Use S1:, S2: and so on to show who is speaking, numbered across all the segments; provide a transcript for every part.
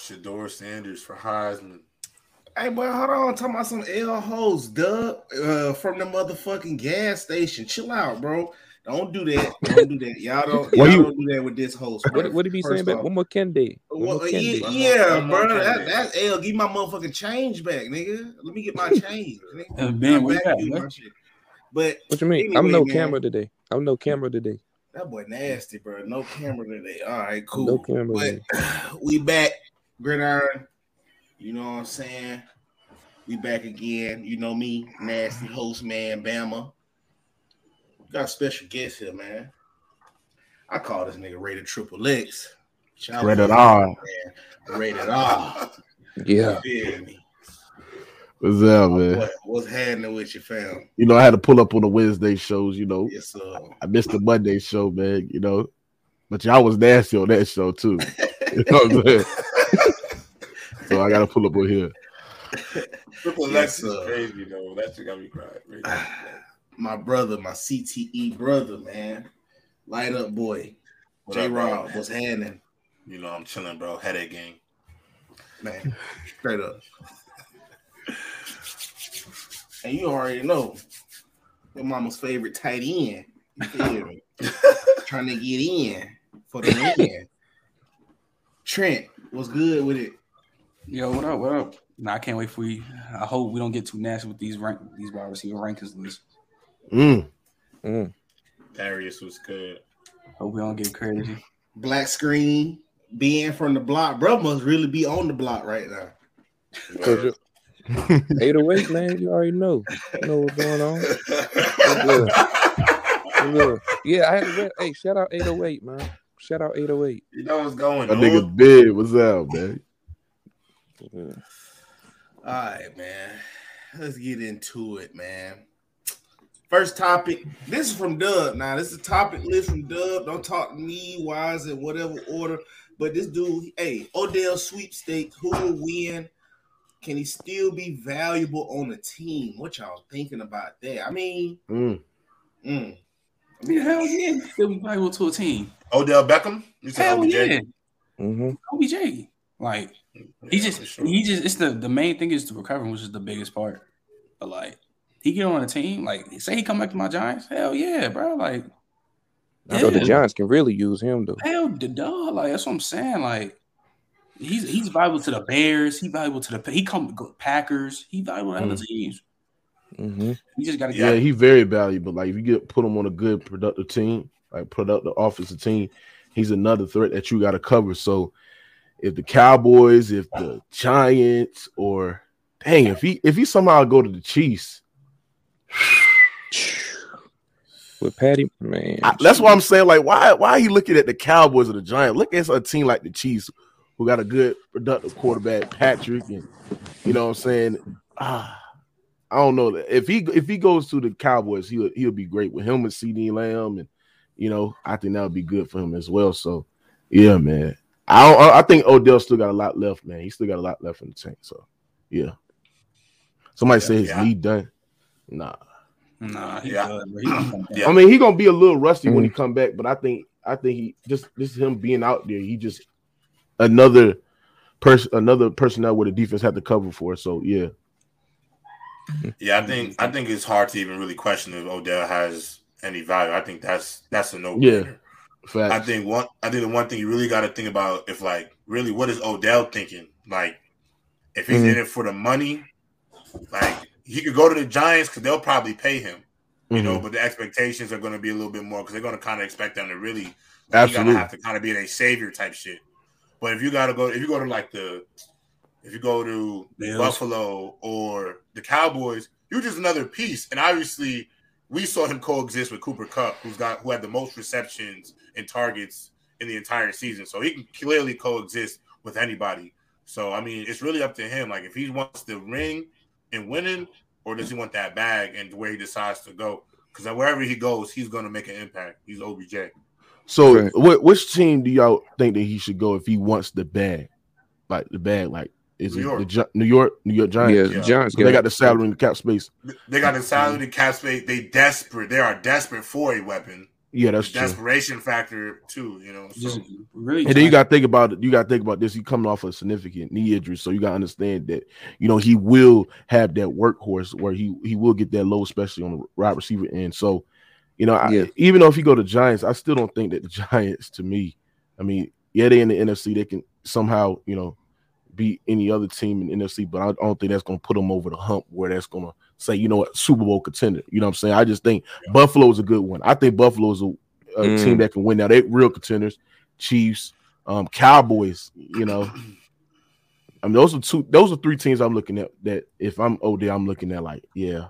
S1: Shedeur Sanders for Heisman.
S2: Hey, boy, hold on. Talking about some L hoes, Doug, uh, from the motherfucking gas station. Chill out, bro. Don't do that. Don't do that. Y'all don't. Y'all
S3: you-
S2: don't do that with this host.
S4: What,
S2: bro.
S4: what did he say
S2: First
S4: about
S2: off.
S4: one more Kendi? One
S2: Well,
S4: more
S2: yeah,
S4: Kendi.
S2: yeah,
S1: One more
S2: bro. That,
S1: candidate.
S2: that's L. Give my motherfucking change back, nigga. Let me get my change. nigga.
S5: Uh, Ben, you
S2: back
S5: at, man?
S2: But
S4: What you mean? I'm no
S2: man.
S4: camera today. I'm no camera today.
S2: that boy nasty, bro. No camera today. All right, cool.
S4: No camera
S2: But
S4: today.
S2: we back, gridiron. You know what I'm saying? We back again. You know me, nasty host man, Bama. Got a special guest here, man. I call this nigga rated triple X. Shout out
S3: Rated
S2: to
S3: R.
S2: man. Rated R.
S4: Yeah.
S2: You feel me?
S3: What's up, man?
S2: What, what's happening with your fam?
S3: You know, I had to pull up on the Wednesday shows. You know,
S2: Yes, sir.
S3: I missed the Monday show, man. You know, but y'all was nasty on that show too. You know what I'm saying? So I got to pull up on here.
S1: Triple
S2: Yes,
S1: X crazy though. That shit got me crying.
S2: my brother, my CTE brother, man. Light up boy. J
S1: up, bro?
S2: Rob, what's happening?
S1: You know I'm chilling, bro. Headache gang.
S2: Man, straight up. And you already know your mama's favorite tight end. You feel me? Trying to get in for the win. Trent, what's good with it?
S5: Yo, what up? What up? Nah, I can't wait for you. I hope we don't get too nasty with these rank these wide receiver rankings lists.
S3: Mm.
S4: Mm.
S1: Darius was good.
S5: Hope we don't get crazy.
S2: Black screen, being from the block. Bro must really be on the block right now.
S4: Cause you- 808, man. You already know. You know what's going on. Good? Good? Yeah, I had to. Wear, hey, shout out 808, man. Shout out 808.
S1: You know what's going
S3: That
S1: on.
S3: nigga big. What's up, man?
S4: Yeah.
S2: All right, man. Let's get into it, man. First topic. This is from Dub. Now, this is a topic list from Dub. Don't talk to me, wise in whatever order. But this dude, hey, Odell sweepstakes, who will win? Can he still be valuable on a team? What y'all thinking about that? I mean,
S3: Mm.
S2: mm,
S5: I mean, hell yeah, he's still be valuable to a team.
S1: Odell Beckham. You said
S5: Hell
S1: OBJ?
S5: yeah,
S4: Mm-hmm.
S5: OBJ. Like
S1: Yeah,
S5: he just
S1: sure.
S5: he just it's the the main thing is the recovering, which is the biggest part. But like he get on a team, like say he come back to my Giants, hell yeah, bro. Like
S4: So the Giants can really use him though.
S5: hell the dog, like that's what I'm saying. Like he's he's valuable to the Bears, he valuable to the he come Packers, he valuable to other teams.
S4: Mm-hmm.
S5: He just gotta
S3: Yeah,
S5: get
S3: he very valuable. Like if you get put him on a good productive team, like productive offensive team, he's another threat that you got to cover. So if the Cowboys, if the Giants, or dang, if he if he somehow go to the Chiefs,
S4: With Patty, man.
S3: I- that's why I'm saying like why why are you looking at the Cowboys or the Giants? Look at a team like the Chiefs who got a good productive quarterback, Patrick, and you know what I'm saying. Ah, I don't know that if he if he goes to the Cowboys, he'll he'll be great with him and CeeDee Lamb, and you know I think that would be good for him as well. So yeah, man, I don't, I think Odell still got a lot left, man. He still got a lot left in the tank. So yeah, somebody say his
S1: Yeah.
S3: knee done. Nah,
S5: nah,
S1: Yeah.
S5: good, bro. He gonna come back.
S1: Yeah.
S3: I mean, he gonna be a little rusty when he
S4: Mhm.
S3: come back, but I think I think he just this is him being out there. He just another person, another personnel where the defense had to cover for. So yeah,
S1: Yeah, I think I think it's hard to even really question if Odell has any value. I think that's that's a no brainer.
S3: Facts.
S1: I think one I think the one thing you really got to think about if like really what is Odell thinking? Like if he's
S4: Mhm.
S1: in it for the money, like he could go to the Giants because they'll probably pay him, you know,
S3: Mhm.
S1: but the expectations are going to be a little bit more because they're going to kind of expect them to really like,
S3: Absolutely.
S1: You gotta have to kind of be a savior type shit. But if you got to go, if you go to like the, if you go to
S5: Bills.
S1: Buffalo or the Cowboys, you're just another piece. And obviously, we saw him coexist with Cooper Kupp, who's got who had the most receptions and targets in the entire season. So he can clearly coexist with anybody. So I mean, it's really up to him. Like if he wants the ring and winning, or does he want that bag and where he decides to go? Because wherever he goes, he's going to make an impact. He's OBJ.
S3: so
S4: Right.
S3: wh- which team do y'all think that he should go if he wants the bag, like the bag, like is
S1: New
S3: it
S1: York.
S3: the New York, New York Giants?
S4: Yeah,
S1: Yeah.
S4: Giants
S3: So they got the salary and the cap space.
S1: They got the salary, the cap space. They desperate. They are desperate for a weapon.
S3: Yeah, that's true.
S1: desperation factor too. You know, so
S5: Just really.
S3: And then you got to think about it. You got to think about this. He coming off a significant knee injury, so you got to understand that you know he will have that workhorse where he he will get that low, especially on the wide receiver end. So, you know, I,
S4: Yeah.
S3: even though if you go to Giants, I still don't think that the Giants, to me, I mean, yeah, they in the NFC, they can somehow you know beat any other team in the NFC, but I don't think that's going to put them over the hump where that's going to say, you know what, Super Bowl contender. You know what I'm saying? I just think Buffalo is a good one. I think Buffalo is a, a
S4: Mm.
S3: team that can win. Now they real contenders. Chiefs, um, Cowboys. You know, I mean those are two. Those are three teams I'm looking at. That if I'm OD, I'm looking at like, yeah,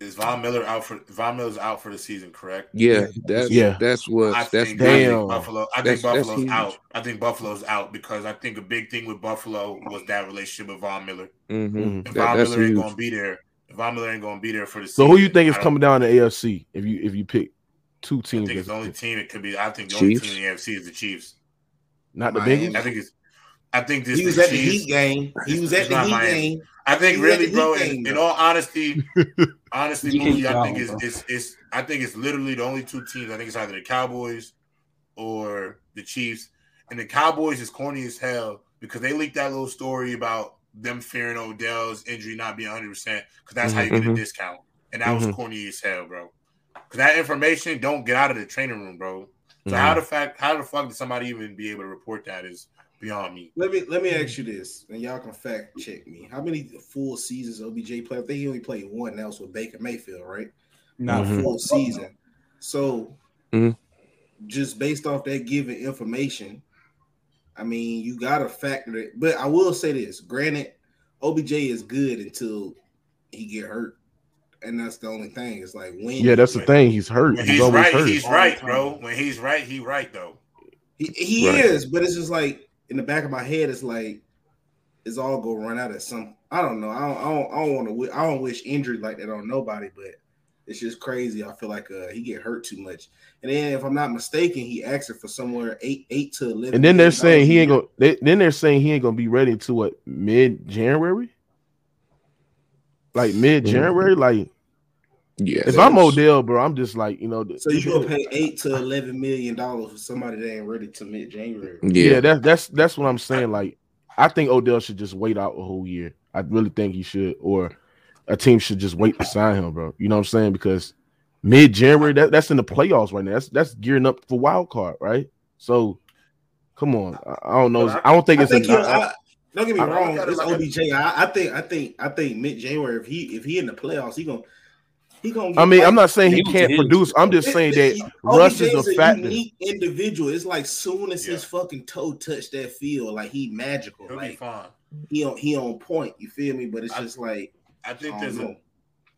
S1: is Von Miller out for Von Miller's out for the season? Correct.
S4: Yeah, that's
S3: Yeah.
S4: that's what
S1: I
S4: that's
S1: think,
S3: damn.
S1: I think Buffalo. I
S4: That's-
S1: think Buffalo's out. I think Buffalo's out because I think a big thing with Buffalo was that relationship with Von Miller.
S4: Mhm.
S3: Mhm.
S1: If
S4: That-
S1: Von
S4: that's
S1: Miller ain't gonna be there, if Von Miller ain't gonna be there for the
S3: So
S1: season,
S3: who you think is coming down the AFC if you if you pick two teams?
S1: I
S3: teams?
S1: think it's the only team it could be. I think the
S4: Chiefs?
S1: only team in the AFC is the Chiefs.
S3: not the
S2: Miami.
S3: Bengals.
S1: I think it's. I think this.
S2: He was
S1: the
S2: at the Heat game. He was at the Heat
S1: Miami.
S2: game.
S1: I think
S2: He
S1: really, bro.
S2: Heat
S1: In,
S2: game,
S1: in all honesty, honestly,
S5: You
S1: I think it's, it's it's I think it's literally the only two teams. I think it's either the Cowboys or the Chiefs. And the Cowboys is corny as hell because they leaked that little story about them fearing Odell's injury not being 100 percent because that's how you get a
S4: Mhm.
S1: discount. And that was
S3: Mhm.
S1: corny as hell, bro. Because that information don't get out of the training room, bro. So how the fact how the fuck did somebody even be able to report that is beyond me.
S2: Let me let me ask you this, and y'all can fact check me. How many full seasons OBJ played? I think he only played one. That was with Baker Mayfield, right? Not
S3: Mhm.
S2: a full season. So,
S4: Mhm.
S2: just based off that given information, I mean, you got to factor it. But I will say this: granted, OBJ is good until he get hurt, and that's the only thing. It's like when
S3: Yeah, that's the thing. He's hurt.
S1: When
S3: He's,
S1: he's
S3: always
S1: right,
S3: hurt.
S1: he's right, bro. When he's right, he right though.
S2: He, he
S4: Right.
S2: is, but it's just like in the back of my head, it's like it's all gonna run out at some. I don't know. I don't. I don't, I don't want to. I don't wish injury like that on nobody, but it's just crazy. I feel like uh, he get hurt too much. And then, if I'm not mistaken, he asking for somewhere eight, eight to eleven.
S3: and then they're saying he ain't
S2: dollars
S3: gonna. They, then they're saying he ain't gonna be ready until what mid January. Like mid January, like
S4: Yeah.
S3: if I'm Odell, bro, I'm just like you know.
S2: a. So you gonna pay eight to eleven million dollars for somebody that ain't ready to mid January?
S3: Yeah,
S4: Yeah.
S3: that's that's that's what I'm saying. Like, I think Odell should just wait out a whole year. I really think he should, or a team should just wait to sign him, bro. You know what I'm saying? Because mid January, that, that's in the playoffs right now. That's that's gearing up for wild card, right? So, come on. I, I don't know. I don't think
S2: I
S3: it's.
S2: think
S3: a,
S2: he'll-
S3: I-
S2: I- don't get me
S3: I-
S2: wrong.
S1: I-
S2: It's
S1: I-
S2: OBJ. I, I think. I think. I think mid January. If he if he in the playoffs, he gonna he gonna.
S3: I mean, I'm not saying he
S5: He
S3: can't
S5: his.
S3: produce. I'm just saying that Russ is a factor.
S2: unique individual. It's like soon as his fucking toe touched that field, like he magical.
S1: He'll be fine.
S2: he on he on point. You feel me? But it's
S1: I-
S2: just like
S1: I think
S2: I
S1: there's
S2: don't
S1: a
S2: know.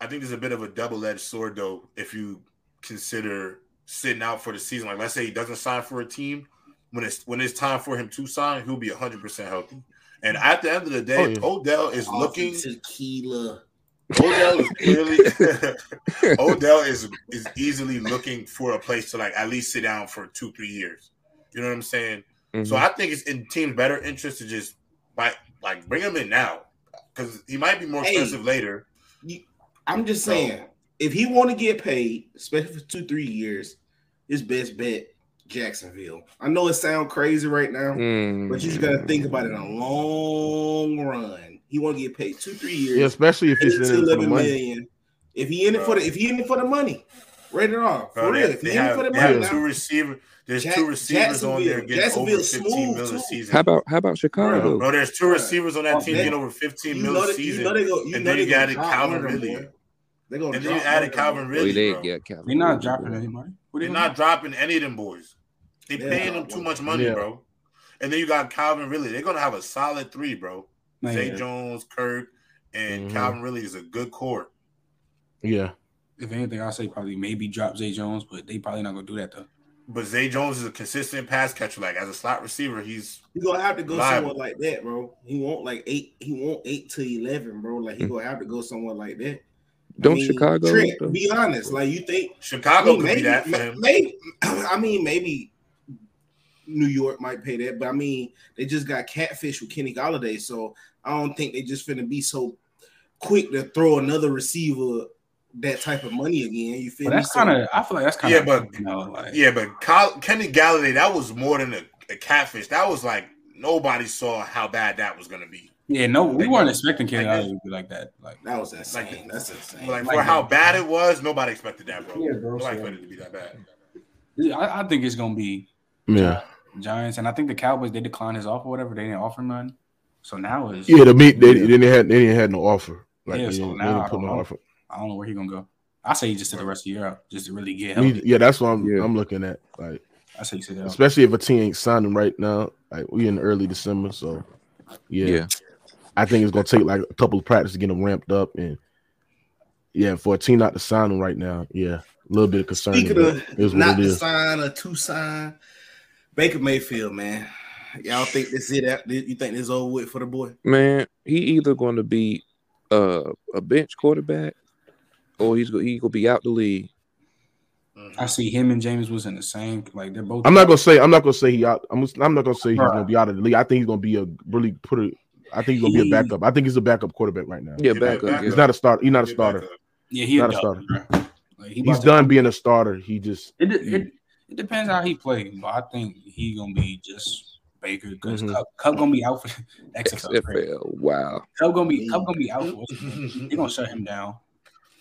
S1: I think there's a bit of a double-edged sword though if you consider sitting out for the season. Like let's say he doesn't sign for a team, when it's when it's time for him to sign, he'll be 100% healthy. And at the end of the day,
S3: Oh, yeah.
S1: Odell is looking
S2: tequila.
S1: Odell is clearly Odell is is easily looking for a place to like at least sit down for 2-3 years. You know what I'm saying?
S4: Mhm.
S1: So I think it's in team's better interest to just like like bring him in now because he might be more
S2: Hey.
S1: expensive later.
S2: I'm just
S1: So-
S2: saying, if he want to get paid, especially for two three years, his best bet Jacksonville. I know it sounds crazy right now.
S4: Mm.
S2: But you just gotta think about it in a long run. He want to get paid two, three years.
S3: Yeah, especially if
S2: eight
S3: he's in it for the money.
S2: million. If he in it for the, if he in it for the money, rate it off for
S1: Bro,
S2: real.
S1: they,
S2: If he in it for the money,
S1: two receiver. There's
S2: Jack-
S1: two receivers on there
S2: Jacksonville-
S1: getting over
S2: Jacksonville's
S1: 15
S2: smooth,
S1: mil a season.
S4: How about how about Chicago?
S1: bro, there's two receivers on that
S2: Oh,
S1: team
S2: man.
S1: getting over 15
S2: you
S1: mil a season.
S2: you know they go, you
S1: and then you
S2: gonna
S1: added Calvin
S2: one of them,
S1: Ridley.
S2: They gonna
S1: And then you added
S2: one of them,
S1: Calvin
S2: boy.
S4: Oh,
S1: Ridley.
S4: they
S1: bro.
S4: get Calvin.
S5: They're not dropping
S4: any
S5: money. What
S1: They're not dropping any of them boys. They
S2: They're
S1: paying them too much money,
S3: Yeah.
S1: bro. And then you got Calvin Ridley. They're gonna have a solid three, bro.
S5: Man,
S1: Zay Jones, Kirk, and
S3: Mhm.
S1: Calvin Ridley is a good core.
S3: Yeah,
S5: If anything, I'll say probably maybe drop Zay Jones, but they probably not gonna do that though.
S1: But Zay Jones is a consistent pass catcher. Like as a slot receiver, he's
S2: You gonna have to go
S1: Liable.
S2: somewhere like that, bro. He won't like eight. He won't eight to eleven, bro. Like he
S4: Mm.
S2: gonna have to go somewhere like that.
S4: Don't
S2: mean,
S4: Chicago?
S2: Trent,
S4: though?
S2: be honest. Like you think
S1: Chicago
S2: I mean,
S1: could
S2: maybe,
S1: be that for him.
S2: Maybe, I mean, maybe New York might pay that, but I mean, they just got catfish with Kenny Golladay, so I don't think they just finna be so quick to throw another receiver that type of money again. You feel
S5: But
S2: me?
S5: that's kind of. I feel like that's kind of.
S1: Yeah, but-
S5: you know, like,
S1: Yeah, but Kyle, Kenny Golladay, that was more than a, a catfish. That was like nobody saw how bad that was gonna be.
S5: yeah. No, we
S1: Like
S5: weren't expecting Kenny
S1: Like
S5: Galladay to be like that. Like,
S2: that was insane.
S1: Like-
S2: that's insane.
S1: Like,
S5: Like
S1: for how bad it was, nobody expected that, bro.
S5: Yeah, bro,
S1: Nobody
S5: so-
S1: expected it to be that bad.
S5: I, I think it's gonna be
S3: Yeah,
S5: Giants, and I think the Cowboys they declined his offer, or whatever. They didn't offer none. So now it's
S3: yeah. The meet they, they didn't have they didn't have no offer. Like
S5: Yeah,
S3: they,
S5: so
S3: didn't, they didn't put no offer.
S5: I don't know where he gonna go. I say he just sit the rest of the year out, just to really get
S3: Me-
S5: healthy.
S3: yeah, that's what I'm
S4: Yeah.
S3: I'm looking at. Like
S5: I say he sit out.
S3: especially if a team ain't signing right now. Like we in early December, so yeah,
S4: Yeah.
S3: I think it's gonna take like a couple of practice to get them ramped up, and yeah, for a team not to sign them right now, yeah, a little bit of concern.
S2: Speaking of
S3: it is what
S2: not
S3: it
S2: to sign or to sign, Baker Mayfield, man. Y'all think this is it? You think this is over with for the boy?
S4: Man, he either going to be uh, a bench quarterback or he's go he gonna be out the league.
S5: I see him and James was in the same. Like they're both.
S3: I'm not gonna say I'm not gonna say he out. I'm, I'm not gonna say he's
S5: Right.
S3: gonna be out of the league. I think he's gonna be a really put a. I think he's gonna be a backup. I think he's a backup quarterback right now.
S4: Yeah,
S1: He's
S4: back
S1: not
S4: up.
S1: back
S3: He's not a starter. He's not a starter.
S5: Yeah, he
S3: Not
S5: a
S3: a
S5: dub, bro. Like, he
S3: He's
S5: about to-
S3: done being a starter. He just
S5: It, it, it depends how he plays, but I think he gonna be just Baker because
S3: Mhm.
S5: Kupp, Kupp gonna be out for XFL.
S4: XFL. Wow.
S5: Kupp gonna be Kupp gonna be out for. They gonna shut him down.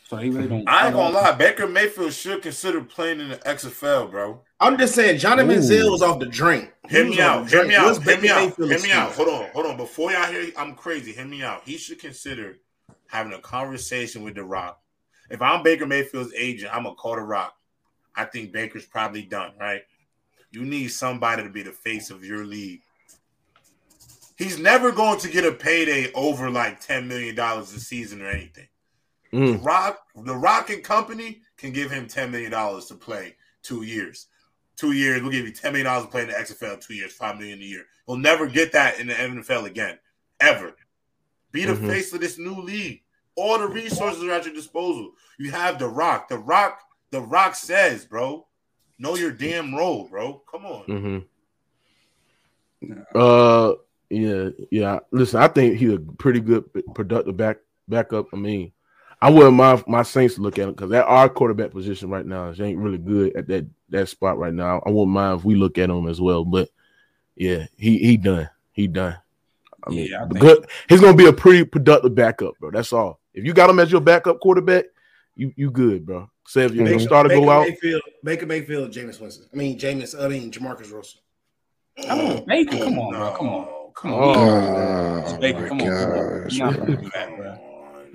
S5: So they really don't.
S1: I ain't gonna lie, Baker Mayfield should consider playing in the XFL, bro.
S2: I'm just saying, Johnny
S4: Ooh.
S2: Manziel was off the drink. He
S1: Hear me out.
S2: the
S1: Hear me out.
S2: What's
S1: Hear me out.
S2: Mayfield's
S1: Hear me out. Hold on. Hold on. Before y'all hear, I'm crazy. Hear me out. He should consider having a conversation with The Rock. If I'm Baker Mayfield's agent, I'm gonna call The Rock. I think Baker's probably done, right? You need somebody to be the face of your league. He's never going to get a payday over like $10 million a season or anything. The
S3: mm,
S1: Rock, the Rock and Company can give him ten million dollars to play two years. Two years, we'll give you ten million dollars to play in the XFL. Two years, five million a year. He'll never get that in the NFL again, ever. Be the
S3: Mhm.
S1: face of this new league. All the resources are at your disposal. You have the Rock. The Rock. The Rock says, bro, know your damn role, bro. Come on.
S3: Mm-hmm. Uh, yeah, yeah. Listen, I think he's a pretty good, productive back backup. I mean, I wouldn't mind my Saints to look at him because at our quarterback position right now, he ain't really good at that that spot right now. I wouldn't mind if we look at him as well. But yeah, he he done. He done. I mean,
S5: Yeah, I think-
S3: good. He's gonna be a pretty productive backup, bro. That's all. If you got him as your backup quarterback, you you good, bro. Say if your
S2: Baker,
S3: starter
S2: Baker
S3: go out,
S2: Mayfield, Baker Mayfield, Jameis Winston. I mean, Jameis. I mean, Jamarcus Russell.
S5: Oh, Baker, come on, bro. Come on. Come on.
S3: Oh,
S4: Oh,
S5: Baker,
S4: my
S5: come on. Come on.
S4: gosh.
S5: We not gonna do that, bro.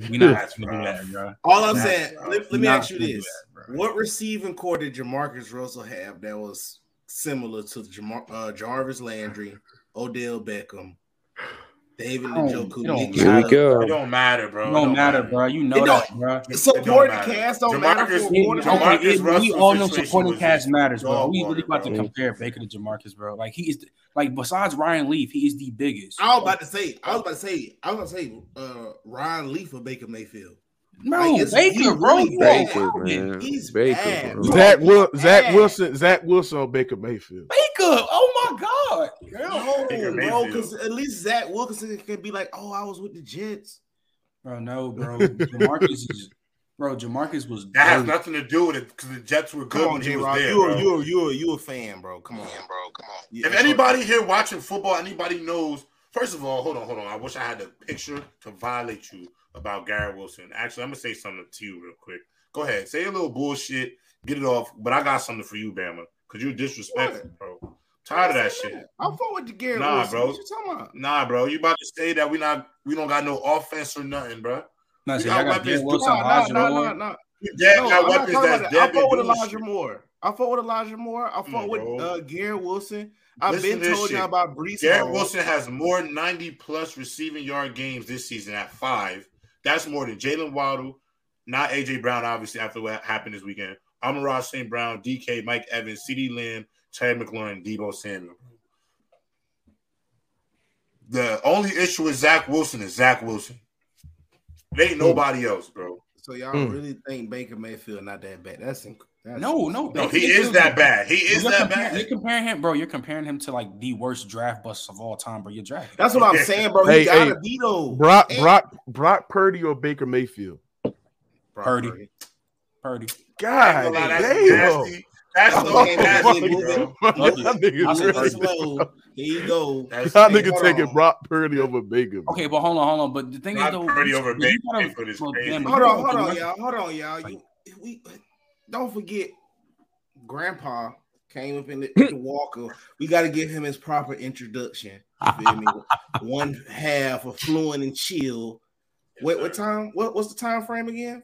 S5: We not gonna do that, bro.
S2: All I'm
S5: Nah,
S2: saying,
S1: bro.
S2: let, let me ask you this:
S5: that.
S2: What receiving core did Jamarcus Russell have that was similar to Jamar, uh, Jarvis Landry, Odell Beckham, David Njoku?
S5: don't
S4: Here we go.
S1: It don't matter, bro.
S5: It don't matter, bro. You know that, bro.
S1: It
S2: Supporting cast don't matter for a
S1: He-
S2: quarterback.
S1: Jamarcus
S5: Okay, it- we
S1: Russell's
S5: all know supporting cast matters, bro. We really
S1: water,
S5: about to compare Baker to Jamarcus, bro. Like he is, like besides Ryan Leaf, he is the biggest.
S2: I was about to say, I was about to say, I was about to say, uh, Ryan Leaf or Baker Mayfield.
S5: No,
S2: Like, it's-
S5: Baker,
S2: he
S5: bro.
S2: really
S5: you
S2: bad.
S4: Baker, man.
S2: He's
S4: Baker,
S2: bad,
S4: bro.
S2: bro.
S3: Zach Will, Zach Wilson, Zach Wilson on Baker Mayfield.
S5: Baker, oh my god.
S2: No,
S1: Baker
S2: bro, because at least Zach Wilson can be like, "Oh, I was with the Jets."
S5: Bro, no, bro. Jamarcus is, bro. Jamarcus was.
S1: That has nothing to do with it because the Jets were good
S2: Come on,
S1: when he was there.
S2: you
S1: bro.
S2: you you you a fan, bro. Come on, bro. Come on.
S1: If anybody here watching football, anybody knows. First of all, hold on, hold on. I wish I had the picture to violate you about Garrett Wilson. Actually, I'm gonna say something to you real quick. Go ahead, say a little bullshit, get it off. But I got something for you, Bama, because you disrespectful, bro. Tired of that shit.
S2: I'm forward to Garrett
S1: Nah,
S2: Wilson.
S1: bro.
S2: What you talking about?
S1: Nah, bro. You about to say that we not we don't got no offense or nothing, bro.
S5: No,
S1: We
S5: so
S1: got
S5: y'all got
S1: weapons,
S5: Wilson,
S2: No, no,
S5: Elijah
S2: no,
S5: Moore.
S2: no, no.
S1: You dead
S2: No,
S1: got
S2: I'm
S1: weapons that's
S2: about. I fought with Elijah. Moore. I fought with Elijah Moore. I fought with uh, Garrett Wilson. I've
S1: Listen
S2: been told
S1: shit.
S2: y'all about Brees
S1: Garrett Wilson has more 90 plus receiving yard games this season at five. That's more than Jaylen Waddle, not AJ Brown, obviously, after what happened this weekend. Amon St. Brown, DK, Mike Evans, CeeDee Lamb, Terry McLaurin, Deebo Samuel. The only issue with Zach Wilson is Zach Wilson. It ain't nobody else, bro.
S2: So y'all
S3: Hmm.
S2: really think Baker Mayfield not that bad? That's, inc- that's
S5: No, no,
S1: No, he is that bad. He is that
S5: comparing,
S1: bad.
S5: You're comparing him, bro. You're comparing him to like the worst draft bust of all time, bro. You're drafting.
S2: That's what I'm saying, bro.
S3: Hey,
S2: he gotta
S3: hey,
S2: be though.
S3: Brock,
S2: And-
S3: Brock, Brock Purdy or Baker Mayfield?
S2: Brock
S5: Purdy. Purdy.
S3: God
S1: Nah, that's
S3: damn.
S1: nasty. That's
S2: Oh,
S1: so
S2: my
S1: nasty, bro.
S3: Y'all
S5: I'll
S3: niggas
S5: say
S3: really-
S2: slow. Here you go.
S1: That's
S3: y'all
S2: Hey,
S3: niggas
S2: hold
S3: taking
S2: on.
S3: Brock Purdy over Baker.
S5: Okay, but hold on, hold on. But the thing
S1: Not
S5: is, though,
S1: Purdy over Baker
S5: gotta-
S1: Mayfield is
S5: well,
S1: crazy.
S5: damn,
S2: Hold on, hold on, y'all. Hold on, y'all. You, we don't forget, Grandpa came up in the, the Walker. We got to give him his proper introduction. You feel me? One half of fluent and chill. Wait, what time? What what's the time frame again?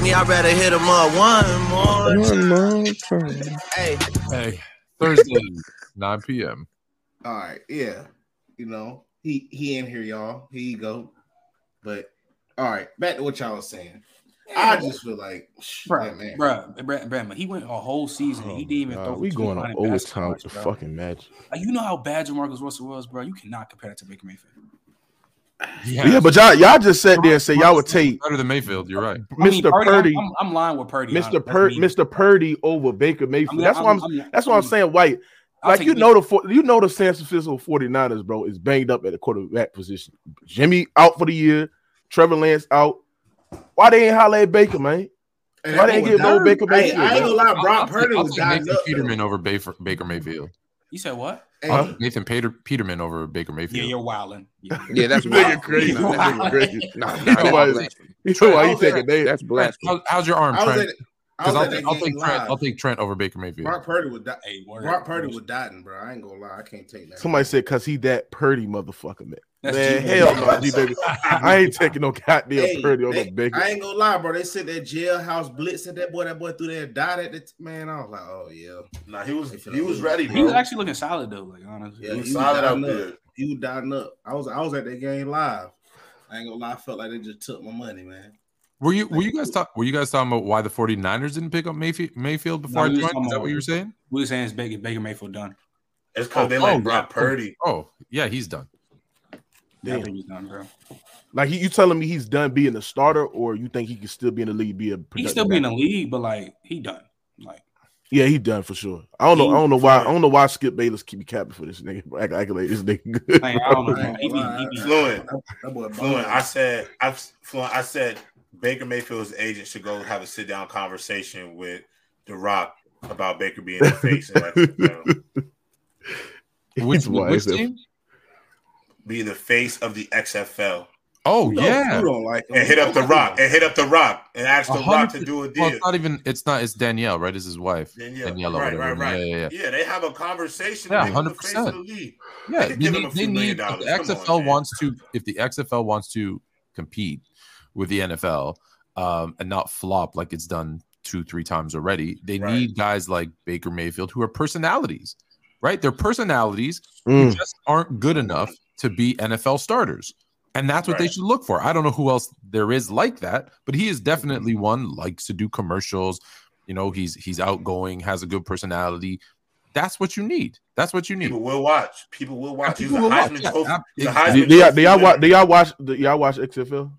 S6: Me, I'd rather hit him up one more.
S4: One more time.
S2: Hey,
S7: Hey, Thursday, 9 p.m.
S2: all right, yeah. You know, he he in here, y'all. Here you go. But all right, back to what y'all was saying. I just feel like,
S5: Bruh,
S2: yeah, man.
S5: bruh, bruh, bruh, man, he went a whole season. and he oh didn't even
S3: Oh,
S5: throw.
S3: We going on
S5: 200 passing
S3: overtime with the
S5: bro.
S3: fucking match.
S5: Like, you know how bad Jamarcus Russell was, bro. You cannot compare that to Baker Mayfield.
S3: Yeah, but y'all y'all just sat there and say y'all would take
S7: better than Mayfield. You're right.
S5: I mean,
S3: Mr. Purdy,
S5: I'm, I'm, I'm lying with Purdy.
S3: Mr.
S5: honestly.
S3: Pur- Mr. Purdy over Baker Mayfield. That's why I'm. That's why I'm saying White. Like you
S5: Baker.
S3: know the you know the San Francisco 49ers, bro, is banged up at the quarterback position. Jimmy out for the year, Trevor Lance out. Why they ain't holler at Baker, man?
S2: Hey,
S3: Why they ain't get no. Baker Mayfield,
S2: I ain't
S3: bro?
S2: gonna lie, Brock
S7: I'll
S2: Purdy
S7: I'll
S2: was
S7: take
S2: dying
S7: Nathan
S2: up.
S7: Peterman over Baker, Baker Mayfield.
S5: You said what?
S3: Huh?
S7: Nathan Peter, Peterman over Baker
S5: Yeah,
S7: Mayfield.
S5: you're wilding. Yeah.
S4: Yeah, that's wild.
S3: crazy.
S4: Nah,
S3: Nigga
S4: that's
S3: crazy.
S4: Nah, nah,
S3: You
S4: that's
S3: why-
S4: blasphemy.
S3: You know why you taking that?
S4: That's blasphemy.
S7: how, how's your arm, Trent?
S2: at, I
S7: Because I'll, take, I'll take Trent. I'll take Trent over Baker Mayfield.
S2: Brock Purdy was di-
S5: Hey.
S2: Brock Purdy was dying, bro. I ain't gonna lie, I can't take that.
S3: Somebody said because he that Purdy motherfucker, man.
S5: That's
S3: man,
S5: G-
S3: hell no, G baby. I ain't taking no goddamn
S2: Hey,
S3: Purdy over
S2: they-
S3: Baker.
S2: I ain't gonna lie, bro. They said that jailhouse blitz at that boy. That boy threw there, died at the t- man. I was like, oh yeah,
S1: Nah, he was he was ready, bro.
S5: He was actually looking solid though. Like honestly,
S2: yeah.
S1: He
S2: He
S1: was
S2: was
S1: solid out
S2: dying
S1: there.
S2: up. He was dying up. I was I was at that game live. I ain't gonna lie, I felt like they just took my money, man.
S7: Were you were you guys talk, were you guys talking about why the 49ers didn't pick up Mayfield, Mayfield before
S5: No,
S7: I
S5: was
S7: joined? Is that what you were saying?
S5: we were saying it's Baker, Baker Mayfield done.
S1: It's because
S7: Oh,
S1: they like
S7: oh,
S1: Brock. Purdy.
S7: Oh, yeah, he's done.
S5: Yeah, I think he's done, bro.
S3: Like he, you telling me he's done being a starter, or you think he can still be in the league, be a
S5: He still be in the league, but like he done. Like
S3: Yeah, he done for sure. I don't know. I don't know why. I don't know why Skip Bayless keep me capping for this nigga. Act, act like this nigga good.
S5: like, I don't know.
S2: I
S5: He be, he be,
S1: Fluent. Fluent. I said I Fluent. I said Baker Mayfield's agent should go have a sit down conversation with The Rock about Baker being the face and like, you know,
S7: Which,
S3: He's wise.
S7: which team?
S1: Be the face of the XFL
S7: Oh
S2: You
S7: yeah.
S2: don't like him.
S1: and hit up The Rock and hit up The Rock and ask The Rock to do a
S7: Well,
S1: deal.
S7: it's not even. It's not. It's Danielle, right? Is his wife?
S1: Danielle.
S7: Danielle
S1: right, right, right.
S7: Yeah, yeah,
S1: Yeah, they have a conversation.
S7: Yeah,
S1: to make him the face of
S7: 100%.
S1: the.
S7: Yeah,
S1: They
S7: they need, they need if the
S1: Come on,
S7: XFL wants to if the XFL wants to compete with the NFL um, and not flop like it's done two three times already. They
S1: Right.
S7: need guys like Baker Mayfield who are personalities, right? Their personalities
S3: Mm.
S7: just aren't good enough to be NFL starters. And that's what they should look for. I don't know who else there is like that, but he is definitely one likes to do commercials. You know, he's he's outgoing, has a good personality. That's what you need. That's what you need.
S1: People will watch. People will watch.
S7: People will watch,
S1: Heisman
S7: yeah.
S1: Trophy.
S7: Ab-
S1: he's a
S7: exactly.
S1: Heisman
S3: Do y'all, do y'all watch? Do y'all watch? Do y'all watch XFL?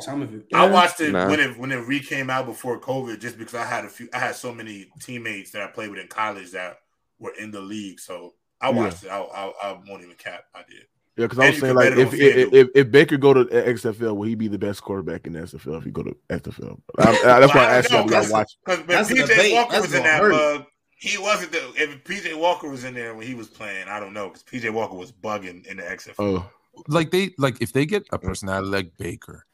S5: some of it.
S1: I watched it
S4: Nah.
S1: when it when it re came out before COVID, just because I had a few. I had so many teammates that I played with in college that were in the league, so I
S3: Yeah.
S1: watched it. I, I, I won't even cap. I did.
S3: Yeah, because I was saying like if if, if if Baker go to XFL, will he be the best quarterback in the XFL if he go to XFL? I, I, that's why I asked you.
S1: don't
S3: Y'all watch.
S1: Because when PJ
S2: debate.
S1: Walker
S2: That's
S1: was in that
S2: hurt.
S1: mug, he wasn't the. If PJ Walker was in there when he was playing, I don't know because PJ Walker was bugging in the XFL.
S3: Oh,
S7: like they like if they get a personality like Baker,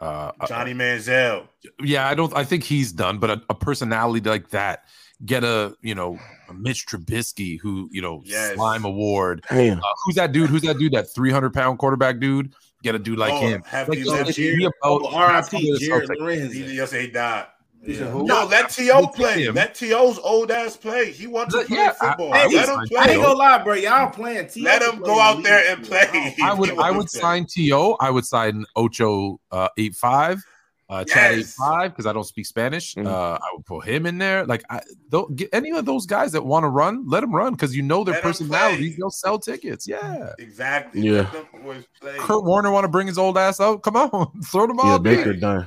S7: uh, uh,
S1: Johnny Manziel.
S7: yeah, I don't. I think he's done, but a, a personality like that, get a you know a Mitch Trubisky who you know
S1: Yes.
S7: slime award. Uh, who's that dude? Who's that dude? That three hundred pound quarterback dude. Get a dude like
S1: Oh,
S7: him.
S1: Hefty
S7: Like,
S1: left
S7: it's
S1: Jared.
S7: be about-
S2: Oh, R.I.P.
S7: what it's
S2: Jared
S7: like.
S1: He
S2: Lorenzen.
S1: just he died.
S2: Yeah.
S1: No, let To
S7: Look at
S1: play.
S7: him.
S1: Let To's old ass play. He wants to play
S7: yeah,
S1: football.
S7: I
S1: let him
S7: sign
S2: I ain't gonna lie, bro. Y'all playing. T.
S1: Let him go out there and play.
S7: I would I would sign To. I would sign Ocho uh, eight five, uh, Chad eight
S1: Yes.
S7: five because I don't speak Spanish.
S4: Mhm.
S7: Uh, I would put him in there. Like I don't get any of those guys that want to run. Let them run because you know their
S1: Let 'em
S7: personalities. They'll sell tickets. Yeah.
S1: Exactly.
S3: Yeah.
S1: Let them boys play.
S7: Kurt Warner want to bring his old ass out? Come on, throw them all.
S3: Yeah,
S7: in.
S3: Baker done.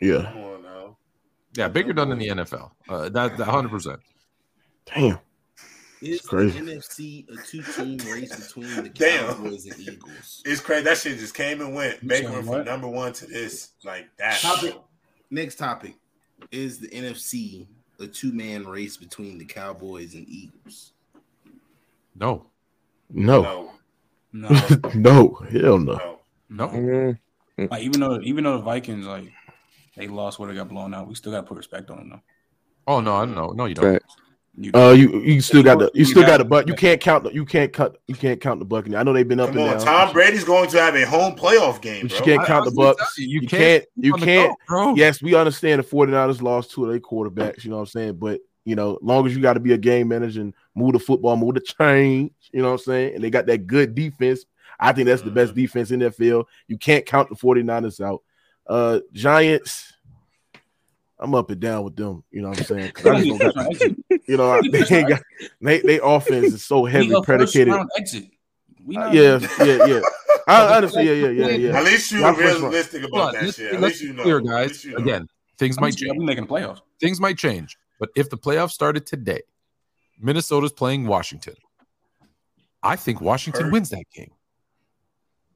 S3: Yeah,
S1: Come on now.
S7: Yeah, Baker done in the NFL. Uh, that that hundred percent.
S3: damn.
S2: Is
S3: crazy.
S2: the NFC a two-team race between the
S1: Damn.
S2: Cowboys and Eagles?
S1: It's crazy. That shit just came and went.
S5: You
S1: Baker
S5: said
S1: went from number one to this like that.
S2: Topic. Next topic is the NFC a two man race between the Cowboys and Eagles.
S7: No,
S3: No,
S1: No,
S5: No,
S3: no, hell no.
S1: no.
S7: no.
S4: Mm,
S5: like even though even though the Vikings like they lost where they got blown out, we still got to put respect on them. though.
S7: Oh no, I don't know. no, you don't.
S4: facts.
S5: You,
S3: Uh, you you still got the you
S5: You
S3: still got
S5: got-
S3: the but you can't count the you can't cut you can't count the Buccaneers. I know they've been up
S1: Come
S3: and
S1: on,
S3: down.
S1: Tom Brady's going to have a home playoff game,
S3: But
S1: bro.
S3: you can't
S7: I-
S3: count
S7: I
S3: the
S7: was
S3: Bucks.
S7: you,
S3: You,
S7: you
S3: can't.
S7: can't
S3: You can't.
S7: go, bro.
S3: Yes, we understand the 49ers lost two of their quarterbacks. You know what I'm saying? But you know, long as you got to be a game manager and move the football, move the change. You know what I'm saying? And they got that good defense. I think that's the best defense in that field. You can't count the 49ers out. Uh Giants. I'm up and down with them. You know what I'm saying? 'Cause I just don't got- you know, they ain't got they, they offense is so
S5: we
S3: heavy
S5: a
S3: predicated.
S5: We
S3: Uh, yeah, yeah, yeah. I understand. Yeah, yeah, yeah, yeah.
S1: At least you're
S3: Y'all first round.
S1: realistic
S7: Hold
S1: about
S7: on,
S1: that
S7: let's,
S1: shit. At
S7: let's
S1: least you know.
S7: clear, guys.
S1: you know.
S7: Again, things
S5: I'm
S7: might
S5: still
S7: change.
S5: we making playoffs.
S7: Things might change. But if the playoffs started today, Minnesota's playing Washington. I think Washington
S1: Hurt.
S7: wins that game.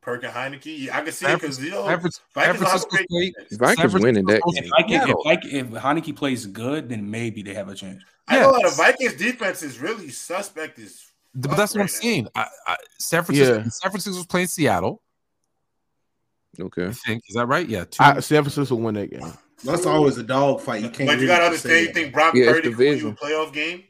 S1: Perk and Heinicke. Yeah, I can see it because you know
S7: San Fran- San
S1: Vikings don't have a
S7: playing-
S1: defense.
S4: Vikings
S7: San
S4: winning that game.
S5: If, Viking,
S7: Seattle.
S5: if, Viking, if Heinicke plays good, then maybe they have a chance.
S1: I know
S7: Yes.
S1: the Vikings defense is really suspect. Is
S7: But that's what I'm
S1: now.
S7: saying. I, I, San Francisco,
S3: Yeah.
S7: San Francisco's playing Seattle.
S4: Okay.
S7: I think is that right? Yeah, two.
S3: I, San Francisco win that game.
S2: That's always a dog fight. You can't.
S1: but you
S2: really
S1: gotta understand.
S2: say
S1: You think Brock
S4: Yeah, it's
S1: Purdy can win you a playoff game,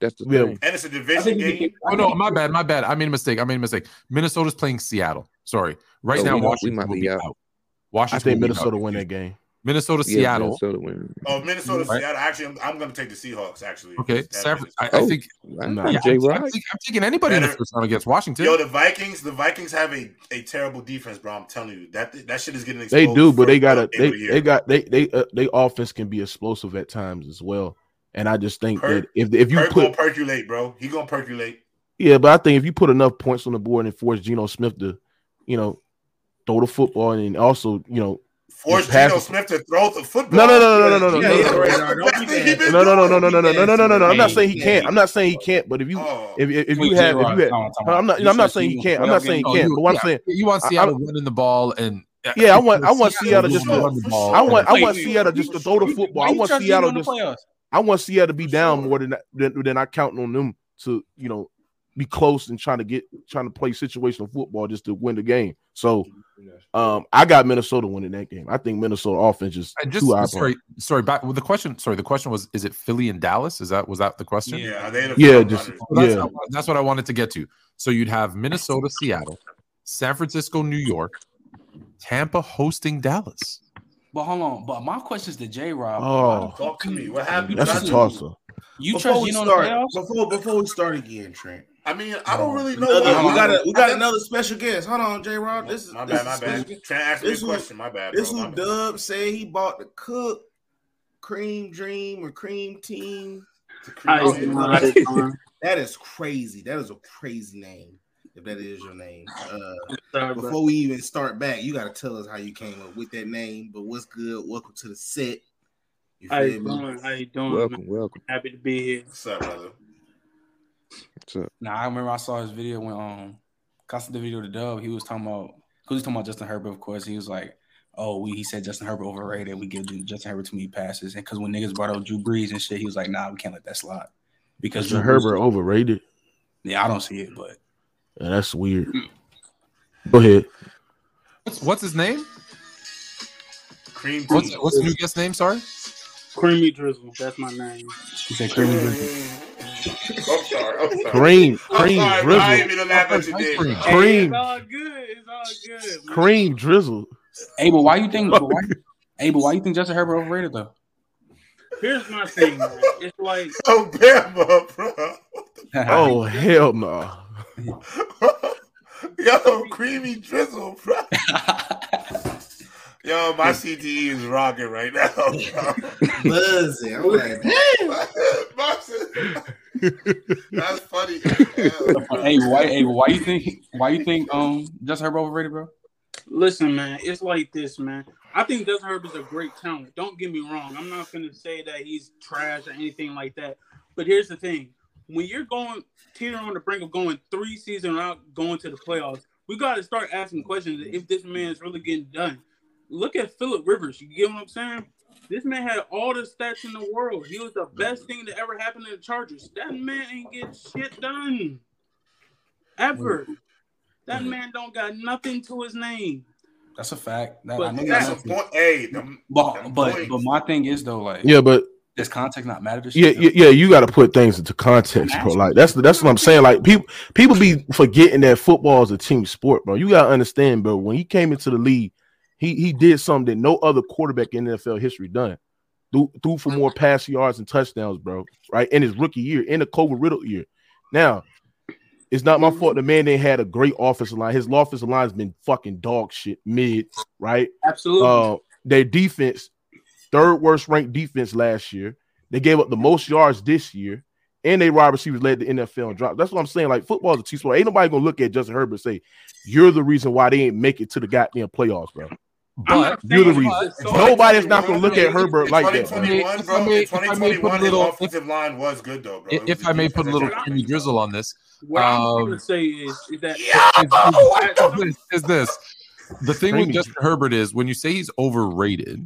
S4: That's the
S3: Yeah.
S4: thing.
S1: and it's a division game.
S5: can-
S7: oh no, my bad, my bad. I made a mistake. I made a mistake. Minnesota's playing Seattle. Sorry. Right
S4: Oh,
S7: now,
S4: we might- we
S7: Washington
S4: might
S7: will
S4: be
S7: be
S4: out.
S7: out.
S3: I
S7: Washington
S3: think Minnesota
S7: out.
S3: win that game.
S7: Minnesota,
S4: Yeah,
S7: Seattle.
S4: Minnesota win.
S1: Oh, Minnesota,
S7: Right.
S1: Seattle. Actually, I'm, I'm going to take the Seahawks. Actually,
S7: Okay,
S1: That
S7: San, I, I
S4: Oh,
S7: think
S3: Nah.
S7: yeah,
S4: J
S7: I'm, I'm, taking- I'm taking anybody in the first round against Washington.
S1: Yo, the Vikings, the Vikings have a, a terrible defense, bro. I'm telling you that that shit is getting
S3: They do, but they got a they
S1: the
S3: they got they they uh, they offense can be explosive at times as well. And I just think
S1: Perk-
S3: that if if you
S1: Perk
S3: put
S1: gonna percolate, bro. He gonna percolate.
S3: yeah, but I think if you put enough points on the board and force Geno Smith to, you know, throw the football and also you know
S1: Force Geno
S3: it.
S1: Smith to throw the football.
S3: No, no, no, no, no, no, no,
S2: Yeah,
S3: no,
S2: yeah,
S3: no,
S2: right,
S1: That's
S2: right,
S1: the
S2: don't
S1: best
S2: be
S1: thing he
S2: nasty.
S1: been
S3: no, no, no, no,
S1: doing.
S3: no, no, no, no, no, no, no, no. I'm not saying he
S2: Yeah.
S3: can't. I'm not saying he can't. But if you
S1: Oh.
S3: if if, if
S5: Wait,
S3: you have if
S5: J-Rod,
S3: you had,
S5: no, I'm talking
S3: I'm not
S5: about-
S3: I'm not
S5: you
S3: saying he
S5: said
S3: can't. I'm
S5: you
S3: not
S5: win
S3: saying he
S7: Oh,
S3: can't.
S7: you-
S3: But what I'm saying
S7: you want Seattle
S3: I-
S7: running the ball and
S3: Yeah, I want- I want Seattle just to-
S7: run the ball.
S3: I want I want Seattle just to throw the football. I want Seattle just
S5: the playoffs?
S3: I want Seattle to be down
S1: sure.
S3: more than than, than I counting on them to you know be close and trying to get trying to play situational football just to win the game. So um I got Minnesota winning that game. I think Minnesota offense is
S7: And just
S3: too eyeball.
S7: sorry, sorry. Back with the question. Sorry, the question was: Is it Philly and Dallas? Is that was that the question?
S1: Yeah, they
S3: Yeah, just-
S1: runners?
S7: So that's,
S3: Yeah.
S7: that's what I wanted to get to. So you'd have Minnesota, Seattle, San Francisco, New York, Tampa hosting Dallas.
S5: But hold on. But my question is to J Rob.
S3: Oh.
S1: Talk to me. What happened?
S3: That's
S1: What
S3: a
S1: happened?
S3: toss up.
S5: You
S2: Before
S5: trust
S2: we
S5: Geno in the
S2: start,
S5: playoffs?
S2: before before we start again, Trent.
S1: I mean, I don't really know.
S2: Another-
S1: what-
S2: we got a, we got
S1: I-
S2: another special guest. Hold on, J. Rod. This is
S1: my
S2: this
S1: bad, my
S2: is
S1: bad.
S2: special-
S1: Trying to ask me a
S2: this who-
S1: question. My bad,
S2: This
S1: bro.
S2: who Dub say he bought the Cook Cream Dream or Cream Team.
S8: How you doing? How you doing?
S2: That is crazy. That is a crazy name. If that is your name. Uh,
S8: Sorry, bro.
S2: before we even start back, you got to tell us how you came up with that name. But what's good? Welcome to the set. You
S8: How you
S2: me?
S8: doing? How you doing?
S4: Welcome,
S8: man?
S4: welcome.
S8: Happy to be here.
S1: What's up, brother?
S4: What's up?
S5: Nah, I remember I saw his video when um, cause the video to Dub. He was talking about, cause he was talking about Justin Herbert. Of course, he was like, "Oh, we." He said Justin Herbert overrated. We give Justin Herbert too many passes. And cause when niggas brought up Drew Brees and shit, he was like, "Nah, we can't let that slide." Because
S3: Justin Herbert overrated.
S5: Yeah, I don't see it, but
S3: Yeah, that's weird. Go ahead.
S7: What's, what's his name?
S1: Cream
S7: What's, what's the new guest name? Sorry.
S8: Creamy Drizzle. That's my name.
S5: he said creamy. Drizzle.
S1: I'm sorry. I'm sorry.
S3: Cream,
S1: I'm
S3: cream,
S1: sorry, bro. I ain't
S3: drizzle,
S1: mean to laugh at you,
S7: Ice
S1: Dave.
S7: cream.
S8: Hey, it's all good. It's all good. man.
S3: cream, drizzle.
S5: Hey, but why you think? But why, hey, but why you think Justin Herbert overrated though?
S8: Here's my thing. Man. It's like
S1: Oh, Bama, bro.
S3: Oh hell no!
S1: Yo, creamy drizzle, bro. Yo, my CTE is rocking right now. bro.
S2: Buzzing. I'm like,
S1: That's funny.
S5: hey, why? Hey, why you think? Why you think? Um, Justin Herbert overrated, bro?
S8: Listen, man, it's like this, man. I think Justin is a great talent. Don't get me wrong. I'm not going to say that he's trash or anything like that. But here's the thing: when you're going teetering on the brink of going three seasons out, going to the playoffs, we got to start asking questions if this man is really getting done. look at Philip Rivers. You get what I'm saying? This man had all the stats in the world. He was the best mm-hmm. thing to ever happen to the Chargers. That man ain't get shit done. Ever. Mm-hmm. That man don't got nothing to his name.
S5: That's a fact. That,
S8: But
S5: I know
S1: That's
S5: that's
S1: a point. Hey, them,
S5: but
S1: them
S5: but but my thing is though, like,
S3: Yeah, but
S5: does context not matter? To
S3: yeah, yeah, yeah, you got to put things into context, bro. Like that's that's what I'm saying. Like people people be forgetting that football is a team sport, bro. You gotta understand, bro. When he came into the league, he he did something that no other quarterback in NFL history done. Threw, threw for more pass yards and touchdowns, bro. Right in his rookie year, in the COVID riddle year. Now, it's not my fault. The man didn't had a great offensive line. His offensive line has been fucking dog shit, mid, right?
S8: Absolutely.
S3: Uh, their defense, third worst ranked defense last year. They gave up the most yards this year, and they wide receivers led the NFL in drop. That's what I'm saying. Like football is a team sport. Ain't nobody gonna look at Justin Herbert and say you're the reason why they ain't make it to the goddamn playoffs, bro.
S7: But
S3: You're the reason.
S8: so-
S3: Nobody's not gonna look at Herbert like that. bro.
S7: If. I may- if I may put a little-
S1: offensive line was good though, bro.
S7: if, if I may put a little
S1: got
S7: Jimmy drizzle on this,
S8: What I'm
S7: Um,
S8: gonna say is, is that
S7: is, is this the thing with Justin Herbert is when you say he's overrated,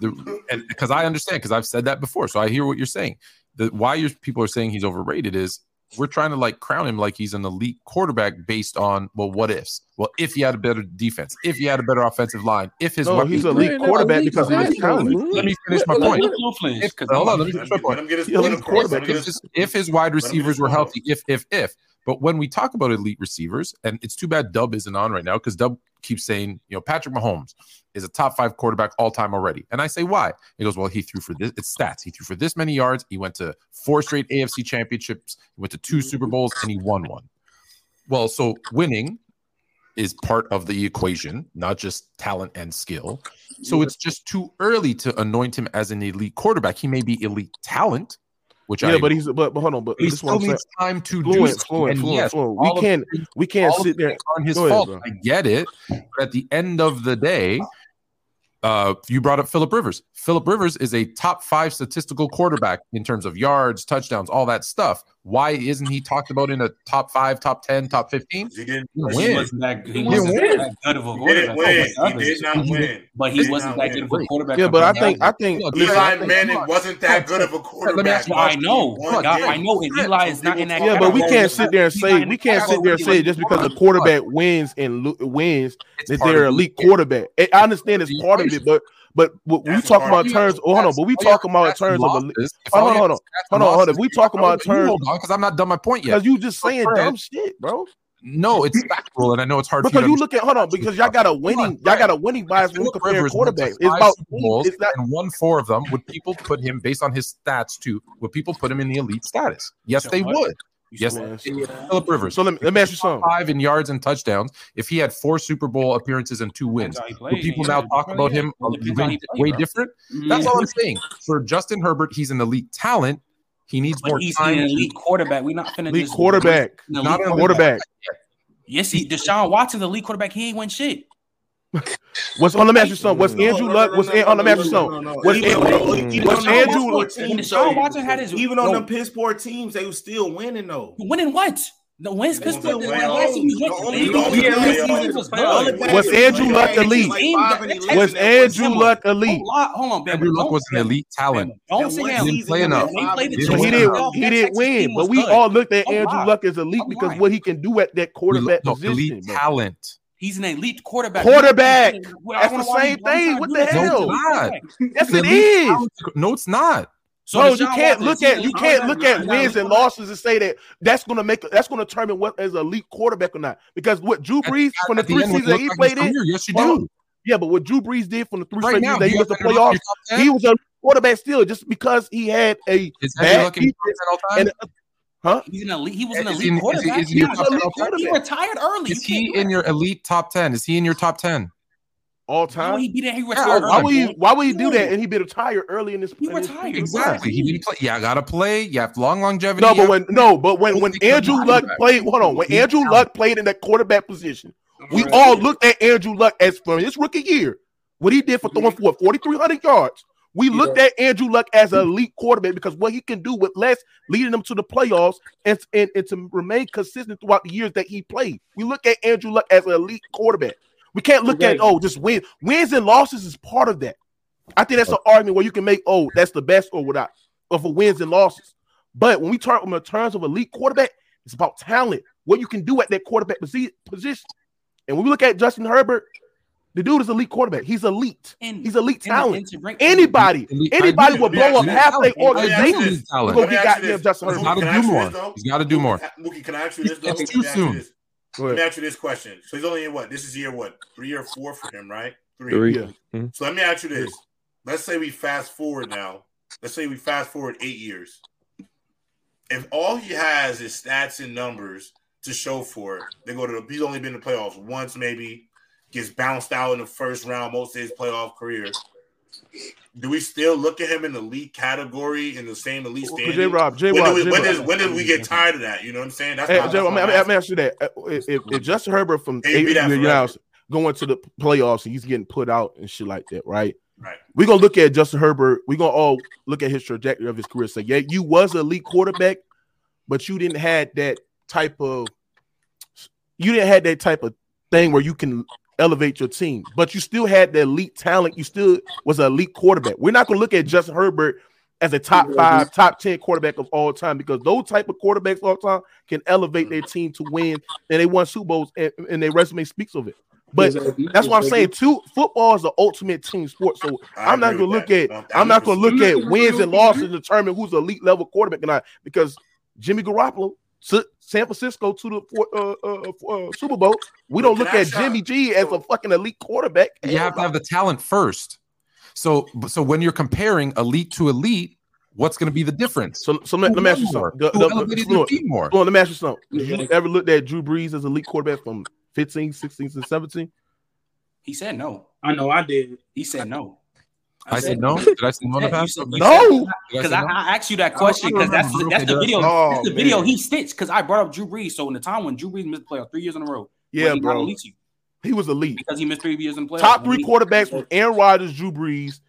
S7: the and because I understand because I've said that before, so I hear what you're saying. The why your people are saying he's overrated is we're trying to like crown him like he's an elite quarterback based on well, what ifs? Well, if he had a better defense, if he had a better offensive line, if his
S3: No, he's a elite quarterback
S4: elite
S3: because of his talent.
S7: Let me finish my point.
S5: let Lil finish,
S7: If- hold on, let me finish my point.
S1: let him get his
S3: Yeah,
S1: point
S3: he's
S1: across. Let him
S3: quarterback.
S1: get
S7: if
S1: his-
S7: his, if his wide
S1: him get his
S7: receivers were healthy, if if if. But when we talk about elite receivers, and it's too bad Dub isn't on right now because Dub keeps saying, you know, Patrick Mahomes is a top five quarterback all time already. And I say, why? He goes, well, he threw for this. It's stats. He threw for this many yards. He went to four straight AFC championships. He went to two Super Bowls, and he won one. Well, so winning is part of the equation, not just talent and skill. So it's just too early to anoint him as an elite quarterback. He may be elite talent, which
S3: Yeah,
S7: I
S3: but he's but, but hold on, but
S7: he
S3: this
S7: still
S3: I'm saying.
S7: needs time to do
S3: Fluent,
S7: so.
S3: fluent,
S7: And
S3: fluent,
S7: yes,
S3: fluent. We can't
S7: the-
S3: we can't sit there.
S7: on his
S3: Go ahead,
S7: fault.
S3: bro.
S7: I get it, but at the end of the day, uh, you brought up Philip Rivers. Philip Rivers is a top five statistical quarterback in terms of yards, touchdowns, all that stuff. Why isn't he talked about in a top five, top ten, top fifteen?
S1: He didn't.
S7: He
S5: He
S7: win.
S5: wasn't that, he
S8: He
S5: wasn't
S7: didn't
S5: that good of a
S1: He
S5: quarterback.
S1: didn't win. Oh
S5: he
S1: did not win.
S5: But
S1: He
S5: he wasn't
S1: not
S5: that good of a quarterback.
S3: Yeah, but I think I think
S7: Look,
S3: listen,
S1: Eli
S3: I think-
S1: Manning wasn't that good of a quarterback.
S7: Let you-
S5: I know. God. I know, and Eli is not in that.
S3: Yeah, but we can't sit there and say we can't sit there and say just because the quarterback wins and lo- wins
S7: It's
S3: that they're elite quarterback. I I understand it's part of it, but but what we talk about
S1: it.
S3: terms. Oh, hold on, but we
S7: oh, your
S3: talking about in terms of Hold on, hold on, hold on, hold on. We talking about
S7: You
S3: terms
S7: because I'm not done my point yet.
S3: because you just saying dumb shit, bro.
S7: No, it's factual, and I know it's hard.
S3: Because
S7: to
S3: you look at hold on, because y'all got a winning, y'all got a winning bias when
S7: Philip
S3: compare quarterbacks. It's about
S7: Bowls
S3: it's not
S7: and won four of them. Would people put him based on his stats too? Would people put him in the elite status? Yes, they would.
S5: You
S7: Yes, Philip Rivers.
S3: So let me let me ask you something.
S7: Five in yards and touchdowns. If he had four Super Bowl appearances and two wins,
S5: That's how he
S7: would people now talk about him
S5: Well,
S7: a-
S5: depends how
S7: way, way different? That's all I'm saying. For Justin Herbert, he's an elite talent. He needs
S5: But
S7: more
S5: he's
S7: time.
S5: an elite quarterback. We're not finna
S3: Elite
S5: just
S3: quarterback,
S5: An elite
S7: Not an elite
S3: quarterback.
S5: Yes, he Deshaun Watson's elite quarterback. He ain't win shit.
S3: What's on? Let me ask you something. What's Andrew
S2: no,
S3: Luck? What's
S2: no,
S3: An-
S2: no,
S3: on? Let me ask
S2: no, no, no, no.
S3: What's
S2: Even
S3: An-
S2: even
S3: What's
S2: though
S3: Andrew?
S5: Watson-
S2: Teams,
S5: Deshaun Watson had his
S2: Even on
S5: yo,
S2: them piss poor teams, they was still winning though.
S5: winning what? The wins
S1: They
S5: Pittsburgh.
S1: was
S5: The last season was
S2: playoffs.
S5: win-
S2: The only-
S5: they
S2: the
S5: don't
S2: only
S5: get
S2: bad
S5: this
S2: season
S5: season was
S8: was
S5: good.
S8: playoffs.
S3: Was Andrew Luck elite?
S2: Like
S5: Team-
S2: five and
S5: that-
S2: 11
S3: Was Andrew Luck elite?
S5: Hold on, hold on, Bama.
S7: Andrew Luck was an elite talent.
S5: Don't say
S2: one.
S7: He didn't play enough.
S5: He
S7: Didn't
S3: he
S7: win
S3: didn't
S7: enough.
S3: he didn't win, but we all looked at Andrew. Luck as elite because what he can do at that quarterback position.
S7: elite talent.
S5: He's an elite quarterback.
S3: Quarterback.
S5: Well,
S3: That's the same
S5: you- why you
S3: thing. What the hell?
S5: No, it's.
S3: Yes,
S7: The
S3: is.
S7: talent- No, it's not.
S5: So
S3: Bro, you can't look at you can't look at wins and losses and say that that's gonna make that's gonna determine what is elite quarterback or not. Because what Drew Brees from the three
S7: end,
S3: seasons that he
S7: look back at his
S3: played in,
S7: Yes, you
S3: Hold
S7: do.
S3: yeah, but what Drew Brees did from the three
S7: Right
S3: straight years that he was
S7: have
S3: the
S7: Andrew Luck in
S3: playoffs,
S7: your top 10?
S3: he was a quarterback still just because he had a bad
S7: Andrew Luck in your top
S3: defense
S7: 10 all
S3: and huh?
S5: He's an elite. He was an
S7: Is
S5: elite
S7: he in- is he- is he
S5: He was an
S7: 10 all
S5: elite-
S7: time?
S5: He retired early.
S7: Is
S5: You
S7: he in your elite top 10? Is he in your top 10?
S3: all
S5: No,
S3: time.
S5: he beat it. He
S7: Yeah,
S5: retired
S3: Why
S5: early.
S3: would he why would he do that? And he been retired early in this
S5: He
S3: in this-
S5: retired.
S7: Exactly. He didn't play. Yeah, I gotta play. You have long longevity.
S3: No, but when no, but when when Andrew Luck played, hold on, when Andrew. Luck played in that quarterback position, we all looked at Andrew Luck as from his rookie year, what he did for throwing for 4,300 yards. We looked at Andrew Luck as an mm. elite quarterback because what he can do with less, leading them to the playoffs and, and, and to remain consistent throughout the years that he played. We look at Andrew Luck as an elite quarterback. We can't look at oh just win wins and losses is part of that. I think that's an argument where you can make oh that's the best or without or for wins and losses. But when we talk in terms of elite quarterback, it's about talent, what you can do at that quarterback position. And when we look at Justin Herbert, the dude is elite quarterback. He's elite.
S5: And-
S3: He's elite talent.
S5: and to
S3: Anybody,
S7: Elite-
S3: anybody
S7: I
S3: will blow up
S1: Elite
S3: half their
S7: talent.
S1: Let me ask you
S3: organization.
S1: this.
S7: Elite.
S3: Go get goddamn
S1: this.
S3: Justin
S1: Mookie,
S3: Herbert.
S7: Gotta do more. He's gotta do more.
S1: Mookie, can I ask you this? though?
S7: It's too
S1: me ask you
S7: soon.
S1: this.
S3: Go
S1: Let me
S3: ahead.
S1: ask you this question. So he's only in what? This is year what? Three or four for him, right?
S4: Three.
S3: Yeah.
S4: Mhm.
S1: So let me ask you this. Let's say we fast forward now. Let's say we fast forward eight years. If all he has is stats and numbers to show for it, they go to the he's only been to playoffs once, maybe, gets bounced out in the first round most of his playoff career. Do we still look at him in the elite category in the same elite
S3: Well,
S1: standing?
S3: J Rob, J
S1: when,
S3: Rob,
S1: do we,
S3: J
S1: when,
S3: Rob.
S1: does, when did we get tired of that? You know what I'm saying? That's
S3: Hey,
S1: my-
S3: J-
S1: that's
S3: I'm, I'm, I'm asking you that. Uh, If, if- if Justin Herbert from
S1: He'd
S3: eight years going to the playoffs and he's getting put out and shit like that, right?
S1: Right.
S3: We're gonna look at Justin Herbert. We're gonna all look at his trajectory of his career. Say, yeah, you was an elite quarterback, but you didn't have that type of you didn't have that type of thing where you can elevate your team, but you still had the elite talent. You still was an elite quarterback. We're not gonna look at Justin Herbert as a top five, top 10 quarterback of all time because those type of quarterbacks all time can elevate their team to win and they won Super Bowls and, and their resume speaks of it. But that's what I'm saying. Too football is the ultimate team sport. So I'm not gonna look
S1: that.
S3: at I'm not gonna look at wins and losses to determine who's elite level quarterback and I because Jimmy Garoppolo San Francisco to the four- uh, uh, uh, Super Bowl. We don't look at Jimmy G as a fucking elite quarterback.
S7: You have to have the talent first. So, so when you're comparing elite to elite, what's going to be the difference?
S3: So, so let, let me ask you something. The-
S7: Who
S3: the-
S7: elevated
S3: the-
S7: their team more?
S3: Well, let me ask you something. Have you ever looked at Drew Brees as a elite quarterback from 15, 16, and 17?
S5: He said no.
S8: I know I did.
S5: He said no.
S7: I said no. Did I say no in the past?
S3: No.
S5: said-
S7: Did I
S5: Because I,
S7: no?
S5: I asked you that
S7: oh,
S5: question because that's
S7: remember.
S5: the, that's
S7: Okay,
S5: the video.
S3: Oh,
S5: that's the video
S3: man.
S5: he stitched because I brought up Drew Brees. So in the time when Drew Brees missed the playoffs three years in a row, was
S3: Yeah,
S5: he not
S3: bro.
S5: elite you?
S3: He was elite.
S5: because he missed three years in the playoffs.
S3: Top three
S5: he-
S3: quarterbacks was Aaron Rodgers, Drew Brees,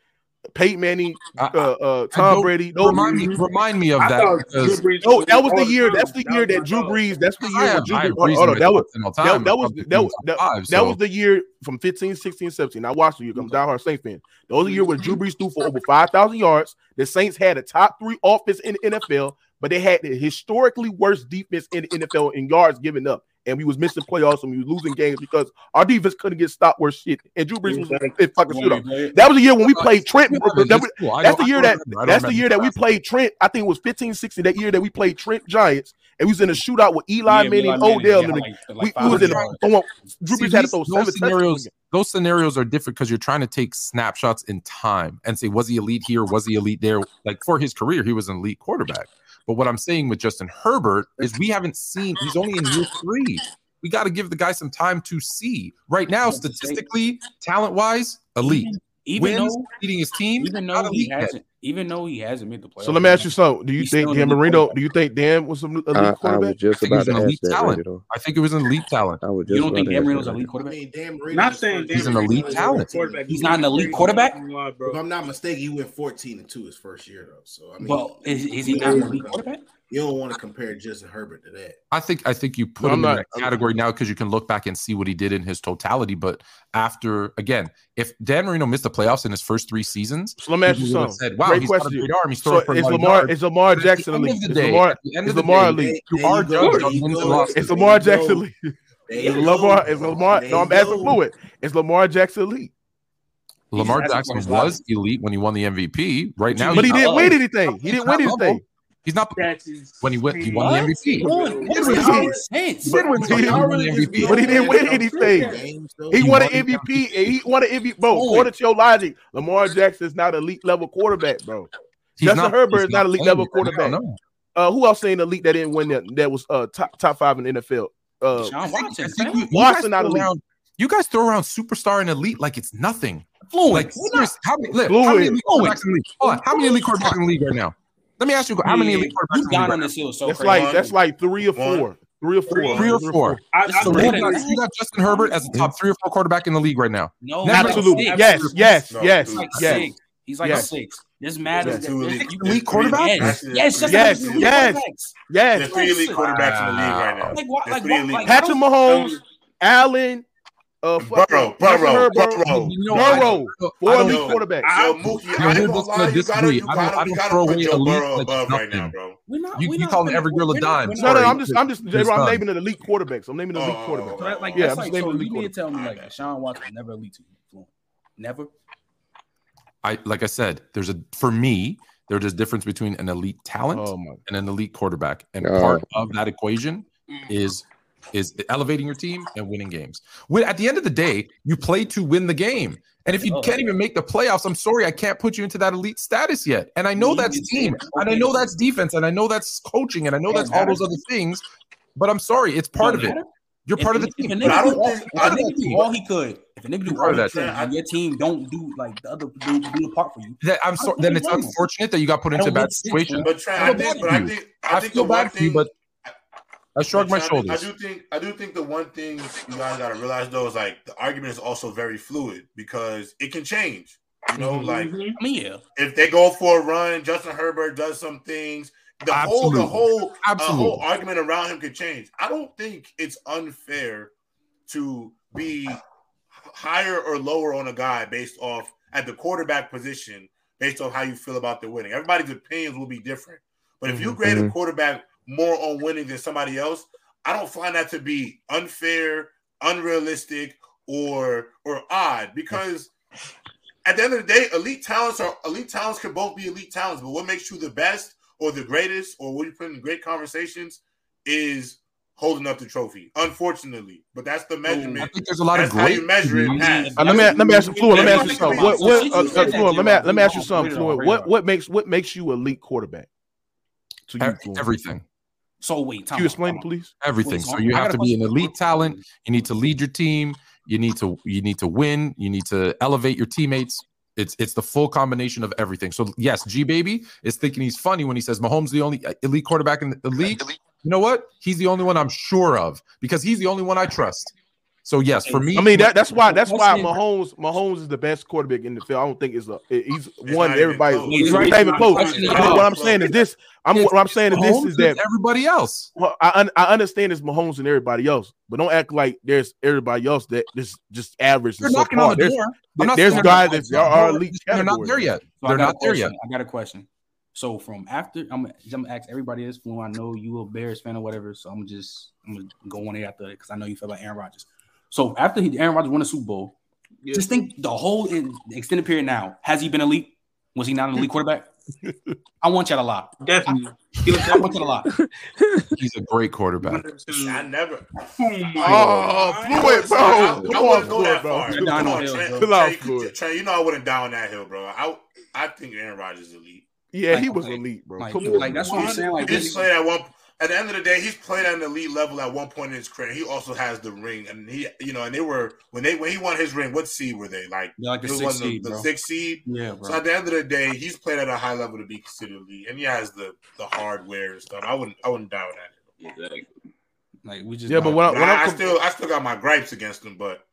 S3: Peyton Manning,
S7: I-
S3: uh, uh,
S7: I
S3: Tom Brady. Those-
S7: Remind me, remind me of
S8: I
S7: that
S8: thought
S7: because
S8: Drew Brees
S3: No, that was the year. That's the year that
S8: my
S3: Drew. Brees. That's the year when
S7: have
S3: Drew Brees.
S7: reason
S3: Hold on,
S7: to
S3: that was
S7: put
S3: that, that was that was that,
S7: five,
S3: that was the year from 15, 16, 17. I watched the year. I'm a diehard Saints fan. That was the year where Drew Brees threw for over five thousand yards. The Saints had a top three offense in the NFL, but they had the historically worst defense in the NFL in yards given up. And we was missing playoffs and we was losing games because our defense couldn't get stopped worth shit. And Drew Brees was
S8: Exactly.
S3: in fucking
S5: When
S3: shootout. That was the year when we played Trent. That
S7: that's
S3: was- that's the year that
S7: don't remember. I don't
S3: that's the year that we played Trent. I think it was 15, 16. That year that we played Trent Giants, and we was in a shootout with Eli
S5: Yeah,
S3: Manning,
S5: Eli
S3: Odell,
S5: yeah,
S3: and
S5: like- like
S3: we,
S5: five
S3: we was in a, Drew
S7: See,
S3: Brees had to throw
S7: those
S3: seven
S7: scenarios, those scenarios are different because you're trying to take snapshots in time and say, was he elite here? Was he elite there? Like for his career, he was an elite quarterback. But what I'm saying with Justin Herbert is we haven't seen, he's only in year three. We got to give the guy some time to see. Right now, statistically, talent wise, elite.
S5: Even
S7: Wins,
S5: though,
S7: leading his team,
S5: even
S7: not
S5: though he
S7: elite yet.
S5: Hasn't, even though he hasn't made the playoffs.
S3: So let me ask you something. Do you think Dan Marino? Do you think Dan was an elite
S4: I, I was
S3: quarterback?
S4: just
S7: think he
S4: about
S7: was
S4: to
S7: an
S4: ask
S7: elite
S4: that,
S7: talent.
S4: Randy.
S7: I think it was an elite talent.
S4: I was just
S5: You don't think Dan Marino's an elite quarterback?
S2: I mean, Dan Marino
S8: Not saying Dan
S7: He's an elite
S2: he
S7: talent.
S2: went 14
S5: He's not an elite quarterback?
S2: If I'm not mistaken, he went 14 and 2 his first year though. So I mean,
S5: Well, is, is he not an elite quarterback?
S2: you don't want to compare Justin Herbert to that.
S7: I think I think you put
S3: No, I'm
S7: him in that category now because you can look back and see what he did in his totality. But after again, if Dan Marino missed the playoffs in his first three seasons,
S3: So let me ask you
S7: people would have
S3: something.
S7: said, "Wow,
S3: Great
S7: he's got a
S3: question.
S7: great arm. He's
S3: So
S7: for
S3: is Lamar
S7: yards."
S3: is Lamar
S7: But at the
S3: Jackson elite? Is Lamar
S7: at
S3: is Lamar elite?
S2: There
S7: You are
S2: you go,
S7: judged
S2: there
S7: on
S2: you
S7: wins and
S2: go.
S7: losses.
S3: Is Lamar Jackson elite?
S2: There
S3: Is
S2: you
S3: Lamar
S2: go.
S3: is Lamar? No, I'm asking fluid. Is Lamar Jackson elite?
S7: Lamar
S5: He's asking for
S7: Jackson was elite when he won the MVP. Right now,
S3: But he didn't win anything. He didn't win anything.
S7: He's not
S8: That's
S7: when he went. He won
S5: What?
S7: the MVP.
S5: What?
S7: He
S5: What
S7: did
S5: does
S7: win
S5: that make sense?
S3: But- he didn't
S7: He won
S2: win
S7: the. MVP.
S3: But he didn't win anything. He
S7: He
S3: won
S7: won
S3: an
S7: the
S3: MVP. He won an MVP. Bro,
S5: Boy.
S3: according to your logic, Lamar Jackson is not elite level quarterback, bro.
S7: He's
S3: Justin Herbert is not elite level quarterback. Uh, who else saying elite that didn't win that? That was uh top top five in the NFL. Uh,
S5: Deshaun
S7: I think-
S5: Watson,
S7: I think you, you
S3: Watson
S7: guys
S3: not elite.
S7: around, you guys throw around superstar and elite like it's nothing.
S5: fluent.
S7: Like serious, how many, look,
S3: Fluid.
S7: how many elite quarterbacks in the league? Hold on, how many elite quarterbacks in the league right now? Let me ask you, how many elite quarterbacks
S5: You
S7: in the
S5: down on
S7: right
S5: this hill so
S3: that's
S5: crazy.
S3: like that's like three or
S1: One.
S3: four, three or four,
S8: Three
S7: Three or four.
S8: I, I
S5: the
S7: now?
S8: think
S5: one
S7: You
S5: that-
S8: that-
S7: got, you got Justin Herbert as a top three or four quarterback in the league right now.
S5: No,
S7: Never-
S5: he's like
S3: Absolutely. Yes, yes,
S1: No,
S3: yes.
S5: He's like
S3: yes.
S5: six. He's like
S3: Yes.
S5: a six. This matters.
S1: There's two elite,
S5: You-
S1: there's
S7: elite
S1: three-
S7: quarterbacks?
S5: Yes,
S1: actually,
S5: yes,
S1: there's
S3: Yes,
S5: yes,
S1: three-
S3: yes.
S5: yes.
S3: Yes.
S1: There's three elite quarterbacks in the league right now.
S5: Like what? Like
S1: three
S5: what? Like
S3: Patrick Mahomes, Allen, Uh, fuck
S1: Burrow,
S3: it. Justin
S1: Burrow,
S3: Herbert,
S1: Burrow.
S7: You know, I-
S3: Burrow,
S7: I
S3: four
S7: don't-
S3: elite
S1: Yo,
S3: quarterbacks.
S1: Yo, Mookie,
S7: Yo,
S1: I
S7: we're
S1: ain't gonna
S7: just
S1: lie,
S7: gonna
S1: you gotta,
S7: disagree.
S1: you
S7: I don't-
S1: gotta,
S7: I
S1: you
S7: don't
S1: gotta
S7: throw
S1: put
S7: away
S1: Joe
S7: elite
S1: Burrow
S7: like it's
S1: above right
S7: nothing.
S1: now, bro.
S5: We're not.
S7: You-
S5: we're
S7: you
S5: not,
S7: calling
S5: we're
S7: every
S5: not-
S7: girl a
S5: we're
S7: dime.
S5: not-
S3: No,
S5: we're
S3: no,
S5: not-
S3: I'm just, I'm just,
S7: It's
S3: I'm
S7: done.
S3: naming the elite quarterbacks. I'm naming the elite
S1: Oh,
S3: quarterbacks.
S5: So that, like,
S3: Yeah,
S5: that's
S3: I'm
S5: like,
S3: just naming
S5: so
S3: the
S5: you
S3: elite
S5: mean to tell me
S1: quarterback.
S5: like Sean Watson never elite to fluent? Never.
S7: I like I said, there's a for me, there's a difference between an elite talent
S3: Oh
S7: and an elite quarterback, and part of that equation is is elevating your team and winning games. When at the end of the day, you play to win the game. And if you
S5: Oh,
S7: can't even make the playoffs, I'm sorry, I can't put you into that elite status yet. And I know that's team, and I know that's defense, and I know that's coaching, and I know that's all those other things. But I'm sorry, it's part of it. You're
S5: If
S7: part of
S5: a-
S7: the
S5: if a
S7: team.
S5: nigga
S1: I
S5: do
S1: don't
S5: if
S1: I
S5: a
S1: don't
S5: nigga do
S1: think-
S5: all he could, if a nigga do all
S7: of
S5: he could,
S1: team.
S5: and your team don't do like the other do, do the part for you,
S7: That I'm sorry. Then it's unfortunate that you got put into a bad situation.
S1: But Trent,
S7: I
S1: I
S7: feel
S1: think, but I think, I
S7: I
S1: think
S7: feel
S1: the one
S7: bad for you,
S1: thing,
S7: but I shrug my
S1: Trent, I think-
S7: shoulders.
S1: I do think, I do think the one thing you guys gotta realize though is like the argument is also very fluid because it can change. You know,
S5: Mhm.
S1: like
S5: I mean, yeah,
S1: if they go for a run, Justin Herbert does some things. The whole, the whole, a
S7: Absolutely.
S1: whole argument around him could change. I don't think it's unfair to be higher or lower on a guy based off at the quarterback position, based off how you feel about the winning. Everybody's opinions will be different. But if you grade a
S4: Mhm.
S1: quarterback more on winning than somebody else, I don't find that to be unfair, unrealistic, or or odd because at the end of the day, elite talents are elite talents can both be elite talents, but what makes you the best or the greatest or what you put in great conversations is holding up the trophy. Unfortunately, but that's the
S7: I
S1: measurement.
S7: think there's a lot
S1: That's
S7: of
S1: how
S7: great.
S1: you measure it. Past.
S3: Uh, let me let me ask you, Fluid. Let me ask you something.
S1: yeah,
S3: What what uh, uh,
S5: said
S3: Fluid, let me let me ask you
S5: we
S3: something,
S5: don't-
S3: Fluid. What what makes what makes you elite quarterback? To you, Fluid.
S7: Everything,
S5: So wait, time
S3: Can you explain
S5: time
S3: it, please?
S7: everything.
S5: Wait,
S7: So you
S5: got
S7: have to be an
S5: question.
S7: elite talent. You need to lead your team. You need to you need to win. You need to elevate your teammates. It's it's the full combination of everything. So yes, G baby is thinking he's funny when he says Mahomes the only uh, elite quarterback in the league. You know what? He's the only one I'm sure of because he's the only one I trust. So yes, for me,
S3: I mean that that's why that's why Mahomes Mahomes is the best quarterback in the field. I don't think it's a he's
S1: It's
S3: one
S1: not even
S3: everybody.
S1: close.
S3: It's
S5: Right.
S3: not even close. But what I'm saying is this. I'm what I'm saying is this is that
S7: everybody else.
S3: well, I I understand it's Mahomes and everybody else, but don't act like there's everybody else that is just average.
S7: They're
S3: and
S7: knocking on the
S3: There's,
S7: door. I'm not
S3: there's
S7: saying
S3: guys
S7: they're
S3: that are elite
S7: They're not there yet.
S5: So
S7: They're
S5: a
S7: not there
S5: question.
S7: yet.
S5: I got a question. So from after, I'm, I'm gonna ask everybody this. When I know you a Bears fan or whatever, so I'm just I'm gonna go on it after it because I know you feel like Aaron Rodgers. So after he, Aaron Rodgers won the Super Bowl, just think the whole in, extended period. Now has he been elite? Was he not an elite quarterback? I want you to lie.
S8: Definitely. He was
S5: I want you to lie.
S7: He's a great quarterback.
S1: I never.
S8: Oh my
S3: Oh,
S8: God.
S3: Fluid, bro.
S1: I,
S3: Come
S1: I
S3: on,
S1: wouldn't go that
S3: bro.
S1: far.
S5: You're down
S1: Come
S5: on
S1: on,
S5: hill,
S1: Trent.
S5: bro.
S3: Chill
S1: Trent, Trent, you know I wouldn't down that hill, bro. I I think Aaron Rodgers is elite.
S3: Yeah, he was
S5: like-
S3: elite, bro.
S5: Like,
S3: Come on,
S5: like that's what I'm saying. Like
S1: He's
S5: this,
S1: played at one. At the end of the day, he's played at an elite level at one point in his career. He also has the ring, and he, you know, and they were when they when he won his ring. What seed were they? Like
S5: they're like the
S1: it
S5: sixth
S1: wasn't
S5: seed,
S1: the,
S5: bro.
S1: the sixth seed.
S5: Yeah,
S1: So at the end of the day, he's played at a high level to be considered elite, and he has the the hardware and stuff. I wouldn't I wouldn't doubt that.
S5: Like we just
S3: Yeah, but
S5: like,
S3: when I, when
S1: I,
S3: I, com-
S1: still I still got my gripes against him, but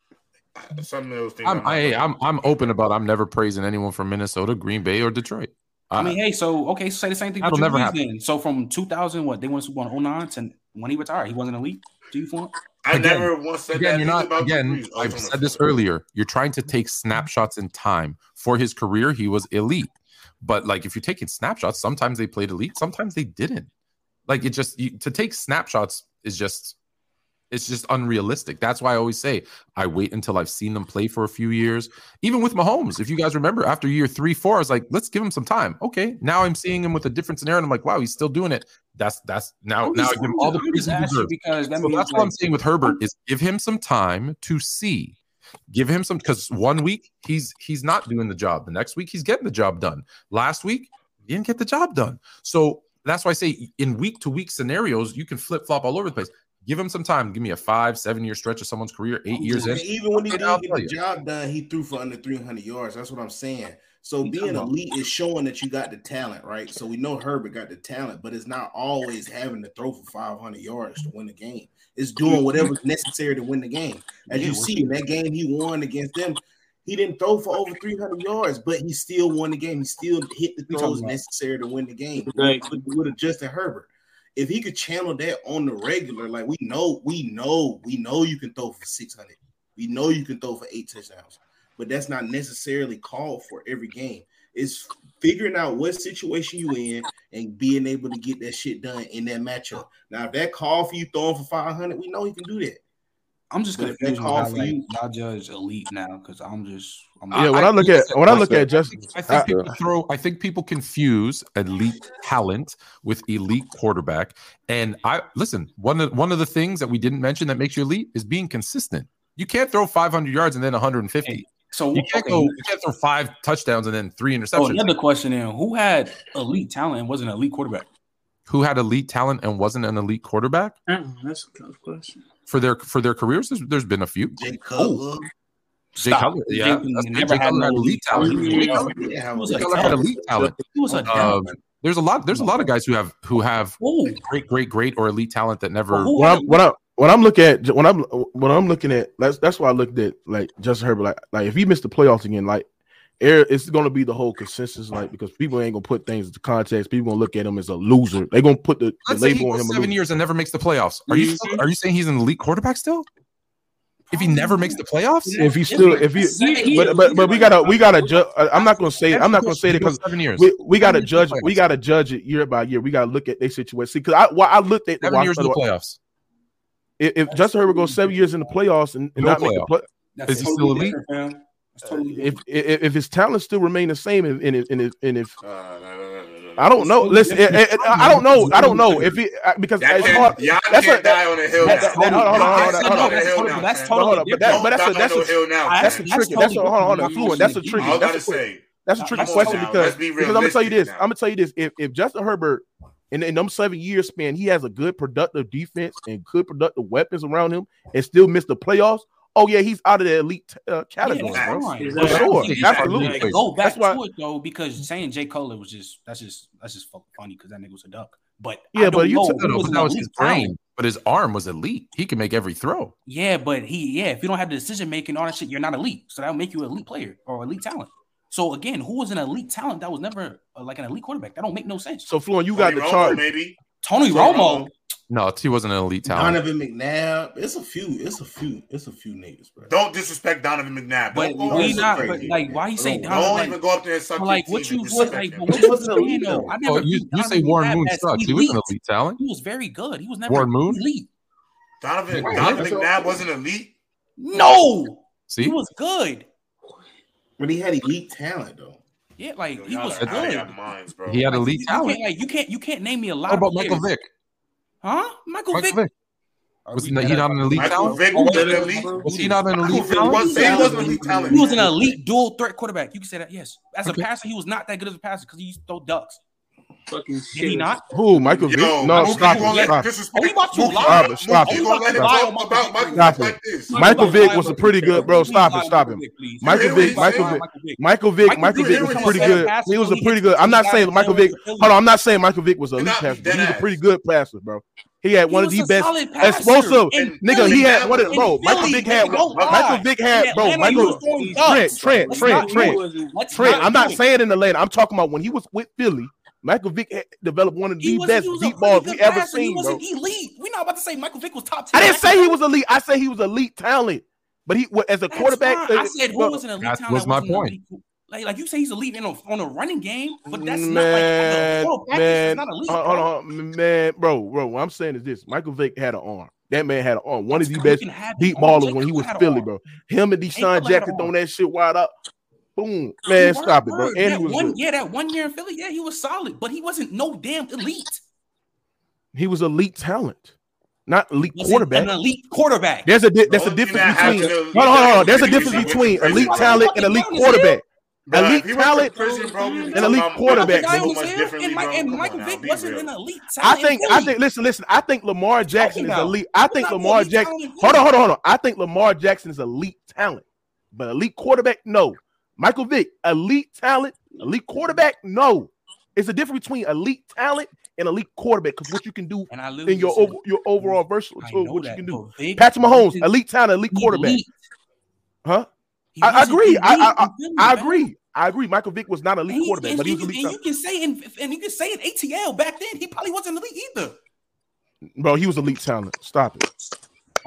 S1: some of those things.
S7: I'm I,
S1: gonna-
S7: I'm I'm open about. I'm never praising anyone from Minnesota, Green Bay, or Detroit.
S5: I mean, hey, so okay, so say the same thing.
S7: That'll
S5: with Drew
S7: never
S5: Brees then. So from 2000, what they won Super Bowl 09 to when he retired, he wasn't elite. Do you want?
S1: I
S7: again-
S1: never once said
S7: again,
S1: that
S7: you're not.
S1: about
S7: Again,
S1: Brees. Oh,
S7: I've said this earlier. You're trying to take snapshots in time. For his career, he was elite. But like, if you're taking snapshots, sometimes they played elite, sometimes they didn't. Like, it just you, to take snapshots is just. It's just unrealistic. That's why I always say I wait until I've seen them play for a few years. Even with Mahomes, if you guys remember, after year three, four, I was like, let's give him some time. Okay, now I'm seeing him with a different scenario. And I'm like, wow, he's still doing it. That's that's now now I give him all the praise
S5: because that
S7: So that's what I'm saying with Herbert oh. is give him some time to see. Give him some because one week he's he's not doing the job. The next week he's getting the job done. Last week he didn't get the job done. So that's why I say in week to week scenarios you can flip flop all over the place. Give him some time. Give me a five, seven year stretch of someone's career, eight years in.
S2: Even when he
S7: And
S2: did get the job done, he threw for under 300 yards. That's what I'm saying. So being elite is showing that you got the talent, right? So we know Herbert got the talent, but it's not always having to throw for 500 yards to win the game. It's doing whatever's necessary to win the game. As you see in that game he won against them, he didn't throw for over 300 yards, but he still won the game. He still hit the throws necessary to win the game
S8: Right.
S2: with, with a Justin Herbert if he could channel that on the regular, like we know, we know, we know you can throw for 600. We know you can throw for eight touchdowns, but that's not necessarily called for every game. It's figuring out what situation you in and being able to get that shit done in that matchup. Now, if that call for you throwing for 500, we know he can do that.
S5: I'm just
S2: gonna
S5: they
S2: call for you.
S5: I judge elite now because I'm just. I'm
S3: yeah, when I, I look at when I look at just,
S7: I think
S3: I,
S7: people throw. I think people confuse elite talent with elite quarterback. And I listen. One of one of the things that we didn't mention that makes you elite is being consistent. You can't throw 500 yards and then 150.
S5: Hey, so
S7: you can't
S5: okay.
S7: go. You can't throw five touchdowns and then three interceptions.
S5: Oh, another question: Then who had elite talent and wasn't an elite quarterback?
S7: Who had elite talent and wasn't an elite quarterback?
S8: Mm, that's a tough question
S7: for their for their careers. There's, there's been a few.
S2: Jay Cutler.
S7: Jay Cutler, yeah,
S5: Jay
S7: Cutler had elite talent. Jay Cutler had elite talent. Um, there's a lot. There's a lot of guys who have who have
S5: Ooh.
S7: great, great, great, or elite talent that never.
S3: What I'm, what I'm, what I'm looking at when I'm when I'm looking at that's that's why I looked at like Justin Herbert like like if he missed the playoffs again like it's going to be the whole consensus, like because people ain't going to put things into context. People going to look at him as a loser. They going to put the, the label on him.
S7: Seven years and never makes the playoffs. Are you are you saying he's an elite quarterback still? If he never makes the playoffs,
S3: if he still, if he, but, but but we gotta we gotta judge. I'm not gonna say I'm not gonna say it because
S7: seven years
S3: we, we gotta judge we gotta judge it year by year. We gotta look at their situation because I well, I looked at
S7: seven years in the playoffs.
S3: If, if Justin Herbert goes seven years in the playoffs and, and
S7: no
S3: not playoff. make the play,
S7: is he still elite?
S5: Totally
S3: if, if, if his talent still remain the same, and if and if, and if
S1: uh, no, no, no,
S3: I don't know, listen, it, it, eh, eh, I don't know, I don't know if he because
S1: that
S3: it's hard.
S1: Y'all
S3: that's
S1: can't
S3: a,
S1: die on a hill.
S3: That's
S1: now.
S3: That,
S5: that's totally
S3: on
S5: that's
S3: but that's a that's a that's a tricky. That's a hold on, fluent. That's a tricky. That's a. That's a tricky question because, because I'm gonna tell you this. I'm gonna tell you this. If if Justin Herbert in, in them seven years span, he has a good productive defense and good productive weapons around him and still miss the playoffs oh yeah, he's out of the elite uh, category.
S5: Yeah,
S3: bro.
S5: Right.
S8: For
S3: sure,
S5: yeah,
S3: absolutely.
S5: Go back
S3: that's why...
S5: to it though, because saying Jay Cole was just that's just that's just funny because that nigga was a duck. But
S3: yeah, but you
S5: know,
S7: that was his brain. But his arm was elite. He can make every throw.
S5: Yeah, but he yeah, if you don't have the decision making, all that shit, you're not elite. So that'll make you an elite player or elite talent. So again, who was an elite talent that was never uh, like an elite quarterback? That don't make no sense.
S3: So Floyd, you
S1: Tony got
S3: the
S1: Romo,
S3: chart,
S1: maybe
S5: Tony,
S1: Tony
S5: Romo. Romo.
S7: No, T wasn't an elite talent.
S2: Donovan McNabb. It's a few. It's a few. It's a few niggas, bro.
S1: Don't disrespect Donovan McNabb.
S5: But
S1: don't
S5: we not. But like, why you say Donovan?
S1: Don't even go up there and suck.
S5: Like, what you what, like, what you saying though? I oh, never.
S7: Oh, you, you say Warren Moon sucks. He was an
S5: elite
S7: talent.
S5: He was very good. He was never
S7: Warren Moon
S5: elite.
S1: Donovan Donovan McNabb wasn't elite.
S5: No,
S7: see,
S5: he was good.
S2: But he had elite talent though.
S5: Yeah, like
S1: Yo,
S5: he was good.
S1: Minds,
S7: he had elite talent.
S5: Can't, like you can't you can't name me a lot.
S7: What about Michael Vick?
S5: Huh? Michael,
S7: Michael
S5: Vick.
S7: Vick.
S5: Oh,
S7: was he not an elite
S1: Michael
S7: talent?
S1: Vick was, an elite.
S7: was he not an elite talent?
S1: Was, he, was an elite
S5: he was an elite dual threat quarterback. You can say that, yes. As
S7: okay.
S5: a passer, he was not that good as a passer because he used to throw ducks
S8: fucking shit.
S5: Did he not?
S3: Who? Michael Vick? No,
S1: no
S3: stop it. Stop it. Stop it. Stop it.
S5: Stop it.
S1: Michael Vick
S3: was a pretty good bro. Stop it. Stop him. Michael Vick. Michael Vick. Michael Vick. Michael Vick was pretty good. He was a pretty good. I'm not saying Michael Vick. Hold on. I'm not saying Michael Vick was a elite passer. He was a pretty good passer, bro. He had one
S5: he of the
S3: best explosive. Nigga, he had one
S5: of
S3: bro. Michael Vick had. Michael Vick had bro. Michael Trent, Trent, Trent, Trent, Trent. I'm not saying in Atlanta. I'm talking about when he was with Philly. Michael Vick developed one of the best deep balls we ever
S5: passer.
S3: seen. He
S5: wasn't bro. elite. We're not about to say Michael Vick was top 10.
S3: I didn't say he was elite. I said he was elite talent. But he as a
S5: That's
S3: quarterback.
S5: I
S3: uh,
S5: said who was an elite talent.
S7: was my point?
S5: Like, like you say he's a in a, on a running game, but that's
S3: man,
S5: not like
S3: man,
S5: not
S3: a
S5: lead,
S3: uh, hold on, man, bro, bro. What I'm saying is this: Michael Vick had an arm. That man had an arm. One that's of the best deep ballers when he was Philly, bro. Him and
S5: DeSean
S3: Jackson throwing that shit wide up. Boom, man, stop it, bro. And
S5: that one, yeah, that one year in Philly, yeah, he was solid, but he wasn't no damn elite.
S3: He was elite talent, not elite
S5: was
S3: quarterback.
S5: An elite quarterback.
S3: There's a that's a difference between. Hold on, hold on, hold There's a difference between elite talent and elite quarterback.
S1: Bro,
S3: elite talent
S1: prison, bro, mm-hmm.
S3: and elite quarterback.
S5: And, Mike, and Michael Vick wasn't an elite
S3: I think. I think. Listen, listen. I think Lamar Jackson is elite. I think Lamar Jackson. Hold on, hold on, hold on. I think Lamar Jackson is elite talent, but elite quarterback, no. Michael Vick, elite talent, elite quarterback. No, it's a difference between elite talent and elite quarterback because what you can do
S5: and I
S3: in your over, your overall versatile what
S5: that, you
S3: can do.
S5: Vick,
S3: Patrick Mahomes, elite talent, elite quarterback.
S5: Elite.
S3: Huh? I, I, agree. I, I, I agree. I agree. Michael Vick was not elite quarterback,
S5: and,
S3: but he was elite.
S5: And you can say in, and you can say in ATL back then he probably wasn't elite either.
S3: Bro, he was elite talent. Stop it.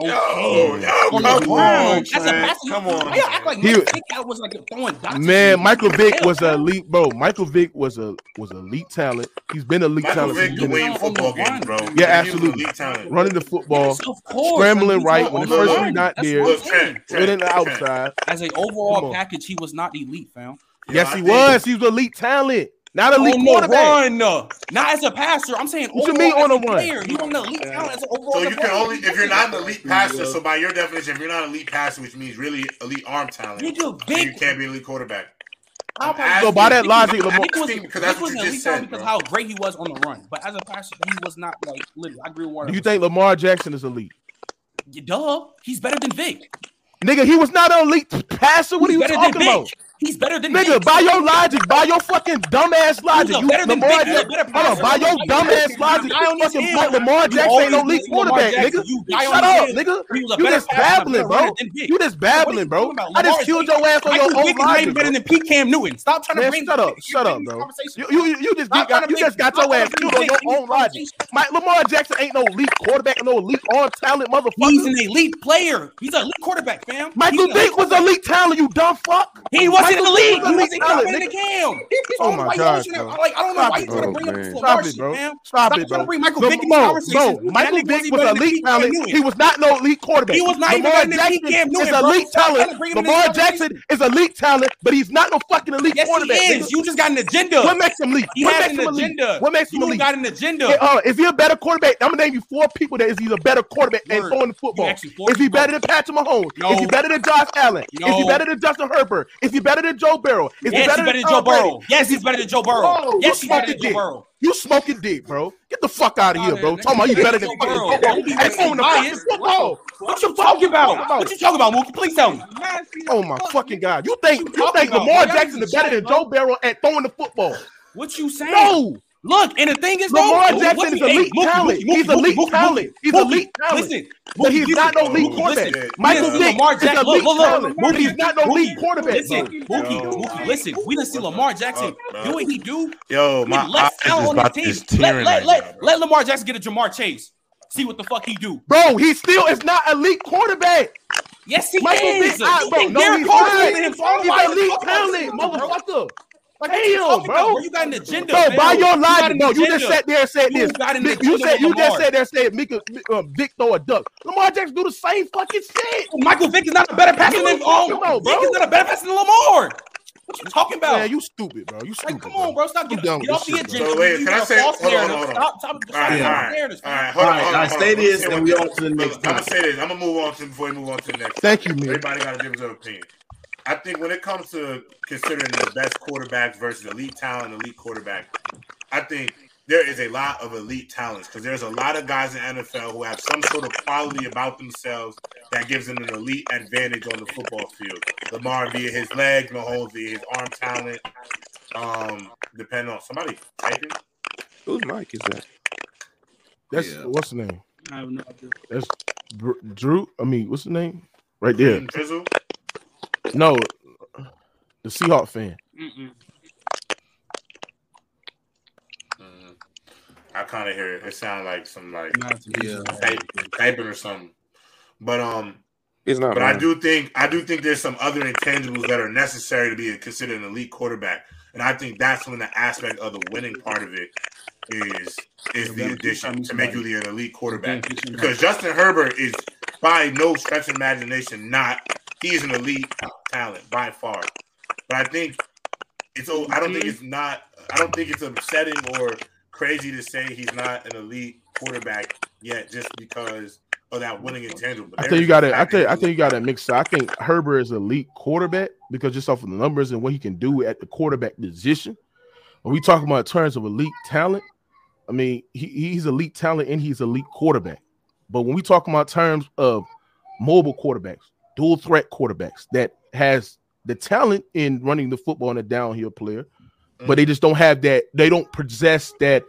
S1: Oh,
S5: no,
S1: come on,
S5: that's a passive.
S1: Come on,
S5: I act like Michael Vick was like throwing dots.
S3: Man, Michael Vick was a elite, bro. Michael Vick was a was elite talent. He's been elite
S1: Michael
S3: talent.
S1: Vick can win football games, bro.
S3: Yeah, absolutely. Running the football, scrambling right when the first you not there, running the outside.
S5: As an overall package, he was not elite, fam.
S3: Yes, he was. He was elite talent. Not elite
S5: on
S3: quarterback.
S5: Not as a passer. I'm saying
S3: what you mean on
S5: a
S3: run?
S5: You want an elite talent as an overall.
S1: So you can only if you're not an elite passer. So by your definition, if you're not an elite passer, which means really elite arm talent,
S5: you,
S1: do big,
S5: you
S1: can't be an elite quarterback.
S3: So by that logic, Lamar,
S1: because that's what you just said,
S5: because how great he was on the run, but as a passer, he was not like literally. I agree with.
S3: Do you think Lamar Jackson is elite?
S5: Yeah, duh, he's better than Vick.
S3: Nigga, he was not an elite passer. What
S5: he's
S3: are
S5: you
S3: talking about? Vick.
S5: He's better than
S3: nigga.
S5: Biggs.
S3: By your logic, by your fucking dumbass logic, you
S5: better than
S3: Lamar Jackson. Hold on, by your dumbass logic,
S5: you
S3: fucking fuck Lamar Jackson ain't no
S5: league
S3: quarterback, nigga. Shut up, nigga. You just babbling, bro. You just babbling, bro. I just killed your ass on your own logic.
S5: better than Pete Cam Newton. Stop trying to bring.
S3: Shut up, shut up, bro. You you just got you just got your ass killed on your own logic. Mike Lamar Jackson ain't no elite quarterback, no elite on talent motherfucker.
S5: He's an elite player. He's an elite quarterback, fam.
S3: Michael Vick was elite talent, you dumb fuck.
S5: He was
S3: he's
S5: in
S3: the league.
S5: He
S3: was
S5: in
S3: the
S5: cam.
S3: Oh my god!
S5: Like I don't know why you trying to bring up this
S3: Stop it, bro. Stop it, bro.
S5: Michael Vick in conversations.
S3: Michael Vick was elite talent. He was not no elite quarterback.
S5: He was not even elite Cam Newton. Is
S3: elite talent. Lamar Jackson is elite talent, but he's not no fucking elite quarterback.
S5: Yes, he is. You just got an agenda.
S3: What makes him elite?
S5: He
S3: what
S5: has an agenda.
S3: What makes him elite?
S5: You got an agenda.
S3: Uh, is he a better quarterback, I'm gonna name you four people that is he's a better quarterback
S5: and
S3: throwing the football. Is he better than Patrick Mahomes? Is he better than Josh Allen? Is he better than Justin Herbert? Is he better? better than Joe Burrow. Is
S5: yes,
S3: he better,
S5: he's
S3: better
S5: than,
S3: than
S5: Joe Burrow. Brady? Yes, he's better than Joe Burrow.
S3: Bro,
S5: yes, he's better than Joe Burrow.
S3: You smoking deep, bro. Get the fuck out of here, bro. Talking about you better than fucking
S5: Joe Burrow.
S3: Hey, phone the fuck.
S5: What you talking about? What you talking about, Mookie? Please tell me.
S3: Oh my fucking god. You think you think Lamar Jackson is better than Joe Burrow at throwing the football?
S5: What you saying?
S3: No.
S5: Look, and the thing is,
S3: Lamar
S5: though,
S3: Jackson is elite talent. He's elite talent. He's elite talent.
S5: Listen,
S3: but he's not no elite quarterback. Michael Vick
S5: Lamar Jackson. Look, look, look,
S3: Mookie, he's not no elite quarterback.
S5: Listen, Mookie, Mookie, listen. We didn't see Lamar Jackson do what he do.
S1: Yo, my
S5: less talent on his team. Let, let Lamar Jackson get a Ja'Marr Chase. See what the fuck he do,
S3: bro. He still is not elite quarterback.
S5: Yes, he
S3: Michael
S5: is.
S3: Vick, I, bro, no, he's not. He's elite talent, motherfucker.
S5: Like,
S3: Damn, bro.
S5: About, you got an agenda.
S3: Bro,
S5: man.
S3: by your logic,
S5: you
S3: no, you just sat there and said this. Big, you said you just sat there and said Mika, um, uh, Vick throw a duck. Lamar Jackson do the same fucking shit.
S5: Michael Vick is not a better passer than um,
S3: oh, no,
S5: Vick is not a better passer than Lamar. What you talking about?
S3: Yeah, you stupid, bro. You stupid.
S5: Like, come on, bro. Stop getting get,
S3: get
S5: off the agenda.
S1: So wait, can I say? Hold on, hold on.
S5: Stop, stop, stop
S1: all right, all right,
S5: narratives,
S1: all right. Hold
S2: all right,
S1: on,
S2: all right.
S1: Say
S2: this, and we on to the next.
S1: I'm gonna say this. I'm gonna move on to before we move on to the next.
S3: Thank you, man.
S1: Everybody got a different opinion. I think when it comes to considering the best quarterbacks versus elite talent, elite quarterback, I think there is a lot of elite talents because there's a lot of guys in NFL who have some sort of quality about themselves that gives them an elite advantage on the football field. Lamar via his leg, Mahomes via his arm talent. Um, depending on somebody typing.
S4: Whose mic is that?
S3: That's
S2: yeah.
S3: what's the name?
S8: I have no idea.
S3: That's Drew. I mean, what's the name? Right there.
S1: Drizzle.
S3: No, the Seahawk fan.
S8: Mm-mm.
S1: Mm. I kind of hear it. It sounds like some like
S2: yeah.
S1: typing or something. But um,
S4: it's not.
S1: But man.
S4: I
S1: do think I do think there's some other intangibles that are necessary to be considered an elite quarterback, and I think that's when the aspect of the winning part of it is is the addition to make you an elite quarterback. Because Justin Herbert is by no stretch of imagination not He's an elite talent by far. But I think it's. I don't think mm-hmm. it's not. I don't think it's upsetting or crazy to say he's not an elite quarterback yet, just because of that winning intangible.
S3: I think you got it. I think I think you got it mixed. I think Herbert is elite quarterback because just off of the numbers and what he can do at the quarterback position. When we talking about terms of elite talent, I mean he, he's elite talent and he's elite quarterback. But when we talking about terms of mobile quarterbacks, dual threat quarterbacks that has the talent in running the football and a downhill player, mm-hmm. but they mm-hmm. just don't have that. They don't possess that.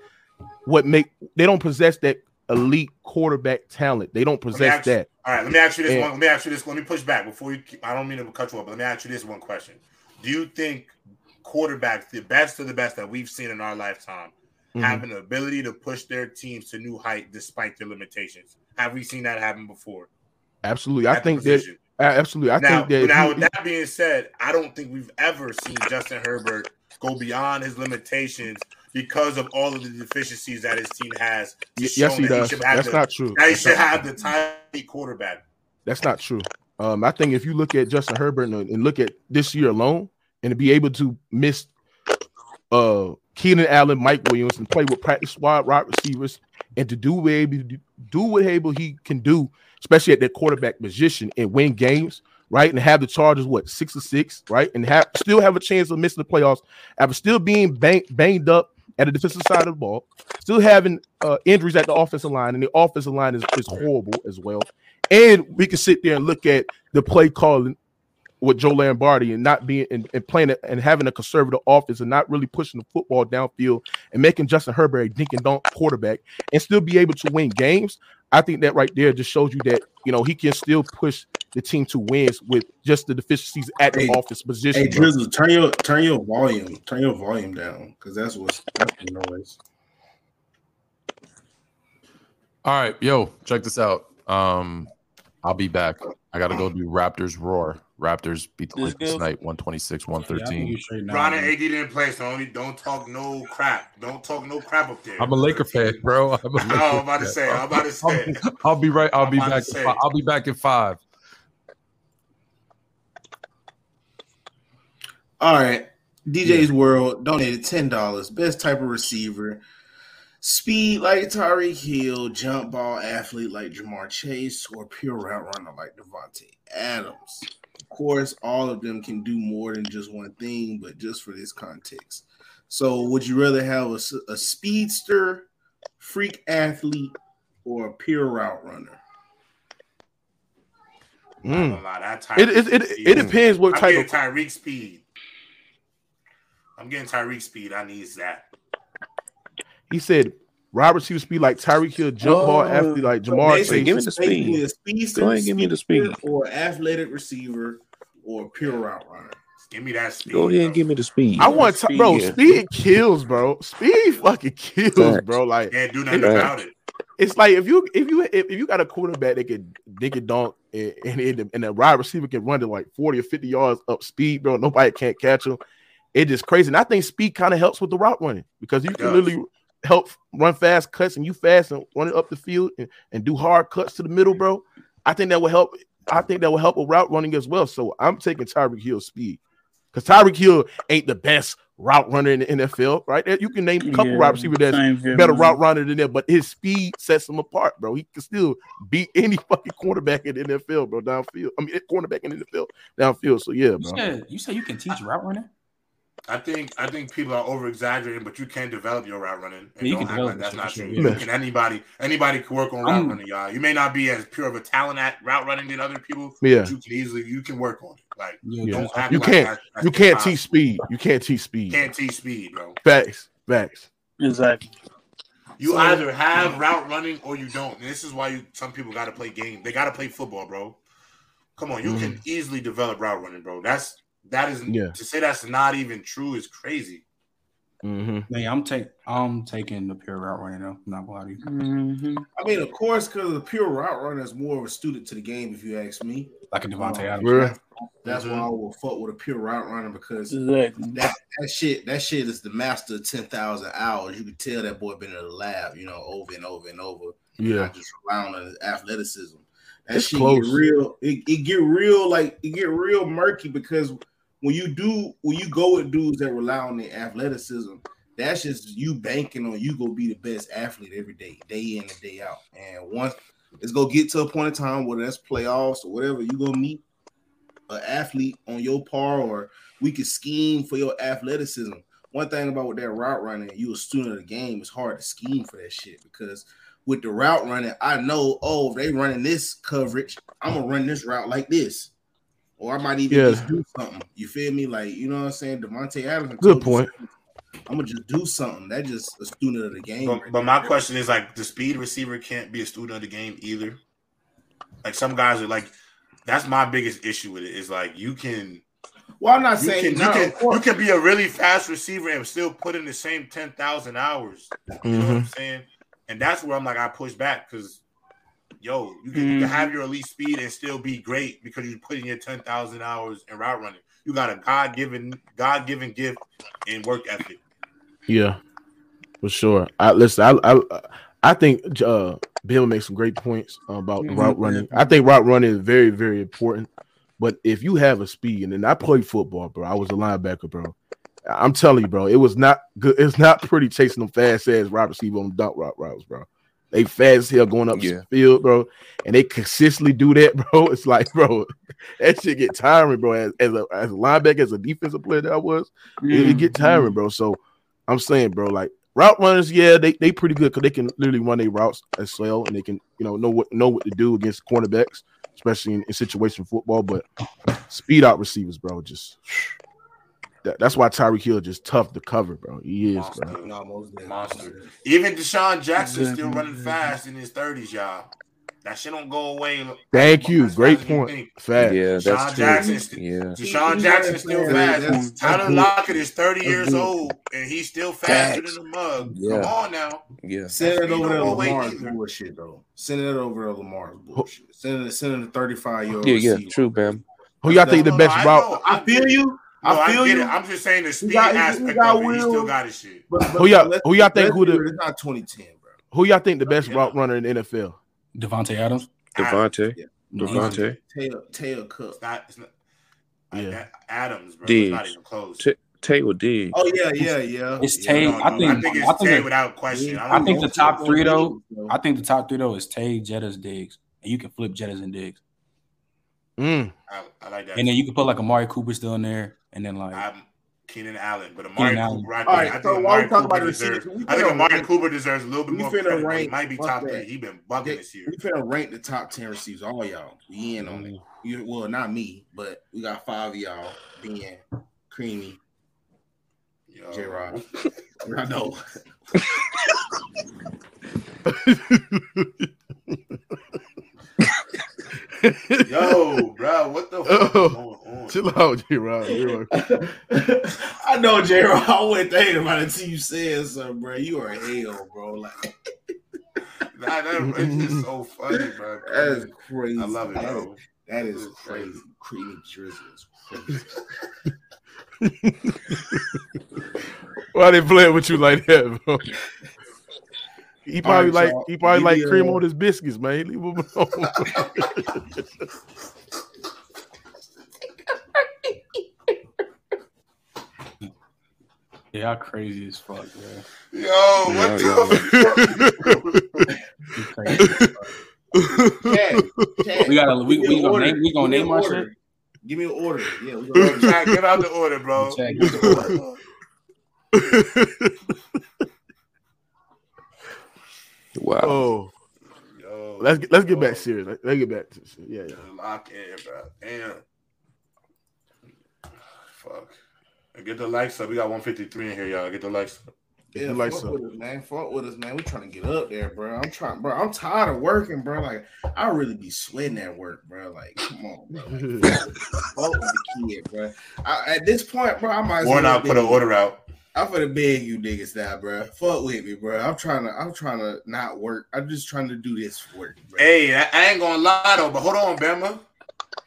S3: What make they don't possess that elite quarterback talent. They don't possess that.
S1: All right, let me ask you this
S3: and,
S1: one. Let me ask you this. Let me push back before you. I don't mean to cut you off, but let me ask you this one question: Do you think quarterbacks, the best of the best that we've seen in our lifetime,
S3: mm-hmm.
S1: have an ability to push their teams to new height despite their limitations? Have we seen that happen before?
S3: Absolutely. I think
S1: position?
S3: that absolutely. I
S1: now,
S3: think that
S1: now
S3: he-
S1: with that being said, I don't think we've ever seen Justin Herbert go beyond his limitations because of all of the deficiencies that his team has.
S3: Yes, he does.
S1: have
S3: That's
S1: the-
S3: not true.
S1: That he should have the tiny quarterback.
S3: That's not true. Um, I think if you look at Justin Herbert and, and look at this year alone, and to be able to miss uh Keenan Allen, Mike Williams, and play with practice squad wide receivers, and to do what able do what able he can do, especially at that quarterback position, and win games, right? And have the Chargers what six or six, right? And have still have a chance of missing the playoffs after still being bang, banged up at the defensive side of the ball, still having uh, injuries at the offensive line, and the offensive line is, is horrible as well. And we can sit there and look at the play calling with Joe Lombardi and not being and, and playing it and having a conservative offense and not really pushing the football downfield and making Justin Herbert a dink and dunk quarterback and still be able to win games. I think that right there just shows you that you know he can still push the team to wins with just the deficiencies at the
S2: Hey,
S3: offense position.
S2: Hey. Drizzle, turn your turn your volume, turn your volume down because that's what's that's the noise.
S7: All right, yo, check this out. Um, I'll be back. I gotta go do Raptors roar. Raptors beat the
S8: Let's
S7: Lakers tonight, 126,
S5: Yeah, I think
S7: 113.
S5: you
S1: Ron and
S5: man.
S1: AD didn't play, so only don't talk no crap. Don't talk no crap up there.
S7: I'm a Laker fan, bro. I'm a Laker
S1: I'm about to say. I'm about to say.
S7: I'll, I'll be right. I'll
S1: I'm
S7: be back.
S1: say.
S7: in fi- I'll be back in five.
S2: All right. DJ's World donated ten dollars. Best type of receiver. Speed like Tyreek Hill, jump ball athlete like Ja'Marr Chase, or pure route runner like Davante Adams. Of course, all of them can do more than just one thing, but just for this context. So, would you rather have a speedster, freak athlete, or a pure route runner?
S1: I'm not
S3: Mm.
S1: gonna lie, that
S3: It, it, it, it depends what
S1: I'm
S3: type of
S1: Tyreek speed. I'm getting Tyreek speed. I need that.
S3: he said. Robert receiver speed like Tyreek Hill, jump ball
S4: Oh,
S3: athlete like
S2: Ja'Marr
S3: Chase.
S4: give me the
S2: basically
S4: speed.
S2: a speedster,
S4: Go ahead and give me the speed.
S2: or athletic receiver, or pure route runner.
S1: Give me that speed.
S4: Go ahead and
S1: bro.
S4: give me the speed.
S3: I want to,
S4: Speed,
S3: bro.
S4: yeah.
S3: Speed kills, bro. Speed fucking kills,
S4: Facts.
S3: bro. Like
S1: Can't do nothing about it.
S3: it's like if you if you if, if you got a quarterback that can they can dunk and and, and, and a wide receiver can run to like 40 or 50 yards up speed, bro. Nobody can't catch him. It is crazy. And I think speed kind of helps with the route running because you can
S1: does.
S3: literally help run fast cuts and you fast and run it up the field and, and do hard cuts to the middle, bro. I think that will help. I think that will help with route running as well. So I'm taking Tyreek Hill speed because Tyreek Hill ain't the best route runner in the NFL, right? You can name a couple
S8: Yeah,
S3: wide receiver that's better
S8: man.
S3: route runner than that, but his speed sets him apart, bro. He can still beat any fucking cornerback in the NFL, bro, downfield. I mean, cornerback in the NFL downfield. So yeah,
S5: You
S3: bro.
S5: said you said you can teach route running.
S1: I think I think people are over exaggerating, but you can develop your route running. And
S5: you
S1: don't
S5: can
S1: act
S5: develop
S1: like that's not
S5: for sure,
S1: true.
S3: yeah.
S1: You can anybody anybody can work on route
S5: I'm-
S1: running, y'all. You may not be as pure of a talent at route running than other people,
S3: Yeah.
S1: but you can easily you can work on it. Like
S5: Yeah,
S3: Yeah.
S1: don't act
S3: You
S1: like
S3: can't-
S1: that's- that's
S3: You can't
S1: impossible.
S3: teach speed. You can't teach speed.
S1: Can't teach speed, bro.
S3: Facts. Facts.
S8: Exactly.
S1: You
S8: So-
S1: either have route running or you don't. And this is why you some people got to play game. They got to play football, bro. Come on, you can mm-hmm. easily develop route running, bro. That's that is
S3: Yeah.
S1: to say that's not even true is crazy.
S3: Mm-hmm.
S5: Yeah, I'm take I'm taking the pure route running though. Not gonna lie to you.
S8: Mm-hmm.
S2: I mean, of course, because the pure route runner is more of a student to the game, if you ask me.
S5: Like a Davante Adams.
S3: Yeah.
S2: That's
S1: Mhm.
S2: why I will fuck with a pure route runner because
S8: Exactly.
S2: that, that shit that shit is the master of ten thousand hours. You can tell that boy been in the lab, you know, over and over and over.
S3: Yeah.
S2: Not just relying on his athleticism. That
S3: It's
S2: shit
S3: close.
S2: get real. It, it get real like it get real murky because when you do when you go with dudes that rely on their athleticism, that's just you banking on you go be the best athlete every day, day in and day out. And once it's gonna get to a point in time whether that's playoffs or whatever, you gonna meet an athlete on your par, or we can scheme for your athleticism. One thing about with that route running, you a student of the game, it's hard to scheme for that shit because with the route running, I know, oh, if they running this coverage, I'm gonna run this route like this. Or I might even
S3: Yeah.
S2: just do something. You feel me? Like, you know what I'm saying? Davante Adams.
S3: Good point.
S2: I'm gonna just do something. That just a student of the game.
S1: But,
S2: right
S1: but my question is like the speed receiver can't be a student of the game either. Like some guys are like, that's my biggest issue with it. Is like you can
S2: well, I'm not
S1: you
S2: saying
S1: can you
S2: no, of
S1: can, you can be a really fast receiver and still put in the same ten thousand hours. You know what
S3: Mm-hmm.
S1: I'm saying? And that's where I'm like I push back because yo, you can, you can have your elite speed and still be great because you put in your ten thousand hours in route running. You got a God given God given gift and work ethic.
S3: Yeah, for sure. I listen. I I, I think uh, Bill makes some great points about
S8: Mhm.
S3: route running. I think route running is very very important. But if you have a speed, and then I played football, bro. I was a linebacker, bro. I'm telling you, bro. It was not good. It's not pretty chasing them fast ass wide receiver on dump route routes, bro. They fast as hell going up
S4: Yeah.
S3: the field, bro, and they consistently do that, bro. It's like, bro, that shit get tiring, bro. As, as a as a linebacker, as a defensive player that I was, it, it get mm-hmm. tiring, bro. So I'm saying, bro, like route runners, yeah, they they pretty good because they can literally run their routes as well, and they can you know know what know what to do against cornerbacks, especially in, in situation football. But speed out receivers, bro, just that, that's why Tyreek Hill just tough to cover, bro. He is, bro.
S2: No, most.
S1: Monster. Even DeSean Jackson still running fast in his thirties, y'all. That shit don't go away.
S3: Thank you, great
S1: fast as you
S3: point.
S1: think.
S3: Fact.
S4: Yeah,
S1: DeSean
S4: that's true.
S1: Jackson-
S4: Yeah.
S2: DeSean
S1: Jackson still
S2: fast.
S1: fast.
S2: That's-
S1: Tyler
S2: that's.
S1: Lockett is 30 years old and he's still faster
S4: Facts.
S1: than the mug.
S4: Yeah.
S1: Come on now.
S4: Yeah.
S2: Send it over
S1: don't
S2: to
S1: go away
S2: Lamar's bullshit though. Send it over to Lamar's bullshit. Send it, send it to 35 year old.
S4: Yeah, yeah, true, Bam.
S3: Who y'all think the best
S1: no,
S3: route?
S2: I feel you.
S1: No,
S2: I
S1: I,
S2: feel
S1: get
S2: you.
S1: it. I'm just saying the speed
S2: got- he
S1: aspect
S2: got
S1: of it. He still got his shit.
S2: But, but
S3: Who y'all- who y'all think who the-
S2: real, It's not 2010, bro.
S3: Who y'all think the best
S1: Yeah.
S3: route runner in the NFL?
S5: Davante Adams.
S4: Davante.
S2: Yeah.
S4: Davante.
S2: Tail, tail cup.
S1: It's not. It's not.
S3: Yeah.
S1: Yeah. Adams, bro.
S4: Diggs.
S1: It's not even close.
S4: T- Taylor Diggs.
S2: Oh yeah, yeah, yeah.
S5: It's
S2: yeah.
S5: Tay-
S1: No, no,
S5: I think-
S1: I think
S5: I
S1: it's
S5: think
S1: Tay without question.
S2: Yeah.
S1: I,
S5: I think the top three though.
S2: So,
S5: I think the top three though is Tay, Jettas, Diggs, and you can flip Jettas and Diggs,
S3: Mm.
S1: I, I like that.
S5: and then you can put like Amari Cooper still in there, and then like
S1: I'm Keenan Allen, but Amari
S5: Keenan
S1: Cooper. I think,
S2: All right,
S1: I think
S2: so while
S1: Amari
S2: we talk
S1: Cooper
S2: about
S1: deserves.
S2: receivers, we
S1: I think Amari
S2: rank-
S1: Cooper deserves a little bit
S2: we
S1: more
S2: finna
S1: credit. but He
S2: rank-
S1: might be top
S2: that.
S1: three. He been bugging
S2: Okay,
S1: this year.
S2: we finna rank the top 10 receivers. All y'all. We in on it. You, well, not me, but we got five of y'all being creamy. J Rod. I know.
S1: Yo, bro, what the fuck
S3: Oh.
S1: is going on?
S3: Chill out, J Rod.
S2: I know, J Rod. I wasn't thinking about it until you said something, bro. You are hell, bro. Like
S1: Nah, that, it's just so funny, bro.
S2: that is crazy.
S1: I love it,
S2: That is-
S1: bro.
S2: That is
S1: It's
S2: crazy.
S1: crazy.
S2: Creamy drizzle is crazy.
S3: Why they playing with you like that, bro? He probably
S2: right,
S3: like
S2: y'all.
S3: he probably
S2: Give
S3: like cream
S2: uh,
S3: on his biscuits, man. Leave him alone.
S5: yeah, y'all crazy as fuck, man.
S1: Yo, what
S4: Yeah,
S1: the
S5: You crazy.
S2: Chad, Chad,
S5: We gotta we,
S2: give me
S5: we
S2: an
S5: gonna
S2: order.
S5: name we gonna
S2: Give
S5: name our shit.
S2: Give me an order. Yeah, we gonna
S1: Jack, get out the order, bro.
S5: Jack, get the order.
S4: Wow.
S3: oh,
S1: Yo,
S3: let's get let's get back serious. Let- Let's get back to shit. Yeah, yeah.
S1: Lock in, bro. Damn. Fuck. Get the likes up. We got 153 in here, y'all. Get the likes up.
S3: Get
S2: Yeah,
S3: the lights
S2: fuck
S3: up.
S2: with us, man. Fuck with us, man. We trying to get up there, bro. I'm trying, bro. I'm tired of working, bro. Like I really be sweating at work, bro. Like, come on, bro. Like, fuck with the kid, bro. I, at this point, bro, I might as well
S1: Warnock put an order out.
S2: I'm finna beg you niggas now, bro. Fuck with me, bro. I'm trying to, I'm trying to not work. I'm just trying to do this for work, bro.
S1: Hey, I, I ain't gonna lie though, but hold on, Bama.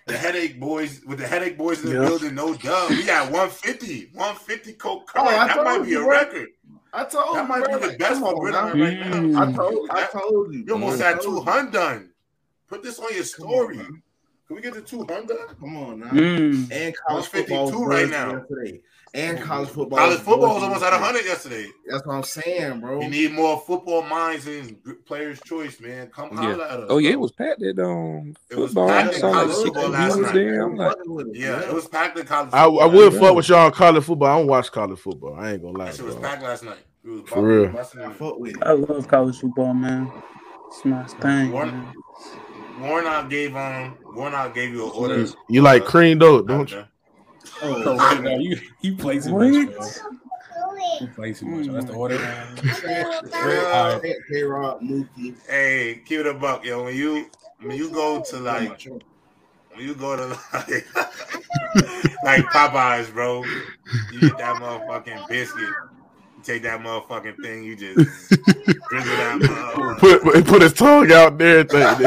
S1: The headache boys with the headache boys in the
S2: Yeah.
S1: building, no dub. We got 150, 150 coke.
S2: Oh,
S1: that might
S2: told
S1: be a
S2: bro.
S1: record.
S2: I told
S1: That
S2: you,
S1: might
S2: bro.
S1: be the
S2: Like,
S1: best
S2: come
S1: for
S2: on,
S1: right now.
S5: Mm.
S2: I told, I told you.
S1: You almost
S2: I
S1: had
S2: told you.
S1: 200. Put this on your story.
S2: On,
S1: Can we get to 200?
S2: Come on now.
S8: Mm.
S2: And college football
S1: right
S2: right
S1: now.
S2: yesterday. And college football.
S1: College football was almost at
S2: yesterday.
S1: 100 yesterday.
S2: That's what I'm saying, bro.
S1: We need more football minds and players' choice, man. Come
S4: Yeah.
S1: holler at us.
S4: Oh yeah, it was packed at um
S1: It was
S4: football. I
S1: packed at
S4: saw like
S1: college football last night.
S4: there. I'm like,
S1: Yeah, it was packed in college.
S3: I, I would
S1: last
S3: fuck with y'all college football. I don't watch college football. I ain't gonna lie,
S1: That shit was packed last night. It was
S3: For real.
S2: I
S1: in.
S2: fuck with
S8: I love college football, man. It's my thing.
S1: Warnock,
S8: man.
S1: Warnock gave um Warnock gave you an order.
S3: You like cream though, don't you?
S2: Oh,
S5: Oh, no, you you play too much, bro.
S8: What?
S5: You play too much. That's the order.
S1: Yeah.
S2: K Rob, Mookie.
S1: Hey, keep it a buck, yo. When you when you go to like when you go to like like Popeyes, bro, you get that motherfucking biscuit. Take that motherfucking thing, you just drizzle that motherfucker.
S3: Put put his tongue out there. and think-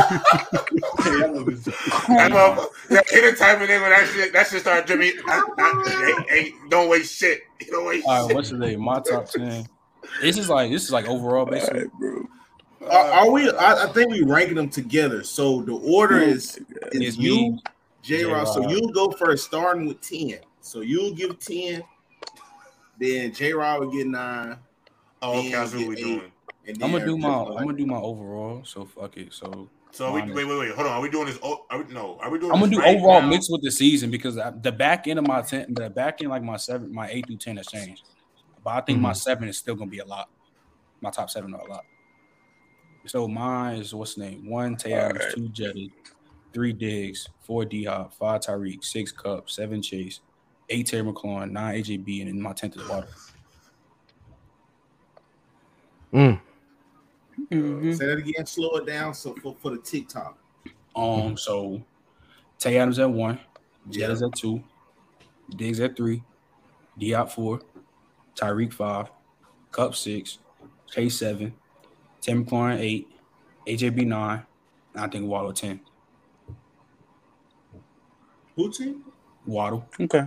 S1: That motherfucker, that kid the type when that shit, that shit start dripping. I, I, ain't, ain't, don't waste shit. Don't waste
S5: All right, what's the name? My top ten. This is like this is like overall basically.
S2: Are, are we? I, I think we ranking them together. So the order is is
S5: It's
S2: you,
S5: me,
S2: J. Ross. So you'll go first, starting with ten. So you'll give ten. Then J. Rod will get nine,
S1: Oh, okay, that's what we
S2: Eight.
S1: doing.
S2: and
S5: I'm gonna do my
S2: everything
S5: I'm gonna do my overall. So fuck it. So
S1: So we, wait, wait, wait. Hold on. Are we doing this? Oh, are we, no, are we doing?
S5: I'm gonna do
S1: right
S5: overall
S1: now?
S5: mixed with the season because I- the back end of my ten, the back end like my seven, my eight through ten has changed, but I think my mm-hmm. seven is still gonna be a lot. My top seven are a lot. So mine is what's the name? One Tay Adams, two Jetty, three Diggs, four D Hop, five Tyreek, six Kupp, seven Chase, eight Terry McLaurin, nine AJB, and then my tenth is Water.
S3: Mm.
S8: Mhm.
S2: Say that again. Slow it down. So for, for the TikTok.
S5: Um, so Tay Adams at one, Jettas at two, Diggs at three, D Hop four, Tyreek five, Kupp six, Chase seven, Tim McLaurin eight, AJB nine, and I think Waddle ten.
S2: Who team?
S5: Waddle.
S8: Okay.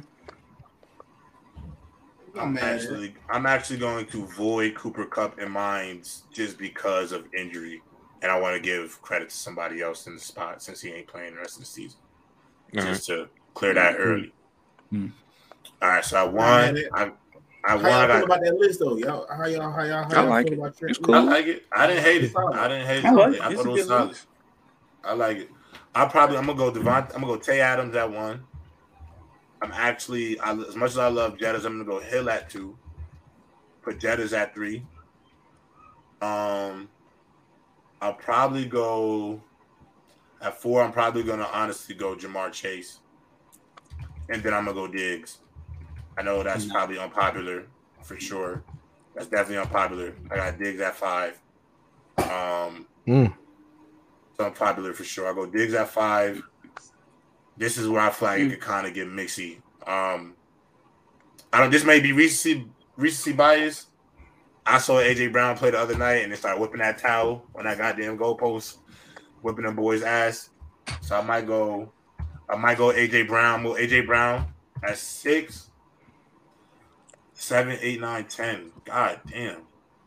S1: I'm
S2: man.
S1: actually, I'm actually going to void Cooper Kupp in mines just because of injury, and I want to give credit to somebody else in the spot since he ain't playing the rest of the season,
S4: All
S1: just to clear that early.
S5: Hmm.
S1: All right, so I
S2: Man,
S1: won.
S2: it-
S1: I, I
S2: How
S1: won.
S2: y'all
S1: I
S2: feel about that list though? Y'all, how y'all, how y'all, how
S4: I
S2: y'all
S4: like
S2: feel
S4: it.
S2: about Trent
S4: It's
S1: I
S4: cool.
S2: Williams?
S1: like it. I didn't hate it. I didn't hate it.
S8: I like it.
S1: I thought it was solid.
S8: list.
S1: I like it. I probably I'm gonna go Devont. I'm gonna go Tay Adams at one. I'm actually I, as much as I love Jettas, I'm gonna go Hill at two. Put Jettas at three. Um, I'll probably go at four. I'm probably gonna honestly go Ja'Marr Chase, and then I'm gonna go Diggs. I know that's
S5: Mhm.
S1: probably unpopular for sure. That's definitely unpopular. I got Diggs at five. Um,
S3: Mm.
S1: it's unpopular for sure. I go Diggs at five. This is where I feel like
S8: Mm.
S1: it could kind of get mixy. Um, I don't. This may be recency recency bias. I saw AJ Brown play the other night, and they started whipping that towel on that goddamn goalpost, whipping them boys' ass. So I might go. I might go AJ Brown. Well, AJ Brown at six, seven, eight, nine, ten. God damn,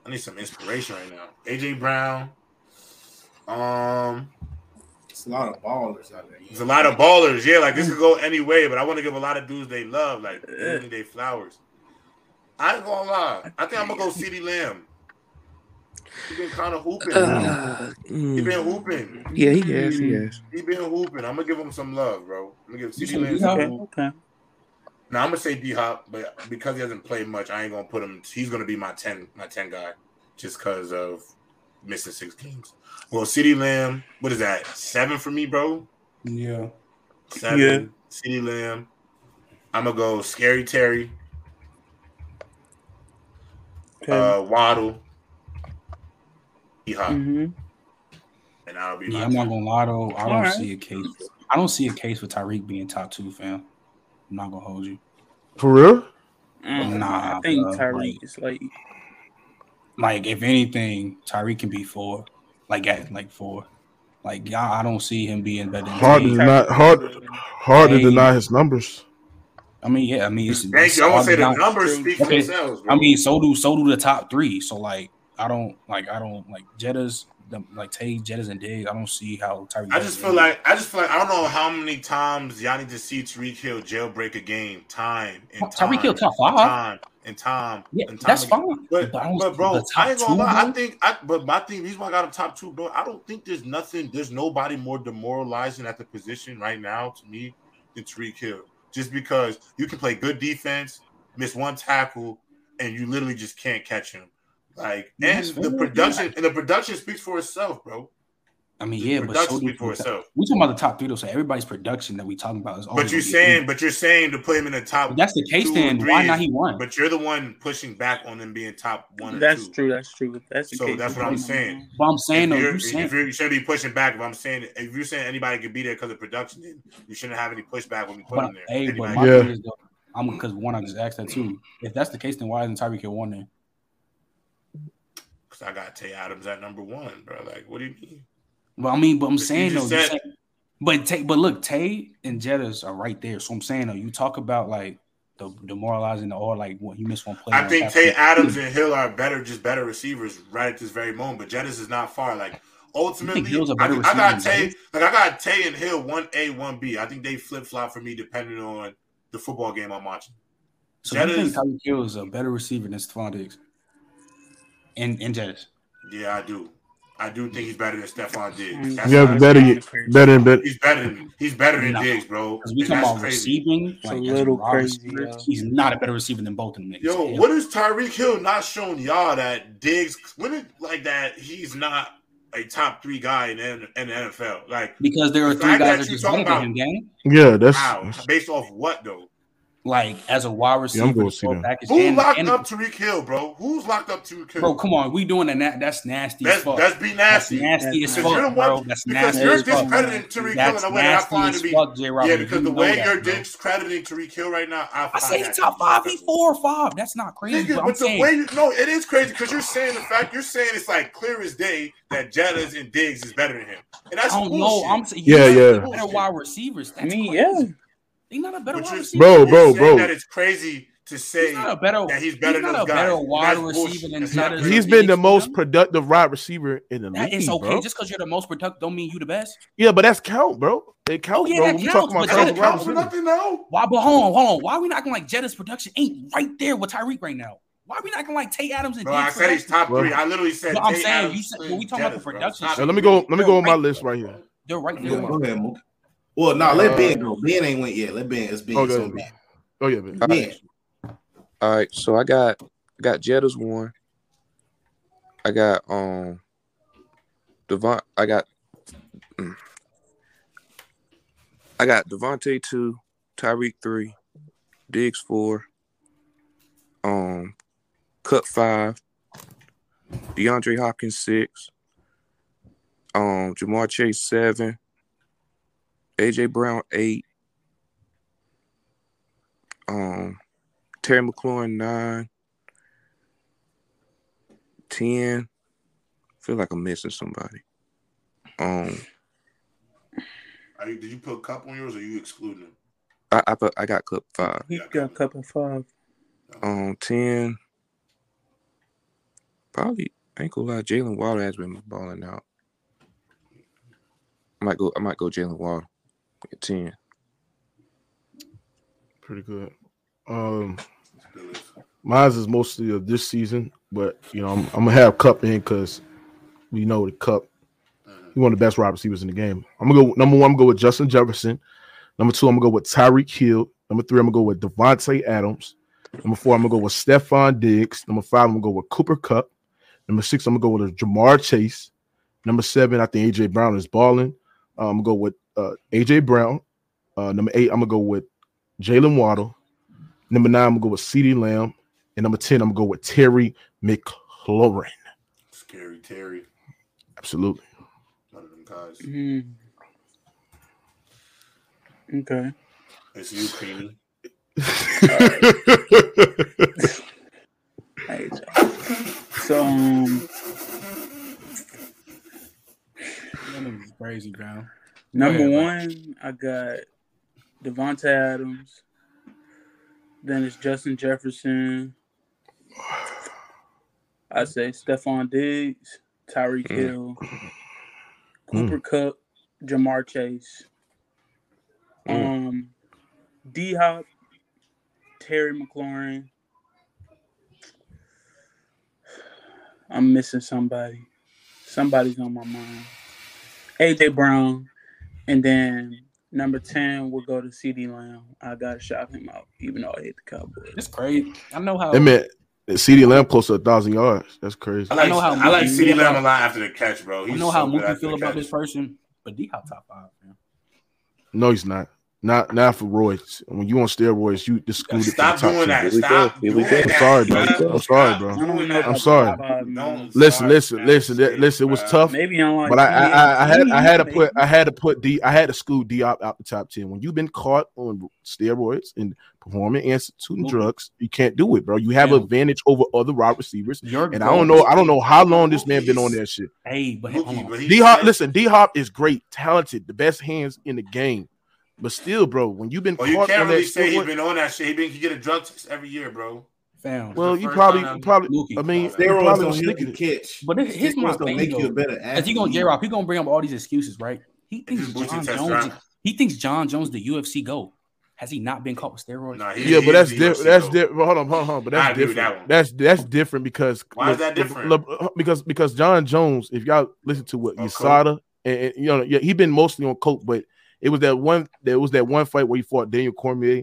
S1: I need some inspiration right now. AJ Brown. Um,
S2: It's a lot of ballers out there.
S1: there's a lot of ballers. Yeah, like this could go any way, but I want to give a lot of dudes they love, like giving they flowers. I ain't gonna lie. I think I'm gonna go CeeDee Lamb. He been kind of hooping.
S4: Uh,
S1: he
S4: mm.
S1: been hooping.
S4: Yeah, he has. He has.
S1: He been hooping. I'm gonna give him some love, bro. I'm gonna give CeeDee
S5: You
S1: Lamb some
S8: Okay.
S1: love.
S8: Okay.
S1: Now I'm gonna say D Hop, but because he hasn't played much, I ain't gonna put him. He's gonna be my ten, my ten guy, just because of missing six games. Well, CeeDee Lamb, what is that? Seven for me, bro.
S5: Yeah.
S1: Seven.
S8: Yeah.
S1: CeeDee Lamb. I'm gonna go Scary Terry,
S8: Okay.
S1: uh, Waddle, D Hop,
S8: hmm
S1: and I'll be.
S5: Yeah, I'm not gonna lie though. I don't
S8: Alright.
S5: see a case. I don't see a case for Tyreek being top two, fam. I'm not gonna hold you.
S3: For real?
S8: Mm,
S5: Nah,
S8: I think
S5: bro,
S8: Tyreek
S5: like-
S8: is like
S5: Like, if anything, Tyreek can be four. Like at like four. Like y'all, I don't see him being better than
S3: Hard to
S5: Tate.
S3: deny. Hard, hard to deny his numbers.
S5: I mean, yeah, I mean, it's,
S1: Thank
S5: it's
S1: you. I want
S5: all
S1: to say the
S5: down-
S1: numbers speak for
S5: Okay.
S1: themselves. Bro.
S5: I mean, so do so do the top three. So like, I don't like I don't like Jettas, the, like Tay, Jettas, and Diggs. I don't see how Tyreek.
S1: I just feel like I just feel like I don't know how many times y'all need to see Tyreek Hill jailbreak a game, time and time,
S5: Tyreek Hill top
S1: and
S5: five.
S1: time and time.
S5: Yeah,
S1: and time
S5: that's
S1: again.
S5: fine.
S1: But,
S5: But
S1: but bro, I ain't gonna
S5: two.
S1: I think I but my thing, reason why I got him top two, bro. I don't think there's nothing, there's nobody more demoralizing at the position right now to me than Tyreek Hill. Just because you can play good defense, miss one tackle, and you literally just can't catch him. Like, and the production and the production speaks for itself, bro.
S5: I mean, yeah, but
S1: production
S5: so do
S1: speaks for itself.
S5: we talking about the top three though. So everybody's production that we talking about is. always
S1: But you're saying, but you're saying to put him in the top.
S5: If that's the case, then why
S1: is-
S5: not he won?
S1: But you're the one pushing back on them being top one or
S8: that's
S1: two.
S8: true. That's true. If That's the
S1: So
S8: case.
S1: that's what I'm saying.
S5: But I'm saying
S1: if
S5: though,
S1: you're,
S5: you
S1: if
S5: saying
S1: you're, you shouldn't be pushing back. If I'm saying if you're saying anybody could be there because of production, then you shouldn't have any pushback when we put
S5: But
S1: him there.
S5: hey, but my
S3: Yeah.
S5: thing is though, I'm because one, I just asked that too. If that's the case, then why isn't Tyreek Hill one then?
S1: Because I got Tay Adams at number one, bro. Like, what do you mean?
S5: Well, I mean, but I'm saying though,
S1: said-
S5: say- but Tay, but look, Tay and Jettas are right there. So I'm saying though, you talk about like the demoralizing or like what you miss one play.
S1: I think Tay Adams and Hill are better, just better receivers right at this very moment. But Jettas is not far. Like ultimately, I, I got Tay. Like I got Tay and Hill one A, one B. I think they flip flop for me depending on the football game I'm watching.
S5: So you think
S1: Jettas-
S5: Tyreek Hill is a better receiver than Stefon Diggs and and Jettas?
S1: Yeah, I do. I do think he's better than Stefon Diggs. That's
S3: Yeah,
S1: not-
S3: better, better than better.
S1: He's better. Than, he's better than
S5: No.
S1: Diggs, bro.
S5: Because we
S1: And
S5: talking about
S1: crazy.
S5: receiving,
S8: It's a
S5: like as
S8: little crazy, yeah.
S5: He's not a better receiver than both of them.
S1: Yo,
S5: Hill-
S1: what is Tyreek Hill not showing y'all that Diggs? When it like that, he's not a top three guy in in the NFL. Like,
S5: because there are
S1: the
S5: three guys
S1: that
S5: that are
S1: you
S5: just
S1: talking
S5: better than
S1: about-
S5: him, gang.
S3: Yeah, that's
S1: wow, based off what though?
S5: Like as a wide receiver,
S3: gonna
S5: the
S3: see
S5: full
S3: that.
S5: package,
S1: Who
S5: and-
S1: locked
S5: and-
S1: up Tyreek Hill, bro? Who's locked up Tyreek Hill?
S5: Bro, come on, we doing that. na- That's nasty
S1: That's
S5: as fuck.
S1: that's be nasty.
S5: That's nasty as
S8: Because
S5: fuck,
S1: you're
S5: bro. That's
S1: because
S5: nasty
S1: you're
S5: as fuck.
S1: discrediting Tyreek Hill in
S5: That's
S1: a way that I find to be.
S5: fuck,
S1: Yeah, because
S5: You
S1: the way
S5: that,
S1: you're
S5: bro.
S1: discrediting Tyreek Hill right now, I,
S5: I
S1: find
S5: say he
S1: that
S5: top five, he four or five. That's not crazy.
S1: Nigga,
S5: but
S1: but the
S5: saying,
S1: way you no, it is crazy because you're saying the fact you're saying it's like clear as day that Jettas and Diggs is better than him, and
S5: I don't know. I'm saying,
S3: Yeah, yeah.
S5: better wide receivers. That's
S8: I mean, yeah.
S5: He's not a better
S1: But
S5: wide receiver.
S3: Bro, bro, bro.
S1: That it's crazy to say
S5: He's not a better.
S1: that he's better
S5: he's
S1: than
S5: not
S1: those
S5: a better wide
S1: That's
S5: receiver
S1: bullshit.
S5: than
S1: That's not
S5: Jettas.
S1: crazy.
S3: He's been the most productive wide receiver in the
S5: That
S3: league,
S5: it's okay.
S3: bro.
S5: Just because you're the most productive, don't mean you the best.
S3: Yeah, but that's count, bro. It oh, counts, oh,
S5: yeah,
S3: bro.
S5: that
S3: we
S5: counts,
S3: talking about
S5: but
S3: count
S1: Doesn't
S3: for wide
S1: count for
S3: receiver.
S1: nothing now.
S5: Why? But hold on, hold on. Why are we not acting like Jettas production ain't right there with Tyreek right now? Why are we not acting like Tay Adams and
S1: Bro, I said he's top
S3: Well-
S1: three. I literally said.
S5: But I'm
S1: Tay
S5: saying,
S1: Adams,
S5: you said- when we talking about the production
S1: Top
S3: let me go. Let me go on my list right here.
S5: They're right there.
S2: go ahead, Mook. Well, no, let
S3: Uh,
S2: Ben go. Ben ain't went yet. Let Ben. It's Ben.
S3: Okay.
S2: So Ben.
S3: Oh yeah,
S2: Ben.
S4: right. All right, so I got I got Jettas one. I got um Devon. I got mm. I got Davante two, Tyreek three, Diggs four, um, Kupp five, DeAndre Hopkins six, um, Ja'Marr Chase seven, AJ Brown eight, um, Terry McLaurin nine, ten. Feel like I'm missing somebody. Um,
S1: Are you, did you put a Kupp on yours or you excluding him?
S4: I I, put, I got Kupp five.
S8: He got Kupp couple five.
S4: Um, ten. Probably I ain't gonna lie. Jaylen Waddle has been balling out. I might go. I might go Jaylen Waddle at ten.
S3: Pretty good. Um. Mine's is mostly of this season, but you know I'm, I'm gonna have Kupp in because we know the Kupp. He's one of the best wide receivers in the game. I'm gonna go number one. I'm gonna go with Justin Jefferson. Number two, I'm gonna go with Tyreek Hill. Number three, I'm gonna go with Davante Adams. Number four, I'm gonna go with Stefon Diggs. Number five, I'm gonna go with Cooper Kupp. Number six, I'm gonna go with Ja'Marr Chase. Number seven, I think AJ Brown is balling. Uh, I'm gonna go with uh, AJ Brown. Uh, number eight, I'm gonna go with Jaylen Waddle. Number nine, I'm gonna go with CeeDee Lamb. And number 10, I'm gonna go with Terry McLaurin.
S1: Scary Terry,
S3: Absolutely.
S1: one of them guys.
S8: Mm. Okay.
S1: It's you, Creamy.
S8: Hey, So um,
S5: That crazy, bro.
S8: Number
S5: ahead,
S8: one, I got Davante Adams. Then it's Justin Jefferson. I say Stefon Diggs, Tyreek
S4: Mm.
S8: Hill, Cooper Kupp, Ja'Marr Chase,
S4: Mm.
S8: um, D Hop, Terry McLaurin. I'm missing somebody. Somebody's on my mind. AJ Brown, and then number ten will go to CeeDee Lamb. I gotta shout him out, even though I hate the Cowboys.
S5: It's crazy. I know how.
S3: That meant CeeDee Lamb close to a thousand yards. That's crazy.
S1: I like,
S5: I know how
S1: I like
S5: Mookie CeeDee
S1: Lamb a lot after the catch, bro.
S5: I
S1: He's
S5: know how
S1: so good
S5: Mookie feel about
S1: catch.
S5: this person, but D Hop top five, man.
S3: No, he's not. Not not for roids. When you on steroids, you excluded.
S1: Stop
S3: from the
S1: doing
S3: top
S1: that.
S3: ten.
S4: Here.
S1: Stop
S4: Here we
S1: doing
S4: go.
S1: that.
S3: I'm sorry, bro. I'm sorry, bro. I'm sorry.
S1: Don't
S3: Listen,
S1: start
S3: listen,
S1: that
S3: listen, listen. It was tough.
S8: Maybe on like
S3: But I, I, I, I had I had to put I had to put D I had to exclude D Hop out the top ten. When you've been caught on steroids and performing instituting
S5: Mookie.
S3: drugs, you can't do it, bro. You have
S5: Yeah.
S3: advantage over other wide receivers.
S5: Your
S3: And I don't know, I don't know how long this man been on that shit.
S5: Hey, but hold
S1: Mookie,
S5: on.
S3: D Hop, listen, D Hop is great, talented, the best hands in the game. But still, bro, when you've been
S1: Well, you can't
S3: on
S1: really
S3: that
S1: say he's
S3: steroid,
S1: been on that shit. He been he get a drug test every year, bro.
S5: Fam.
S3: well, you probably,
S1: time
S3: probably,
S5: Mookie.
S3: I mean, you
S2: Steroids
S3: probably
S2: don't
S3: was
S2: help you
S3: it.
S2: catch.
S5: But this- here's my
S2: Steroids don't
S5: thing,
S2: make you
S5: though.
S2: a better
S5: As you gonna
S2: athlete.
S5: J Rock, he gonna bring up all these excuses, right? He thinks
S1: just Jon
S5: Jones.
S1: drive.
S5: He thinks Jon Jones the UFC goat. Has he not been caught with steroids?
S1: Nah, he,
S3: Yeah,
S1: he
S3: but that's different. That's different. Hold on, hold on. But that's
S1: agree
S3: different.
S1: that.
S3: That's that's different because
S1: Why is that different?
S3: Le- uh, because because Jon Jones, if y'all listen to what
S1: Oh,
S3: USADA and, and, you know, yeah, he been mostly on coke, but it was that one. There was that one fight where he fought Daniel Cormier,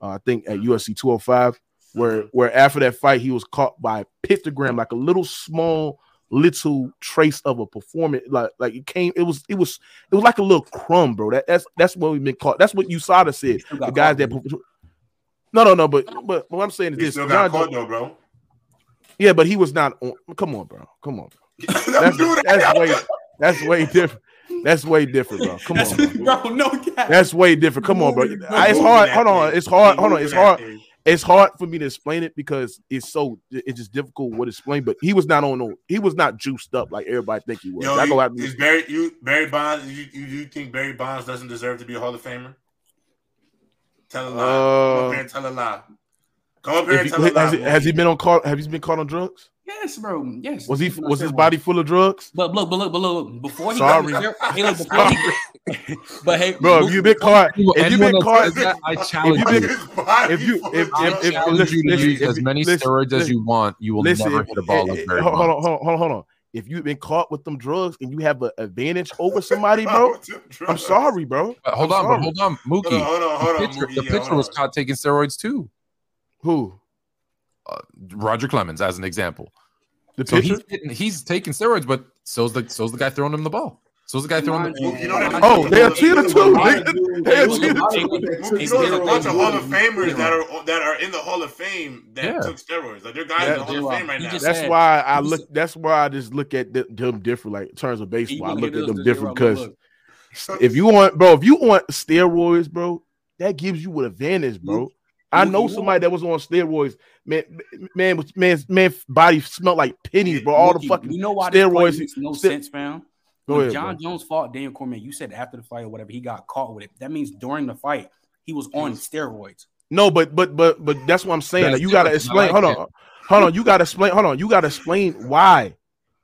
S3: uh, I think at UFC 205, where where after that fight he was caught by a pictogram, like a little small little trace of a performance, like like it came. It was it was it was like a little crumb, bro. That that's that's what we've been caught. That's what USADA said. The guys
S5: caught,
S3: that. No, no, no, but but what I'm saying is
S1: He
S3: this:
S1: still
S3: Jon
S1: got caught though, bro.
S3: yeah, but he was not on. Come on, bro. Come on.
S1: Don't
S3: That's, that's way that's way different. That's way different, bro. Come on, bro.
S5: bro. No cap.
S3: That's way different. Come on, bro. It's hard. Hold on. It's hard. Hold on. It's hard. It's hard for me to explain it because it's so. It's just difficult what to explain. But he was not on. No, he was not juiced up like everybody think he was.
S1: Yo,
S3: I
S1: you,
S3: go out.
S1: is Barry you Barry Bonds? You, you you think Barry Bonds doesn't deserve to be a Hall of Famer? Tell a lie. Come
S3: Uh,
S1: up here and tell a lie. Come up here and
S3: he-
S1: tell a lie.
S3: has, he, has he been on caught? Have he been caught on drugs?
S5: Yes, bro. Yes.
S3: Was he?
S5: He's been on
S3: Was his body full of drugs?
S5: But look, but look, but look. Before he
S3: Sorry.
S5: got the hey, look, before he, but hey,
S3: Bro, if you been caught, if you
S7: Anyone
S3: been caught,
S7: that, I challenge
S3: you
S7: you.
S3: been- if you-
S1: full
S3: if- if- if-
S7: challenge
S3: listen,
S7: you to
S3: listen,
S7: use
S3: if
S7: as many
S3: listen,
S7: steroids as you want. You will
S3: Listen,
S7: never
S3: if-
S7: hit a ball like
S3: eh, hold, hold on, hold on, hold on, hold on. If you've been caught with them drugs and you have an advantage over somebody, bro, I'm sorry, bro.
S7: But hold
S3: I'm
S7: on, but
S3: sorry.
S7: hold on,
S1: Hold on,
S7: Mookie.
S1: hold on, hold
S7: The
S1: on.
S7: pitcher,
S1: Mookie,
S7: the
S1: yeah,
S7: pitcher
S1: hold
S7: was
S1: on.
S7: caught taking steroids too.
S3: Who?
S7: Roger Clemens, as an example.
S3: The
S7: So
S3: pitcher?
S7: he's getting, he's taking steroids, but so's the so's the guy throwing him the ball. So's the guy throwing the
S1: Well, you know that-
S3: Oh, they are cheater too.
S1: Mookie.
S3: They are
S5: Hey,
S3: cheater
S5: look,
S3: too.
S5: hey, look,
S1: Mookie,
S5: hey,
S1: you know, there's a
S5: J-Rock,
S1: bunch of Hall of Famers that are that are in the Hall of Fame that
S3: Yeah.
S1: took steroids. Like they're guys
S3: Yeah.
S1: in the Hall of Fame right now.
S3: That's
S5: said-
S3: why I look.
S5: said-
S3: That's why I just look at them different. Like in terms of baseball, I
S5: Look
S3: look
S5: at
S3: at them different because if you want, bro, if you want steroids, bro, that gives you an advantage, bro. I know
S5: Mookie,
S3: somebody that was on steroids, man. Man, was- man's man body smelled like pennies, bro. All the fucking
S5: you know why this
S3: steroids.
S5: fight makes no
S3: ste-
S5: sense, fam.
S3: Go
S5: when
S3: ahead,
S5: Jon
S3: bro.
S5: Jones fought Daniel Cormier, you said after the fight or whatever, he got caught with it. That means during the fight, he was on steroids.
S3: No, but but but but that's what I'm saying. Like, you gotta explain.
S7: I
S3: hold
S7: like
S3: on, hold on. You gotta explain. Hold on. You gotta explain why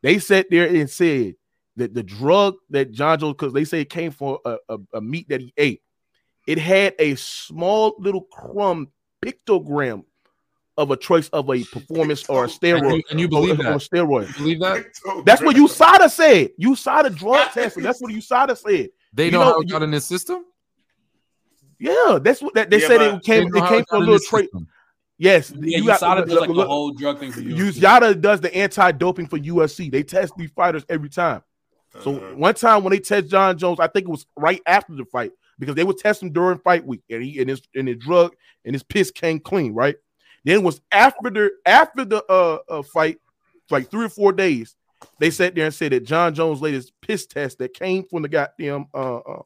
S3: they sat there and said that the drug that Jon Jones, because they say it came from a, a, a meat that he ate, it had a small little crumb pictogram of a choice of a performance or a steroid.
S7: you, and you believe
S3: or,
S7: that?
S3: or steroid.
S7: You believe that?
S3: That's what USADA said. USADA drug testing. That's what USADA said.
S7: They
S3: You
S7: know,
S3: know,
S7: how it
S3: you-
S7: got in this system.
S3: Yeah, that's what that they
S1: Yeah,
S3: said. It came. It came from a little
S7: his
S3: trait. Yes,
S5: Yeah,
S3: you got
S5: USADA
S3: look,
S5: does like
S3: look,
S5: the whole drug thing for you.
S3: USADA does the anti-doping for UFC. They test these fighters every time. So
S1: Uh-huh.
S3: one time when they test Jon Jones, I think it was right after the fight because they would test him during fight week, and he and his and his drug and his piss came clean, right? Then it was after the after the uh, uh fight, like three or four days, they sat there and said that Jon Jones' latest piss test that came from the goddamn uh, uh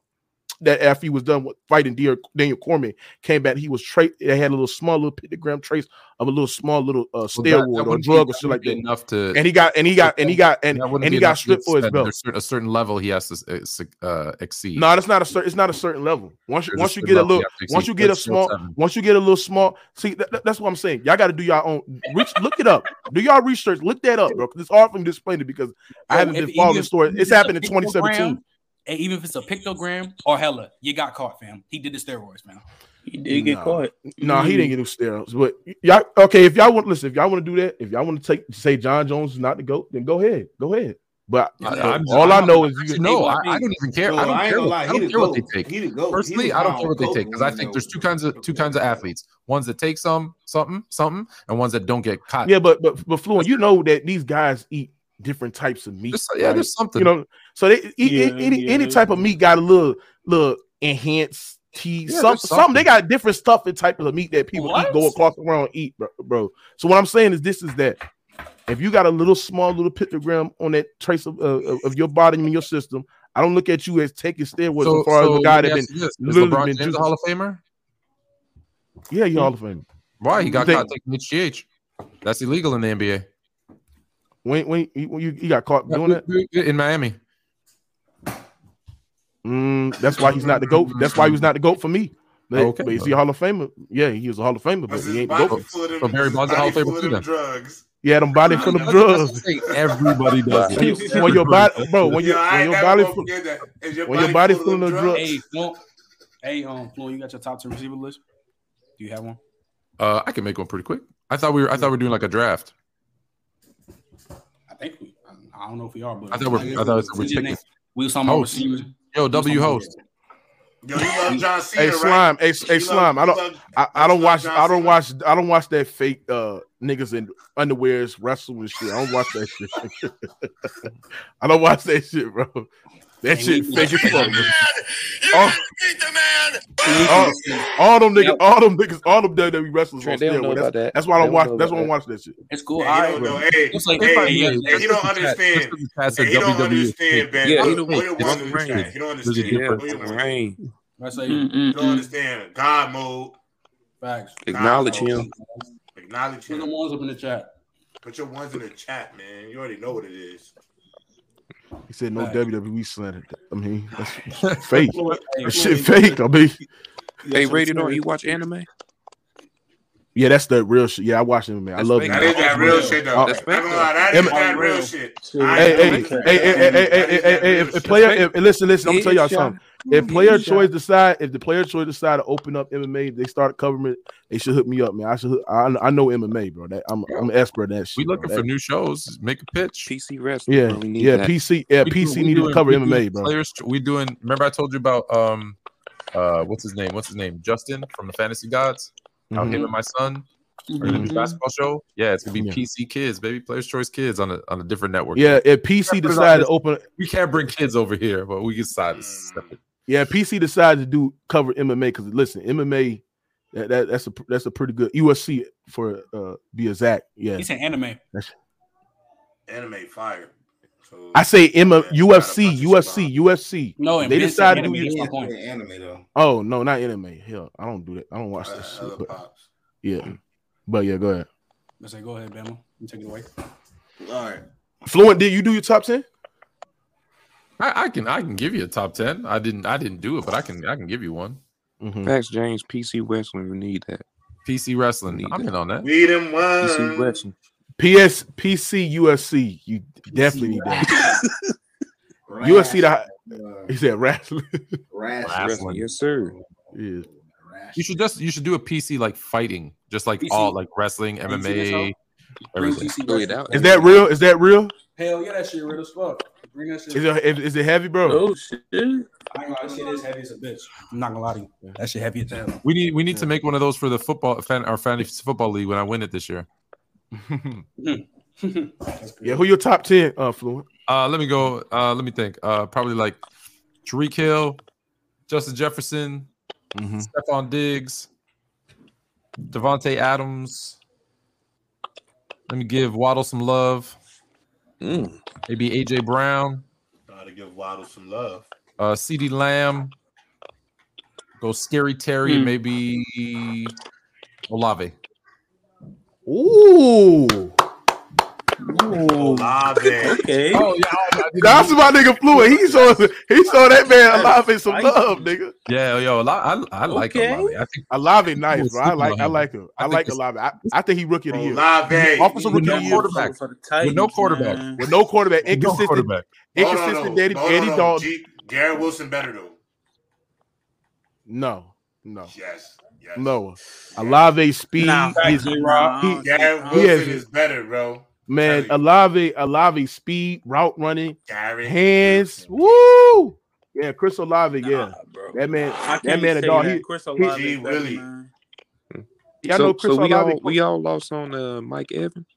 S3: that after he was done with fighting Daniel, Daniel Cormier came back, he was tra- they had a little small little pictogram trace of a little small little uh
S7: Well, that-
S3: steroid
S7: that
S3: or drug
S7: be-
S3: or shit like that.
S7: Enough to
S3: And he got and he got and he got and,
S7: that wouldn't
S3: and he got stripped for his belt.
S7: A certain level he has to uh, exceed.
S3: No, that's not a certain. It's not a certain level. Once you
S7: There's
S3: once you get a little, once you get a small, once you get a little small. See, that, that- that's what I'm saying. Y'all got to do your own. Reach, look it up. Do y'all research. Look that up, bro. It's hard for me to explain it because I haven't been following the story. It's happened in
S5: pictogram,
S3: 2017.
S5: And even if it's a pictogram or hella, you got caught, fam. He did the steroids, man.
S8: He did get
S3: No.
S8: caught.
S3: No, he didn't get no steroids. But y'all, okay, if y'all want, listen, if y'all want to do that, if y'all want to take say Jon Jones is not the goat, then go ahead, go ahead. But
S7: I- I'm-
S3: all i
S7: I'm-
S3: know is you
S7: Actually,
S3: get
S7: no,
S5: I
S7: I, I don't even care.
S2: So,
S7: I don't care.
S2: gonna
S7: What,
S2: lie,
S7: I don't care what they take.
S2: He the GOAT. He
S7: Personally, I don't care what they take because I think there's two kinds of two kinds of athletes: ones that take some something something, and ones that don't get caught.
S3: yeah, but but but fluent, you know that these guys eat different types of meat.
S7: There's- yeah,
S3: right?
S7: there's something.
S3: you know. So they eat
S8: Yeah,
S3: any
S8: yeah,
S3: any
S8: they
S3: type of meat got a little little enhanced T,
S7: Yeah,
S3: some
S7: there's
S3: some they got different stuff and type of meat that people eat,
S5: What?
S3: go across around and eat, bro, bro. So what I'm saying is this is that if you got a little small little pictogram on that trace of, uh, of of your body in your system, I don't look at you as taking steroids
S7: So,
S3: as far
S7: so
S3: as the guy that been
S7: this.
S3: Literally
S7: LeBron
S3: been
S7: James a
S3: juicing-
S7: Hall of Famer?
S3: yeah, you Hall of Fame.
S7: Why he got
S3: Think-
S7: caught taking HGH? That's illegal in the NBA.
S3: When when you, when you, you got caught doing it
S7: in Miami.
S3: Mm, that's why he's not the goat. That's why he was not the goat for me. But,
S7: Okay.
S3: but is he a Hall of Famer? Yeah, he was a Hall of Famer, but he ain't the goat.
S1: full of them-
S7: So Barry
S1: his
S7: Bonds a Hall of Famer too then.
S1: drugs.
S3: Yeah, them body full of drugs.
S7: Everybody does
S3: when,
S7: it.
S3: when your body, bro, when, you, when your body, full,
S1: forget your
S3: when your body
S1: full
S3: full
S1: of
S3: of drugs,
S5: Hey, Flo, hey, um, Flo, you got your top ten receiver list? Do you have one?
S7: Uh, I can make one pretty quick. I thought we were. I thought we were doing like a draft.
S5: I think we. I don't know if we are, but
S7: I thought we're- I thought we were
S5: just
S7: picking-
S5: name- we was talking about
S7: Host.
S5: receivers.
S7: Yo, W host.
S1: Yo, you love John Cena,
S3: hey
S1: right?
S3: slime, hey, hey
S1: You love-
S3: slime. I don't,
S1: love-
S3: I, I don't watch, I don't watch, I don't watch that fake uh niggas in underwears wrestling shit. I don't watch that shit. I don't watch that shit, bro. That
S5: Hey,
S3: shit
S5: we-
S3: fake as fuck. bro.
S6: You
S3: Oh.
S6: beat the man. Oh.
S3: all, all them niggas, all them niggas, all them WWE wrestlers on
S4: Trent, they don't know
S3: steroids.
S4: about
S3: That's,
S4: that.
S3: that's why I don't
S4: don't
S3: watch. That's why I don't watch that shit.
S5: It's cool.
S1: Yeah,
S5: All
S1: he don't
S5: bro.
S1: know. Hey,
S5: It's like,
S1: hey,
S5: hey,
S1: he,
S5: yeah,
S1: he don't understand.
S7: That's
S1: Hey, he don't understand, Ben.
S4: Yeah, he don't-
S1: you
S4: it's
S1: want
S4: a
S1: to
S4: rain.
S1: understand? He don't understand. you.
S5: I say
S1: You don't understand. God mode.
S5: facts.
S4: Acknowledge him.
S1: mode. Acknowledge
S5: Put the ones up in the chat.
S1: Put your ones in the chat, man. You already know what it is.
S3: He said no
S5: Right.
S3: WWE slander. I mean, that's fake. That shit fake. I mean,
S4: Hey, rated on. You watch anime?
S3: Yeah, that's the real shit. Yeah, I watch him, man. I love
S4: fake.
S3: him.
S1: That is that real shit, though.
S3: That's
S1: I'm not lie, That is that real
S5: Real.
S1: shit.
S8: Shit.
S3: Hey, hey, hey, hey, hey, hey, hey,
S1: That is
S3: hey,
S1: that
S3: hey,
S1: real
S3: if player, if, listen, listen, I'm gonna tell y'all
S4: Headshot.
S3: something. If player choice decide, if the player choice decide to open up MMA, they start covering it. They should hook me up, man. I should. hook- I, I know MMA, bro. That I'm, I'm an expert in that shit.
S7: We looking
S3: bro.
S7: for
S3: That-
S7: new shows. Make a pitch.
S4: PC wrestling.
S3: yeah,
S4: bro. Need
S3: yeah.
S4: that.
S3: PC, yeah, PC
S7: do-
S3: need to cover MMA, bro.
S7: Players, we doing. Remember, I told you about um, uh, what's his name? What's his name? Justin from the Fantasy Gods. How
S3: Mhm.
S7: him and my son are gonna do
S3: Mhm.
S7: basketball show. Yeah, it's gonna be
S3: Yeah.
S7: PC Kids, baby. Players Choice Kids on a on a different network.
S3: Yeah, if PC
S7: Put it on
S3: decide to
S7: this-
S3: open,
S7: we can't bring kids over here, but we decide to step it.
S3: yeah, PC decided to do cover MMA because listen, MMA, that, that that's a that's a pretty good USC for uh be exact. Yeah,
S5: He said anime.
S1: Anime fire. So,
S3: I say M-
S1: yeah,
S3: UFC,
S1: gotta
S3: UFC, UFC.
S5: No,
S3: They
S5: Ben
S3: decided to
S5: anime.
S3: do
S5: That's point.
S2: anime though.
S3: Oh no, not anime. Hell, I don't do that. I don't watch
S1: uh,
S3: that shit. But
S1: pops.
S3: yeah, but yeah, go ahead.
S5: I say, go ahead, Bama. You take it away.
S2: All right.
S3: Fluent, did you do your top ten?
S7: I, I can I can give you a top ten. I didn't I didn't do it, but I can I can give you one.
S3: Mm-hmm.
S4: Facts, James. PC wrestling. We need that.
S7: PC wrestling.
S4: Need
S7: I'm
S4: that.
S7: in on that.
S1: We them
S4: PC
S1: ones.
S4: wrestling.
S3: PS, PC, USC. You definitely need that. USC, the he said wrestling.
S2: rash.
S4: Wrestling. Yes, sir.
S3: yeah.
S7: You should just you should do a PC like fighting, just like
S5: PC.
S7: all like wrestling,
S5: PC
S7: MMA,
S5: Bring
S7: everything.
S5: PC wrestling.
S4: that-
S3: Is that real? Is that real?
S5: Hell yeah, that shit real as fuck. Bring that shit.
S3: Is it is it heavy, bro?
S8: Oh shit.
S5: I ain't gonna lie, that shit is heavy as a bitch. I'm not gonna lie to you. That shit heavy as hell.
S7: We need we need to make one of those for the football fan our fantasy football league when I win it this year.
S5: That's
S3: Yeah, who your top ten? Uh, Fluent.
S7: Uh, let me go. Uh, let me think. Uh, probably like Tyreek Hill, Justin Jefferson,
S3: Mm-hmm.
S7: Stefon Diggs, Davante Adams. Let me give Waddle some love.
S4: Mm.
S7: Maybe AJ Brown,
S1: Gotta give Waddle some love.
S7: uh, CeeDee Lamb. Go Scary Terry,
S8: Hmm.
S7: maybe Olave.
S3: Ooh,
S1: Olave.
S8: Okay.
S7: Oh yeah,
S3: that's my nigga Fluent. He saw he saw that man alive in some love, nigga.
S7: yeah, yo, Oli- I, I like
S8: Okay.
S7: Olave. I think
S3: Olave nice, bro. I like I like him. I,
S7: I
S3: like
S7: it's-
S3: Olave. I, I think he rookie of the year.
S1: Olave.
S3: Offensive
S7: With
S3: rookie
S7: no
S3: of the year
S7: quarterback.
S8: For the Titans,
S7: With no quarterback.
S8: man.
S3: with no quarterback,
S7: no
S3: inconsistent,
S7: quarterback.
S1: Hold on,
S3: inconsistent.
S1: though.
S3: Eddie,
S1: Hold on,
S3: Eddie
S1: though.
S3: Dalton.
S1: G- Garrett Wilson better though.
S3: No, no,
S1: Yes. Yes.
S3: no. Olave speed
S8: Nah,
S3: is
S8: Nah,
S3: he-
S1: Garrett
S3: He
S1: Wilson
S3: has-
S1: is better, bro.
S3: Man.
S1: Tell
S3: Olave, Olave speed, route running,
S1: Garrett.
S3: hands.
S1: Wilson.
S3: Woo! Yeah, Chris Olave.
S8: Nah,
S3: Yeah,
S8: bro.
S3: that man.
S8: I
S3: That man a dog.
S8: that.
S3: He,
S8: Chris Olave
S1: he
S8: is
S1: really-
S8: man.
S3: Yeah, I
S4: so,
S3: know Chris
S4: so we
S3: Olave-
S4: all we all lost on uh, Mike Evans.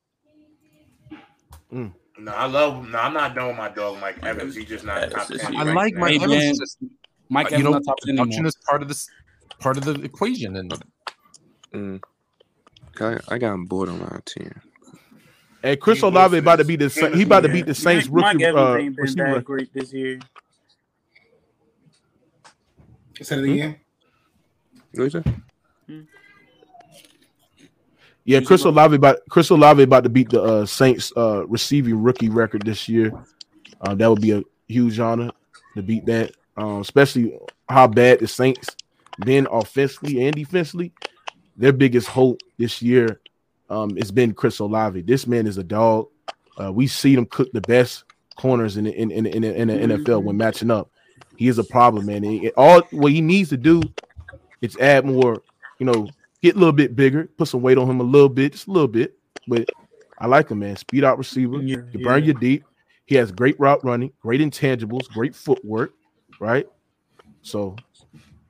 S1: No, I love. No, I'm not done with my dog, Mike Evans. He's just not
S8: Yeah,
S1: top
S8: just-
S1: ten.
S7: I
S1: right
S7: like. Mike
S5: Hey,
S7: Evans. Just,
S5: Mike
S7: you
S5: Evans
S7: know,
S5: not top ten
S7: production
S5: anymore.
S7: is part of this. part of the equation. And
S4: Mm. I, I got him bored on my team.
S3: And Chris
S1: He
S3: Olave
S1: was
S3: about to
S1: this-
S3: beat the he about to beat the Saints
S8: Mike,
S3: rookie
S8: Mike
S3: uh,
S8: Evans ain't been
S3: receiver.
S8: that great this year.
S2: Say it again.
S4: What is it?
S3: Yeah, Chris Olave about Chris Olave about to beat the uh, Saints uh, receiving rookie record this year. Uh, that would be a huge honor to beat that, um, especially how bad the Saints been offensively and defensively. Their biggest hope this year um, has been Chris Olave. This man is a dog. Uh, we see him cook the best corners in the, in, in, in, in the NFL when matching up. He is a problem, man. And all what he needs to do is add more, you know, get a little bit bigger, put some weight on him a little bit, just a little bit. But I like him, man. Speed out receiver.
S8: Yeah,
S3: You burn
S8: yeah.
S3: your deep. He has great route running, great intangibles, great footwork, right? So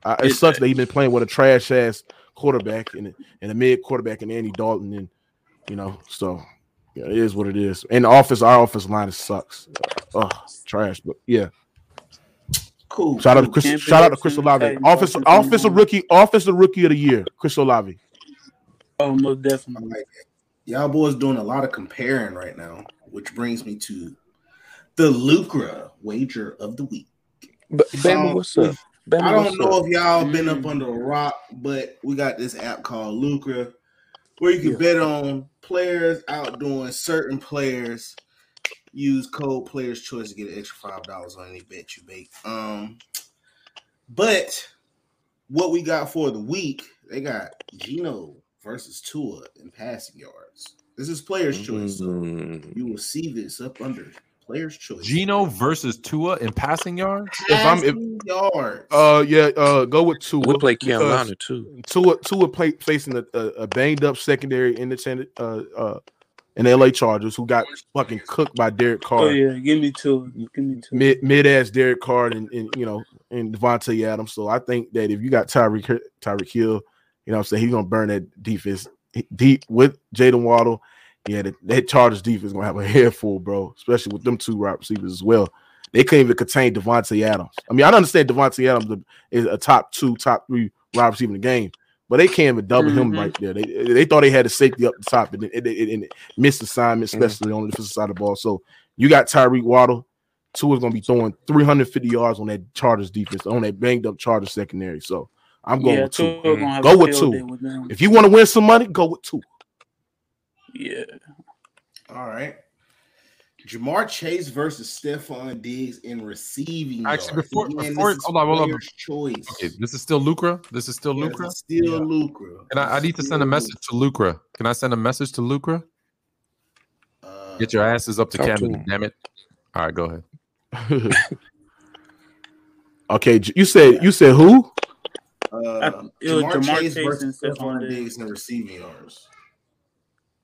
S3: I, it
S8: It-
S3: sucks that he's been playing with a trash ass quarterback and, a- and a mid quarterback and Andy Dalton, and you know, so yeah, it is what it is. And the office, our office line sucks. Oh, trash, but yeah.
S2: Cool.
S3: Shout out to. Chris.
S8: Cam
S3: Shout out to Chris
S8: Peterson,
S3: Olave.
S8: Titans,
S3: Offensive,
S8: offensive
S3: offensive
S8: line.
S3: rookie, offensive rookie of the year, Chris Olave.
S8: Oh, most
S2: I
S8: definitely.
S2: like it. Y'all boys doing a lot of comparing right now, which brings me to the Lucra wager of the week.
S4: But Bama,
S2: Um,
S4: what's up? Bama,
S2: I don't know
S4: up?
S2: if y'all been up
S8: Mm.
S2: under a rock, but we got this app called Lucra where you can
S4: Yeah.
S2: bet on players outdoing certain players. Use code Players Choice to get an extra five dollars on any bet you make. Um, but what we got for the week, they got Geno versus Tua in passing yards. This is Players Choice, so
S4: Mm.
S2: you will see this up under Players Choice.
S7: Geno versus Tua in passing yards.
S3: If I'm- if-
S2: Passing yards.
S3: Uh, yeah. Uh, go with Tua.
S4: We play
S3: because
S4: Carolina too.
S3: Tua Tua play, facing a, a, a banged up secondary in the uh uh in the LA Chargers who got fucking cooked by Derek Carr.
S8: Oh yeah, give me two. Give me two.
S3: Mid mid ass Derek Carr and, and you know and Davante Adams. So I think that if you got Tyreek Tyreek Hill, you know what I'm saying he's gonna burn that defense deep with Jaden Waddle. Yeah, that, that Chargers defense gonna have a head full, bro, especially with them two wide receivers as well. They couldn't even contain Davante Adams. I mean, I understand Davante Adams is a top two, top three wide receiver in the game, but they can't even double him
S8: Mhm.
S3: right there. They they thought they had a safety up the top and, and, and, missed assignment, especially on the defensive side of the ball. So you got Tyreek Waddle. Tua is gonna be throwing 350 yards on that Chargers defense, on that banged up Chargers secondary. So I'm going
S8: yeah,
S3: with two. Go with two.
S8: with.
S3: If you want to win some money, go with two.
S8: Yeah.
S2: All right. Ja'Marr Chase versus Stefon Diggs in receiving.
S7: Actually,
S2: yards.
S7: before-
S2: Again,
S7: before-
S2: this
S7: hold on, hold on.
S2: choice.
S7: Okay, this is still Lucra. This is still
S2: Yes,
S7: Lucra.
S2: it's still
S3: Yeah.
S2: Lucra.
S7: And I, I need to send a message to Lucra. Can I send a message to Lucra?
S2: Uh,
S7: Get your asses up to
S4: Talk to
S7: Canada, damn it. All right, go ahead.
S3: okay, you said you said who?
S2: uh, Ja'Marr,
S8: Ja'Marr
S2: Chase
S8: Chase
S2: versus Stefon
S8: Stefon
S2: Diggs in receiving yards.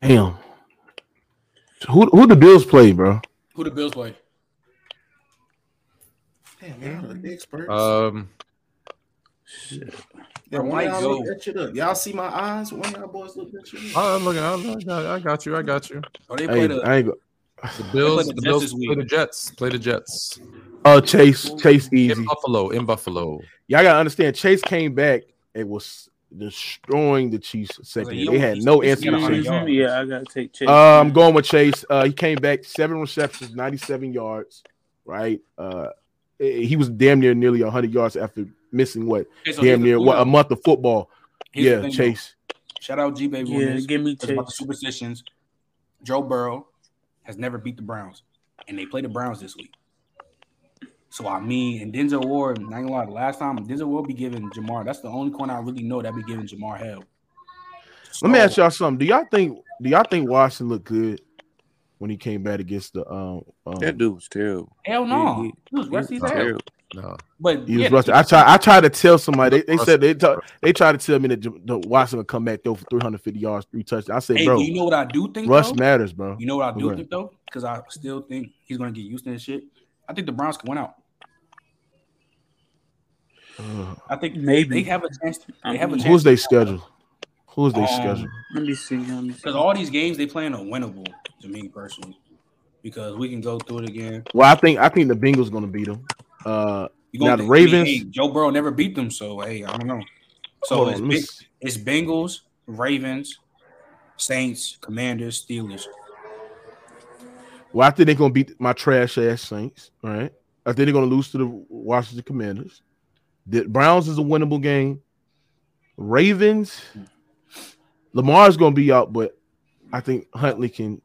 S3: Damn. Who who the Bills play, bro?
S5: Who the Bills play?
S2: Damn, man, I'm the experts.
S7: Um,
S2: yeah, one y'all
S5: go.
S2: look that shit up. Y'all see my eyes? One y'all boys look that shit up.
S7: I'm looking. I'm I got you. I got you.
S5: Oh, they
S3: I
S5: play
S3: ain't,
S5: the.
S3: I ain't go.
S7: The Bills.
S5: the
S7: The
S5: Jets
S7: Bills
S5: this
S7: play the Jets. Play the Jets
S3: Uh, Chase Chase easy.
S7: in Buffalo. In Buffalo.
S3: Y'all gotta understand. Chase came back It was destroying the Chiefs second.
S5: he
S3: They had no
S5: he's
S3: answer. to Chase.
S8: Yeah, I gotta take Chase.
S3: Uh, I'm going with Chase. Uh, he came back seven receptions, 97 yards. Right. Uh, he was damn near nearly 100 yards after missing what
S5: Okay, so
S3: damn near what a month of football.
S5: Here's
S3: yeah. Chase.
S5: Shout out G baby.
S8: yeah, give me
S5: It's about the
S8: Chase.
S5: superstitions. Joe Burrow has never beat the Browns, and they play the Browns this week. So I mean, and Denzel Ward, not gonna lie, the last time Denzel will be giving Ja'Marr. That's the only corner I really know that be giving Ja'Marr hell.
S3: Let me ask y'all something. Do y'all think do y'all think Washington looked good when he came back against the um, um
S4: That dude was terrible.
S5: Hell no,
S4: He-
S5: he was
S4: He
S5: rusty
S4: was
S5: as hell.
S7: No.
S5: But
S3: he was
S5: yeah, the
S3: rusty. I try I tried to tell somebody they, they said they t- they tried to tell me that J- the Washington would come back though for 350 yards, three touchdowns. I said,
S5: Hey,
S3: bro,
S5: you know what I do think?
S3: rush
S5: though?
S3: matters, bro.
S5: You know what I do
S3: Okay.
S5: think though? Because I still think he's gonna get used to this shit. I think the Browns can win out.
S3: Ugh.
S5: I think
S8: Maybe.
S5: they have a chance. They have a chance.
S3: Who's they schedule? Who's they
S5: Um,
S3: schedule?
S8: Let me see. Let.
S5: Because all these games they playing are winnable to me personally. Because we can go through it again.
S3: Well, I think I think the Bengals gonna beat them. Uh,
S5: You gonna
S3: Now the
S5: think- I
S3: Ravens-
S5: hey, Joe Burrow never beat them, so hey, I don't know. So
S3: Hold
S5: it's,
S3: on, me
S5: it's Bengals, Ravens, Saints, Commanders, Steelers.
S3: Well, I think they're gonna beat my trash ass Saints. All right. I think they're gonna lose to the Washington Commanders. The Browns is a winnable game. Ravens, Lamar's gonna be out, but I think Huntley can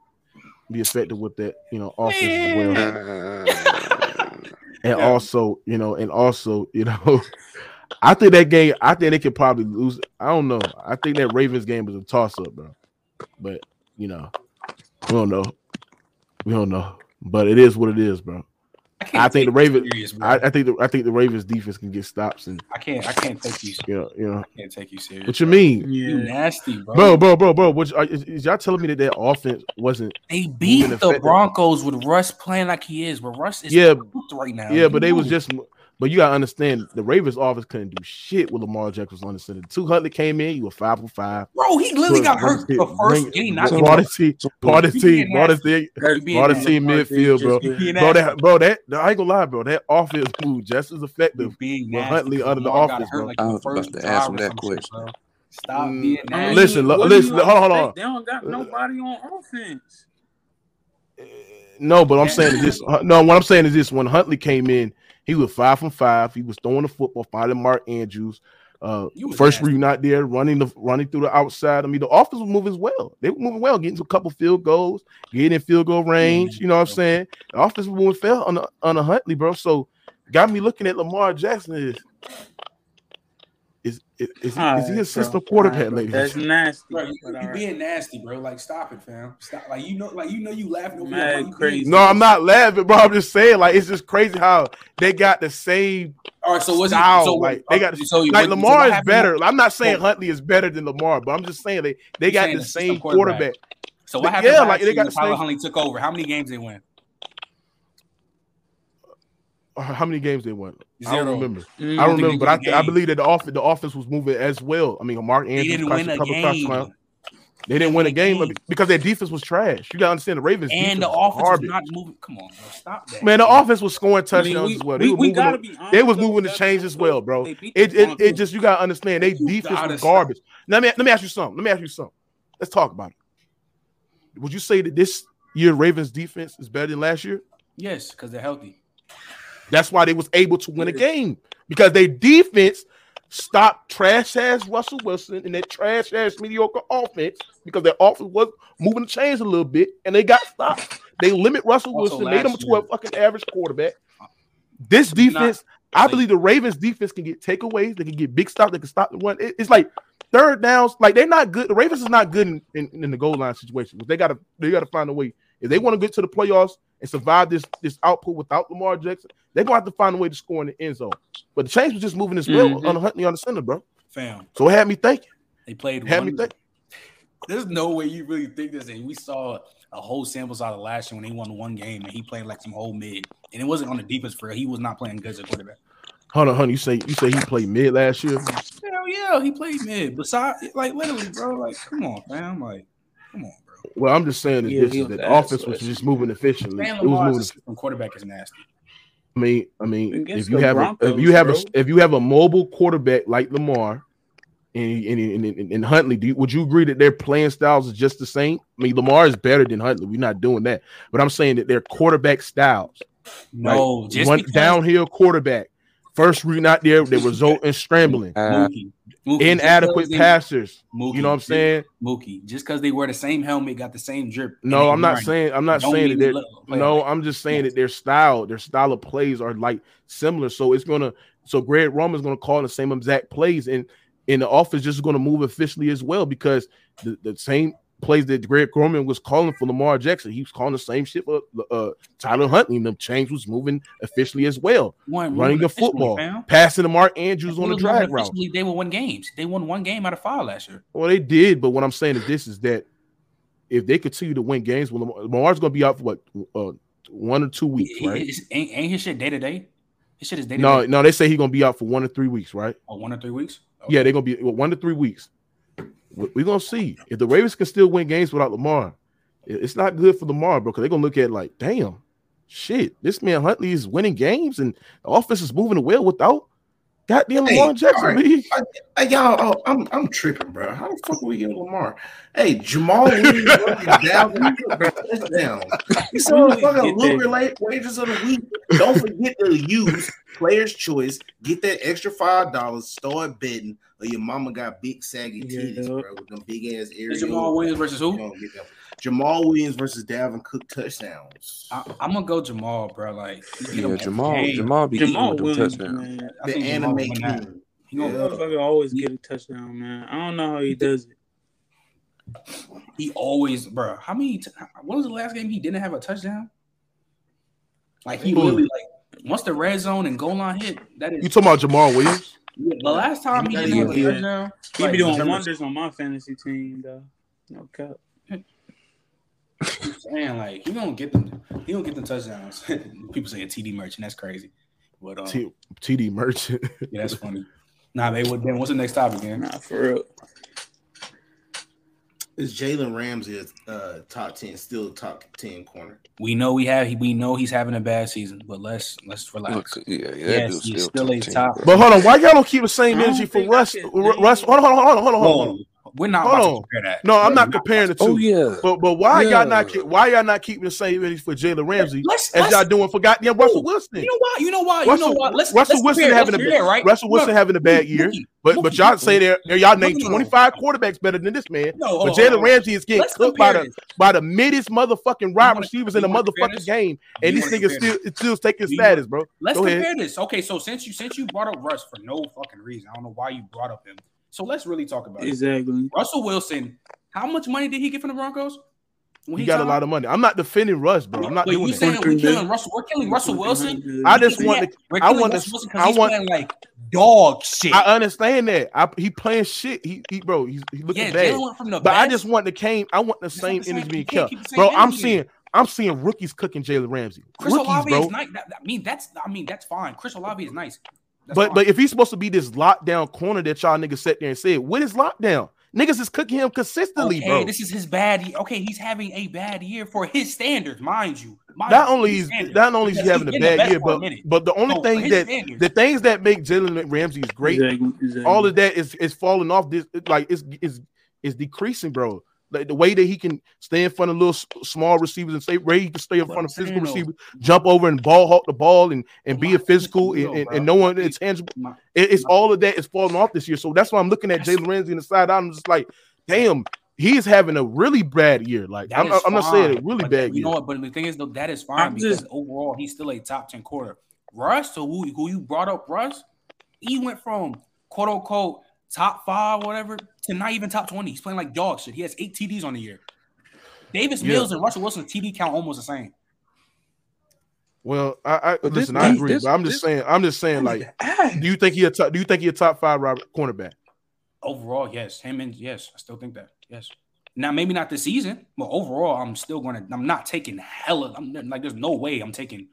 S3: be effective with that, you know, offense as well. And also, you know, and also, you know, I think that game, I think they could probably lose. I don't know. I think that Ravens game is a toss up, bro. But you know, we don't know. We don't know. But it is what it is, bro.
S5: Can't
S3: I think the Ravens.
S5: serious.
S3: I, I think the I think the Ravens defense can get stops and
S5: I can't. I can't take you.
S3: you know, you know.
S5: I can't take you serious.
S3: What you mean,
S5: You nasty, bro.
S3: bro, bro, bro, bro? What is, is y'all telling me that that offense wasn't?
S5: They beat the? Broncos with Russ playing like he is, but Russ is
S3: Yeah,
S5: right now.
S3: Yeah, but
S5: You
S3: they was just. But you gotta understand, the Ravens offense couldn't do shit with Lamar Jackson was on the center. Two Huntley came in, you were five for five.
S5: bro. He literally got hurt the first
S3: Bring-
S5: game. Not
S3: Brought his team, brought his
S5: You
S3: team,
S5: being
S3: brought his team,
S5: You being
S3: brought team midfield, bro. Bro, that, bro, that I ain't gonna lie, bro. That offense moved just as effective
S5: being
S3: with Huntley under the
S5: Lamar got
S3: offense, bro.
S5: like
S4: I was about to
S5: drive
S4: ask him that question.
S5: bro. Stop
S3: Mm,
S5: being nasty.
S3: Listen, lo- listen, hold on, hold on.
S8: They don't got nobody on offense.
S3: No, but I'm saying this. No, what I'm saying is this: when Huntley came in, he was five from five. He was throwing the football, finding Mark Andrews. Uh, first
S5: nasty.
S3: read not there, running the running through the outside. I mean, the offense was moving as well. They were moving well, getting to a couple field goals, getting in field goal range. You know what I'm saying? The offense was moving fell on the, on a Huntley, bro. So got me looking at Lamar Jackson is is is, is, he, is he a system quarterback, ladies?
S8: That's nasty.
S5: Bro, you,
S8: but
S5: you
S8: all right.
S5: being nasty, bro. Like, stop it, fam. Stop. Like, you know, like you know, you laughing over
S8: Mad.
S5: Like, you
S8: crazy.
S5: being-
S3: No, I'm not laughing, bro. I'm just saying, like, it's just crazy how they got the same
S5: All right, so what's he,
S3: style.
S5: so
S3: like they oh, got
S5: so
S3: like
S5: what- so
S3: Lamar
S5: what
S3: is
S5: happened-
S3: better. I'm not saying
S5: Well-
S3: Huntley is better than Lamar, but I'm just saying they they
S5: You
S3: got
S5: saying
S3: the
S5: the
S3: same
S5: quarterback.
S3: quarterback.
S5: So what happened?
S3: Yeah, like, they got the
S5: Tyler
S3: same-
S5: Huntley took over. How many games they win?
S3: How many games they won? I don't remember.
S8: Mm.
S3: I don't remember, but I, I believe that the offense the offense was moving as well. I mean, Mark Andrews
S5: They
S3: didn't
S5: win
S3: a
S5: game,
S3: touchdowns. They didn't win a game because their defense was trash. You gotta understand the Ravens
S5: and the
S3: was
S5: offense was not moving. Come on, bro, stop that.
S3: Man, the offense was scoring
S8: I mean,
S3: touchdowns
S8: we-
S3: as well.
S8: we-
S3: They
S8: we gotta
S3: the-
S8: be honest,
S3: they was
S8: though,
S3: moving the
S8: that's
S3: chains as well, bro.
S8: The
S3: It, it, it just you gotta understand they
S5: You
S3: defense was garbage. Let me let me ask you something. Let me ask you something. Let's talk about it. Would you say that this year Ravens defense is better than last year?
S5: yes, because they're healthy.
S3: That's why they was able to win a game because their defense stopped trash ass Russell Wilson and that trash ass mediocre offense because their offense was moving the chains a little bit and they got stopped. They limit Russell
S5: Also
S3: Wilson, made him
S5: last
S3: to a
S5: year-
S3: fucking average quarterback. This defense,
S5: not-
S3: I
S5: like-
S3: believe the Ravens defense can get takeaways, they can get big stops, they can stop the run. It- it's like third downs, like they're not good. The Ravens is not good in, in, in the goal line situation. They gotta they gotta find a way. If they want to get to the playoffs and survive this this output without Lamar Jackson, they're gonna have to find a way to score in the end zone. But the Chains was just moving as well
S8: Mhm.
S3: on Huntley on the center, bro.
S5: Fam,
S3: So it had me thinking.
S5: they played.
S3: Had me
S5: one-
S3: think.
S5: There's no way you really think this. And we saw a whole sample size of last year when they won one game and he played like some whole mid, and it wasn't on the defense for. He was not playing good as a quarterback.
S3: Hold on, honey. You say you say he played mid last year.
S5: Hell yeah, he played mid. Besides, like literally, bro. Like, come on, fam. Like, come on, bro.
S3: Well, I'm just saying that
S8: Yeah,
S3: this is
S8: was
S3: that
S8: ass
S3: offense was just moving efficiently. It was moving.
S5: a quarterback is nasty.
S3: I mean, I mean, if you
S8: the
S3: have a, if you have
S8: bro.
S3: a if you have a mobile quarterback like Lamar and and, and, and, and Huntley, do you, would you agree that their playing styles is just the same? I mean, Lamar is better than Huntley. We're not doing that, but I'm saying that their quarterback styles,
S5: No,
S3: right?
S5: just
S3: one
S5: because
S3: downhill quarterback, first read not there, they result in scrambling,
S4: Uh,
S5: Mookie,
S3: inadequate
S5: they-
S3: passers.
S5: Mookie,
S3: You know what I'm saying?
S5: Mookie, just because they wear the same helmet, got the same drip.
S3: No, I'm not saying I'm not saying that they're
S5: they look- play
S3: no,
S5: like-
S3: I'm just saying
S5: Yes.
S3: that their style, their style of plays are like similar. So it's gonna so Greg Roman's gonna call the same exact plays and and the offense just gonna move efficiently as well because the, the same plays that Greg Roman was calling for Lamar Jackson, he was calling the same shit for uh, Tyler Huntley, and the change was moving officially as well.
S5: One,
S3: Running the football, passing to Mark Andrews on the drag route.
S5: They won one games. They won one game out of five last year.
S3: Well, they did, but what I'm saying is this: is that if they continue to win games, well, Lamar, Lamar's going to be out for what uh, one or two weeks, right?
S5: it's- ain't, ain't his shit day to day? His shit is day to
S3: No,
S5: day.
S3: no, they say he's going to be out for one or three weeks, right?
S5: Oh, one or three weeks. Oh,
S3: Yeah, they're going to be well, one to three weeks. We're going to see if the Ravens can still win games without Lamar. It's not good for Lamar, bro, because they're going to look at it like, damn, shit, this man Huntley is winning games and the offense is moving well without Goddamn
S2: Hey,
S3: Lamar Jackson,
S2: all right.
S3: B.
S2: Hey, y'all, oh, I'm I'm tripping, bro. How the fuck are we getting Lamar? Hey, Jamaal Williams versus Dalvin Cook, touchdown. You saw the
S8: Really
S2: fucking
S8: get Lucra
S2: late wages of the week. Don't forget to use player's choice. Get that extra five dollars. Start betting, or your mama got big saggy titties,
S8: Yeah.
S2: bro, with them big ass
S5: It's
S2: areas.
S5: Jamaal Williams versus who?
S2: Jamaal Williams versus Dalvin Cook touchdowns.
S5: I, I'm gonna go Jamaal, bro. Like
S4: Yeah, Jamaal.
S5: game.
S4: Jamaal be
S8: Jamaal
S4: eating with them
S8: Williams,
S4: touchdowns.
S8: man.
S2: The anime
S5: win that.
S2: king.
S5: He gonna,
S2: Yeah.
S8: Motherfucker always get a touchdown, man. I don't know how he does it.
S5: He always, bro. How many? T- when was the last game he didn't have a touchdown? Like he
S3: Who?
S5: literally like once the red zone and goal line hit, that is
S3: You talking about Jamaal Williams?
S5: Yeah, the last time he
S2: Yeah,
S5: didn't have a touchdown.
S8: He
S5: like,
S8: be doing wonders on my fantasy team, though. No cap.
S5: I'm saying like he gonna get them. He gonna get them touchdowns. People saying TD merchant. That's crazy. But um,
S3: T- TD Merchant.
S5: yeah, that's funny. Nah, they would. Then what's the next topic, man?
S8: Nah, for real.
S2: Is Jalen Ramsey a uh, top ten, still top ten corner?
S5: We know we have. We know he's having a bad season, but let's let's relax.
S4: Look, yeah, yeah,
S5: Yes, he's
S4: still,
S5: still a
S4: top 10,
S5: top-
S3: But hold on, why y'all don't keep the same energy for
S8: think I
S3: Russ?
S8: can-
S3: Ru- Russ, hold on, hold on, hold on, hold on, hold on.
S5: We're not
S3: Hold
S5: about
S3: on.
S5: to compare that.
S3: No, I'm
S5: We're
S3: not comparing the two.
S4: Oh yeah,
S3: But but why
S4: Yeah.
S3: y'all not why y'all not keeping the same energy for Jalen Ramsey
S5: Let's,
S3: as
S5: let's
S3: y'all doing for goddamn Russell Wilson?
S5: You know why? You know why? You know why? Let's
S3: Russell
S5: let's
S3: Wilson having a
S5: Let's compare, right?
S3: Russell Wilson
S5: Look,
S3: having a bad
S5: Mookie,
S3: year,
S5: Mookie,
S3: but but y'all say there y'all named
S5: No, no, no.
S3: 25 quarterbacks better than this man.
S5: No,
S3: But
S5: on,
S3: Jalen. Ramsey is getting
S5: Let's
S3: cooked by the
S5: this.
S3: by the middest motherfucking wide receivers in the motherfucking game, and
S5: You
S3: these
S5: wanna
S3: niggas still still taking status, bro.
S5: Let's
S3: Go
S5: compare this. Okay, so since you since you brought up Russ for no fucking reason, I don't know why you brought up him. So let's really talk about it.
S8: Exactly.
S5: Russell Wilson. How much money did he get from the Broncos? When
S3: He got a lot of money. I'm not defending Russ, bro. I'm not
S5: but
S3: doing
S5: you
S3: that.
S5: saying we're killing Russell? We're killing Russell Wilson.
S3: I just want
S5: he
S3: to.
S5: we're
S3: I
S5: killing
S3: want to-
S5: Russell Wilson 'cause
S3: I
S5: he's
S3: want-
S5: playing like dog shit.
S3: I understand that. I, he playing shit. He, he bro. He's he looking
S5: yeah,
S3: bad.
S5: Jalen went from the
S3: But I just want the came. I want the
S5: That's
S3: same
S5: not
S3: energy being
S5: you
S3: kept,
S5: keep the same
S3: bro. I'm seeing. I'm seeing rookies cooking Jalen Ramsey.
S5: Chris
S3: rookies,
S5: Olave
S3: bro.
S5: is nice. That- that- I mean, that's I mean that's fine. Chris Olave is nice. That's
S3: But
S5: fine.
S3: but if he's supposed to be this lockdown corner that y'all niggas sat there and said, what is lockdown? Niggas is cooking him consistently,
S5: okay,
S3: bro.
S5: this is his bad. ye- Okay, he's having a bad year for his standards, mind you. Mind
S3: not only
S5: his
S3: he's
S5: standards.
S3: not only is he
S5: Because
S3: having a
S5: the
S3: bad year, but but the only
S5: No,
S3: thing that
S5: standards.
S3: the things that make Jalen Ramsey is great,
S8: Exactly, exactly.
S3: all of that is is falling off. This like is is is decreasing, bro. Like the way that he can stay in front of little small receivers and stay where he can stay in front of physical receivers, jump over and ball hawk the ball and and be a physical and, and, and no one
S5: my thing-
S3: intangible. It- it's all of that is falling off this year. So that's why I'm looking at
S5: That's-
S3: Jalen Ramsey in the side. I'm just like, damn, he's having a really bad year. Like I'm, I'm not saying
S5: fine,
S3: a really
S5: but
S3: bad
S5: You know what? But the thing is, though, that is fine
S8: I'm
S5: because
S8: just-
S5: overall he's still a top ten quarter. Russ, so who who you brought up, Russ, he went from quote unquote top five, whatever, to not even top twenty. He's playing like dog shit. He has eight TDs on the year. Davis
S3: Yeah.
S5: Mills and Russell Wilson's TD count almost the same.
S3: Well, I, I
S4: But this-
S3: listen. I agree,
S4: this-
S3: but I'm just
S4: this-
S3: saying. I'm just saying. Like, do you think he a top? Do you think he a top five Robert cornerback?
S5: Overall, yes. Him and yes, I still think that. Yes. Now maybe not this season, but overall, I'm still gonna. I'm not taking hella. I'm like, there's no way I'm taking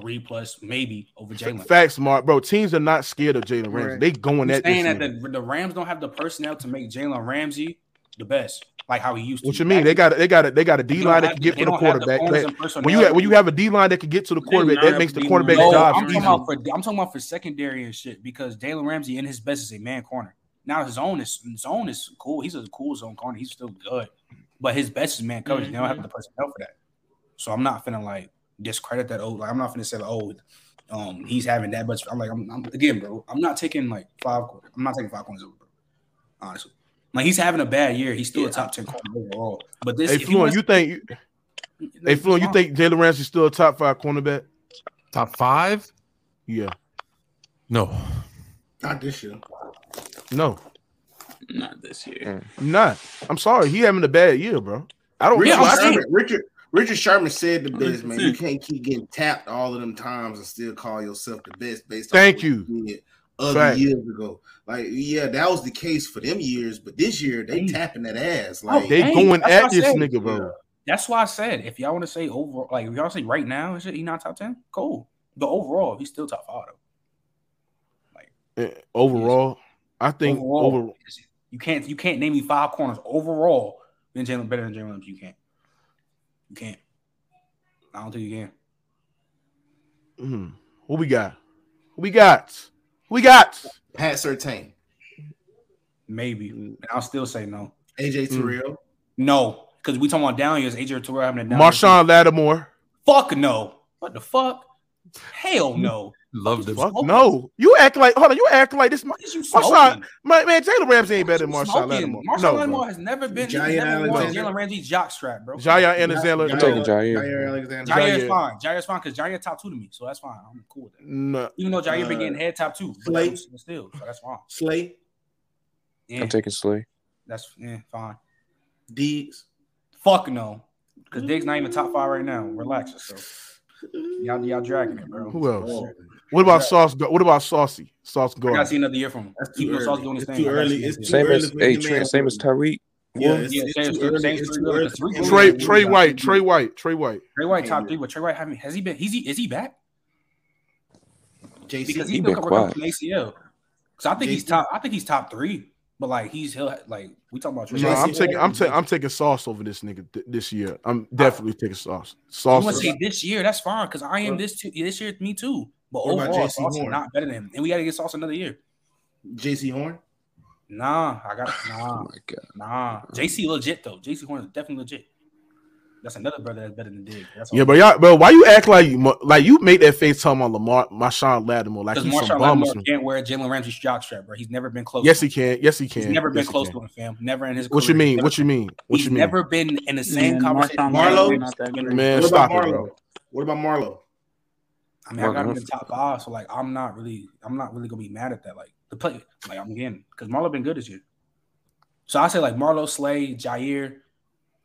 S5: three plus maybe over Jalen.
S3: Facts, smart, bro. Teams are not scared of Jalen Ramsey.
S8: Right.
S3: They going
S5: I'm
S3: at this.
S5: saying that the, the Rams don't have the personnel to make Jalen Ramsey the best, like how he used to.
S3: What you mean? They got it, they got a they got a
S5: They
S3: D
S5: don't
S3: line that can get
S5: they
S3: to the
S5: don't the
S3: quarterback.
S5: corners
S3: That-
S5: and personnel.
S3: when you have when you have a D line that can get to the quarterback, that makes the
S8: D-line.
S3: quarterback's
S5: No,
S3: job
S5: I'm talking about for I'm talking about for secondary and shit because Jalen Ramsey in his best is a man corner. Now his own is his own is cool. He's a cool zone corner. He's still good, but his best is man coverage. They don't have the personnel for that. So I'm not finna like discredit that. old. like I'm not gonna say like, oh, um, he's having that much. I'm like, I'm, I'm again, bro. I'm not taking like five. quarter- I'm not taking five corners over, bro. Honestly, like he's having a bad year. He's still a top ten corner overall. But this,
S3: Hey,
S5: if he wants-
S3: you think? You, hey, Fluent, you think Jalen Ramsey's still a top five cornerback?
S7: Top five?
S3: Yeah.
S7: No.
S2: Not this year.
S3: No,
S8: Not this year.
S3: I'm not. I'm sorry. He having a bad year, bro. I don't.
S2: Richard,
S5: I'm
S3: realize
S5: saying-
S2: Sherman, Richard Richard Sherman said the best, man. You can't keep getting tapped all of them times and still call yourself the best based on
S3: Thank
S2: what
S3: you.
S2: did other
S3: Fact.
S2: years ago. Like, yeah, that was the case for them years, but this year they
S5: Hey.
S2: tapping that ass.
S5: Oh,
S2: Like
S3: They
S5: Dang,
S3: going
S5: that's
S3: at this
S5: said.
S3: nigga, bro.
S5: That's why I said if y'all want to say overall, like if y'all say right now, is he not top ten? Cool. But overall, he's still top five though.
S3: Eh, Overall, I think
S5: overall,
S3: over.
S5: you can't you can't name me five corners overall than Jalen better than Jalen Williams. You can't. You can't. I don't think you can.
S3: Mm-hmm. Who we got? Who we got? We got
S2: Pat Surtain,
S5: Maybe. And I'll still say no.
S2: AJ
S3: Mm.
S2: Terrell,
S5: No. Because we talking about down years, AJ Terrell having a down.
S3: Marshawn Lattimore.
S5: Fuck no. What the fuck? Hell no.
S7: Love them.
S3: Fuck no. You act like hold on. You act like this.
S5: What is you
S3: Marshawn,
S5: smoking?
S3: man, man, Jalen Ramsey ain't better than
S5: What is you
S3: Marshawn
S5: smoking?
S3: Lattimore.
S5: Marshawn
S3: No,
S5: Lattimore has never been.
S2: Jaire
S5: He's never worn
S2: Alexander.
S5: Jalen Ramsey's jock strap, bro.
S3: Jaire Alexander.
S2: Jaire-
S4: I'm taking Jaire.
S2: Jaire Alexander.
S5: Jaire is
S3: Jaire.
S5: fine. Jaire is fine because Jaire top two to me, so that's fine. I'm cool with that.
S3: No.
S5: Even though Jaire been
S2: Uh,
S5: getting head top two, but
S2: Slay.
S5: still, so that's fine.
S2: Slay,
S5: Yeah,
S4: I'm taking Slay.
S5: that's yeah, fine.
S2: Deeds.
S5: Fuck no, because Diggs not even top five right now. Relax yourself. Y'all, y'all dragging it, bro.
S3: Who else?
S2: Oh,
S3: What about Sauce? What about Saucy? Sauce
S5: I gotta see another year from him.
S2: That's too
S5: Even Sauce
S2: early.
S5: doing his thing,
S2: too early. It's
S5: another
S2: too.
S4: Same as
S2: early for
S4: hey
S2: him to
S4: Trent,
S2: man
S4: same as
S2: for
S4: Tyreek.
S2: Yeah,
S5: Yeah, same-
S2: too
S5: same-
S2: early.
S5: same
S2: It's
S5: three
S2: too
S5: brothers,
S2: early.
S5: the three
S2: for him
S3: Trey Trey White. Trey White. Trey White.
S5: Trey White top three, but Trey White haven't has he been? He's is he back?
S2: Jaycee.
S5: Because
S4: He
S5: he's
S4: been
S5: still recovering
S4: quiet.
S5: from ACL. Because I think he's top. I think he's top three, but like he's he'll like we talking about
S3: No, I'm taking. I'm
S2: Horn.
S3: taking. I'm taking Sauce over this nigga th- this year. I'm definitely taking Sauce.
S5: You
S3: Sauce.
S5: want
S3: is-
S5: to say this year? That's fine because I am this too, this year. Me too. But
S2: What
S5: overall,
S2: Jaycee
S5: Sauce is
S2: Horn?
S5: not better than him, and we got to get Sauce another year.
S2: Jaycee Horn.
S5: Nah, I got
S4: Oh
S5: nah,
S4: my god.
S5: nah. Jaycee legit though. Jaycee Horn is definitely legit. That's another brother that's better than Dig. That's
S3: Yeah, but y'all, bro, why you act like you mo- like you made that face talking about Lamar, Marshawn Lattimore like
S5: because
S3: he's some
S5: Marshawn
S3: bum or
S5: Lattimore
S3: something?
S5: can't wear Jalen Ramsey's jock strap, bro. He's never been close.
S3: Yes,
S5: to
S3: he
S5: him.
S3: can. Yes, he can.
S5: He's never been
S3: Yes, he
S5: close
S3: can.
S5: to him, fam. Never in his.
S3: What you mean? What you mean? What
S5: He's
S3: you mean?
S5: never been in the same
S8: Yeah,
S5: conversation.
S8: Marshawn
S2: Marlo?
S8: Lattimore not that good.
S3: Man,
S2: What
S3: stop
S2: about
S3: it, bro.
S2: What about Marlo?
S5: I mean, I got him
S4: Marlo.
S5: in top five, so like, I'm not really, I'm not really gonna be mad at that. Like the play, like I'm getting because Marlo been good this year. So I say like Marlo, Slay, Jaire.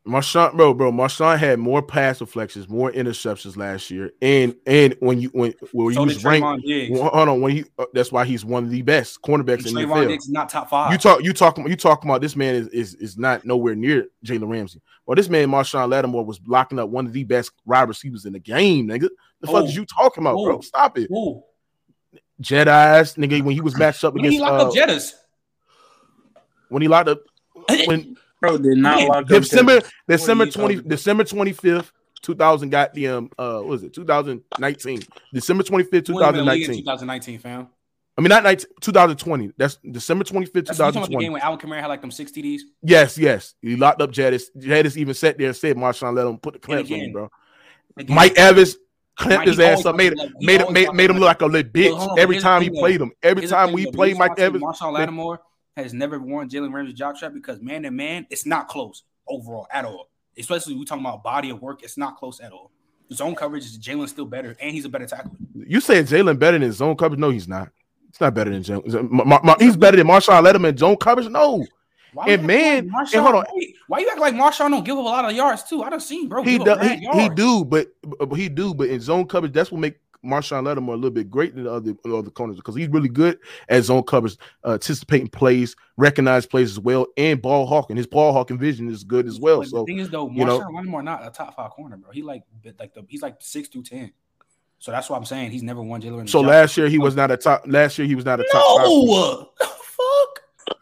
S3: Marshawn, bro, bro, Marshawn had more pass deflections, more interceptions last year, and and when you when when
S5: So
S3: you was ranked, well, hold on, when he uh, that's why he's one of the best cornerbacks in the NFL.
S5: Diggs not top five.
S3: You talk, you talking, you talking about this man is is, is not nowhere near Jalen Ramsey. Well, this man Marshawn Lattimore was blocking up one of the best wide receivers in the game, nigga. The fuck
S5: Oh.
S3: is you talking about, bro?
S5: Oh.
S3: Stop it,
S5: Ooh,
S3: Jettas nigga. When he was matched up
S5: when he locked
S3: uh,
S5: up Jettas?
S3: when he locked up when
S8: Bro did not
S5: Yeah,
S8: lock up
S3: December
S8: Jets.
S3: December
S8: What are you
S3: twenty December twenty fifth, two thousand goddamn uh what was it two thousand nineteen. December twenty fifth two
S5: Who in the
S3: thousand
S5: league in
S3: nineteen
S5: 2019, fam.
S3: I mean not 19, 2020 that's December twenty fifth two
S5: That's you talking about the game
S3: twenty.
S5: when Alvin Kamara had like them 60 Ds.
S3: yes yes. He locked up Jettas. Jettas even sat there and said Marshawn let him put the clamps on him bro.
S5: Again,
S3: Mike Evans clamped his ass up made
S5: like- he
S3: made him made, made him look like a little
S5: But hold
S3: bitch
S5: on,
S3: every time he
S5: though.
S3: played him. every
S5: Here's
S3: time we played Mike Evans
S5: Marshawn Lattimore has never worn Jalen Ramsey's jock strap because man to man, it's not close overall at all. Especially we talking about body of work, it's not close at all. Zone coverage is Jalen's still better, and he's a better tackler.
S3: you said Jalen better than zone coverage no he's not It's not better than Jalen uh, Ma- Ma- Ma- he's better than Marshawn Lattimore zone coverage no
S5: Why
S3: And man-
S5: like
S3: and hold on.
S5: why you act like Marshawn don't give up a lot of yards too? I done seen bro.
S3: he do, he, he do, but, but he do, but in zone coverage, that's what make Marshawn Lattimore a little bit greater than the other other corners because he's really good at zone coverage, uh, anticipating plays, recognize plays as well, and ball hawking. His ball hawking vision is good as well.
S5: But
S3: So
S5: the thing is though,
S3: you know-
S5: Marshawn Lattimore not a top five corner, bro. He like like the he's like six through ten. So that's why I'm saying he's never won Jalen.
S3: So
S5: job.
S3: last year he was not a top. Last year he was not a top.
S5: no, fuck.